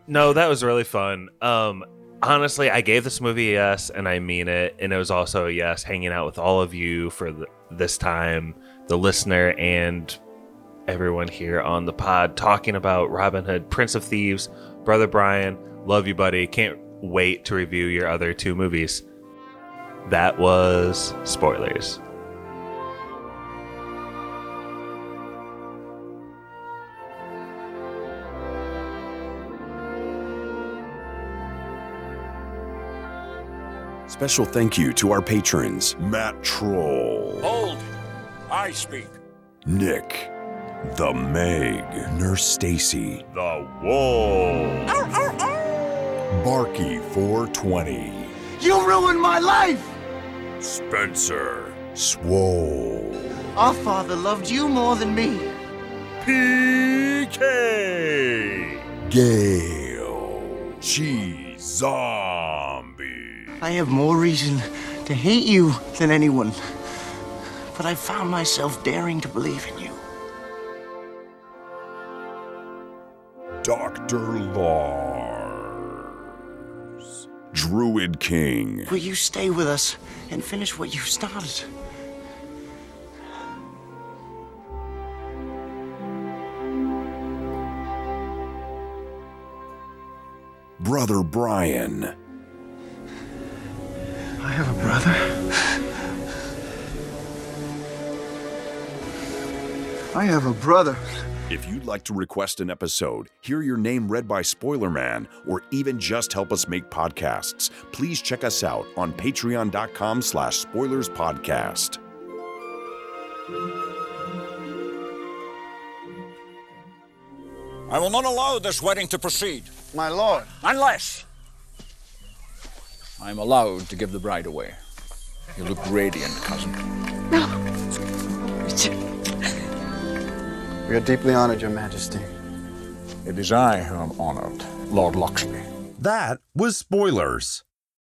No, that was really fun. Um, honestly, I gave this movie a yes, and I mean it. And it was also a yes hanging out with all of you for the, this time, the listener and everyone here on the pod, talking about Robin Hood, Prince of Thieves, Brother Bryan. Love you, buddy. Can't wait to review your other two movies. That was spoilers. Special thank you to our patrons Matt Troll, Hold. I speak. Nick, The Meg, Nurse Stacy, The Wall. Barky 420, You ruined my life! Spencer, Swole, Our father loved you more than me. PK. Gale, Cheese Zombie, I have more reason to hate you than anyone. But I found myself daring to believe in you. Dr. Lars, Druid King, Will you stay with us and finish what you started? Brother Bryan, I have a brother. I have a brother. If you'd like to request an episode, hear your name read by Spoiler Man, or even just help us make podcasts, please check us out on patreon.com slash spoilers podcast. I will not allow this wedding to proceed My lord. unless I am allowed to give the bride away. You look radiant, cousin. No. We are deeply honored, Your Majesty. It is I who am honored, Lord Locksley. That was Spoilers.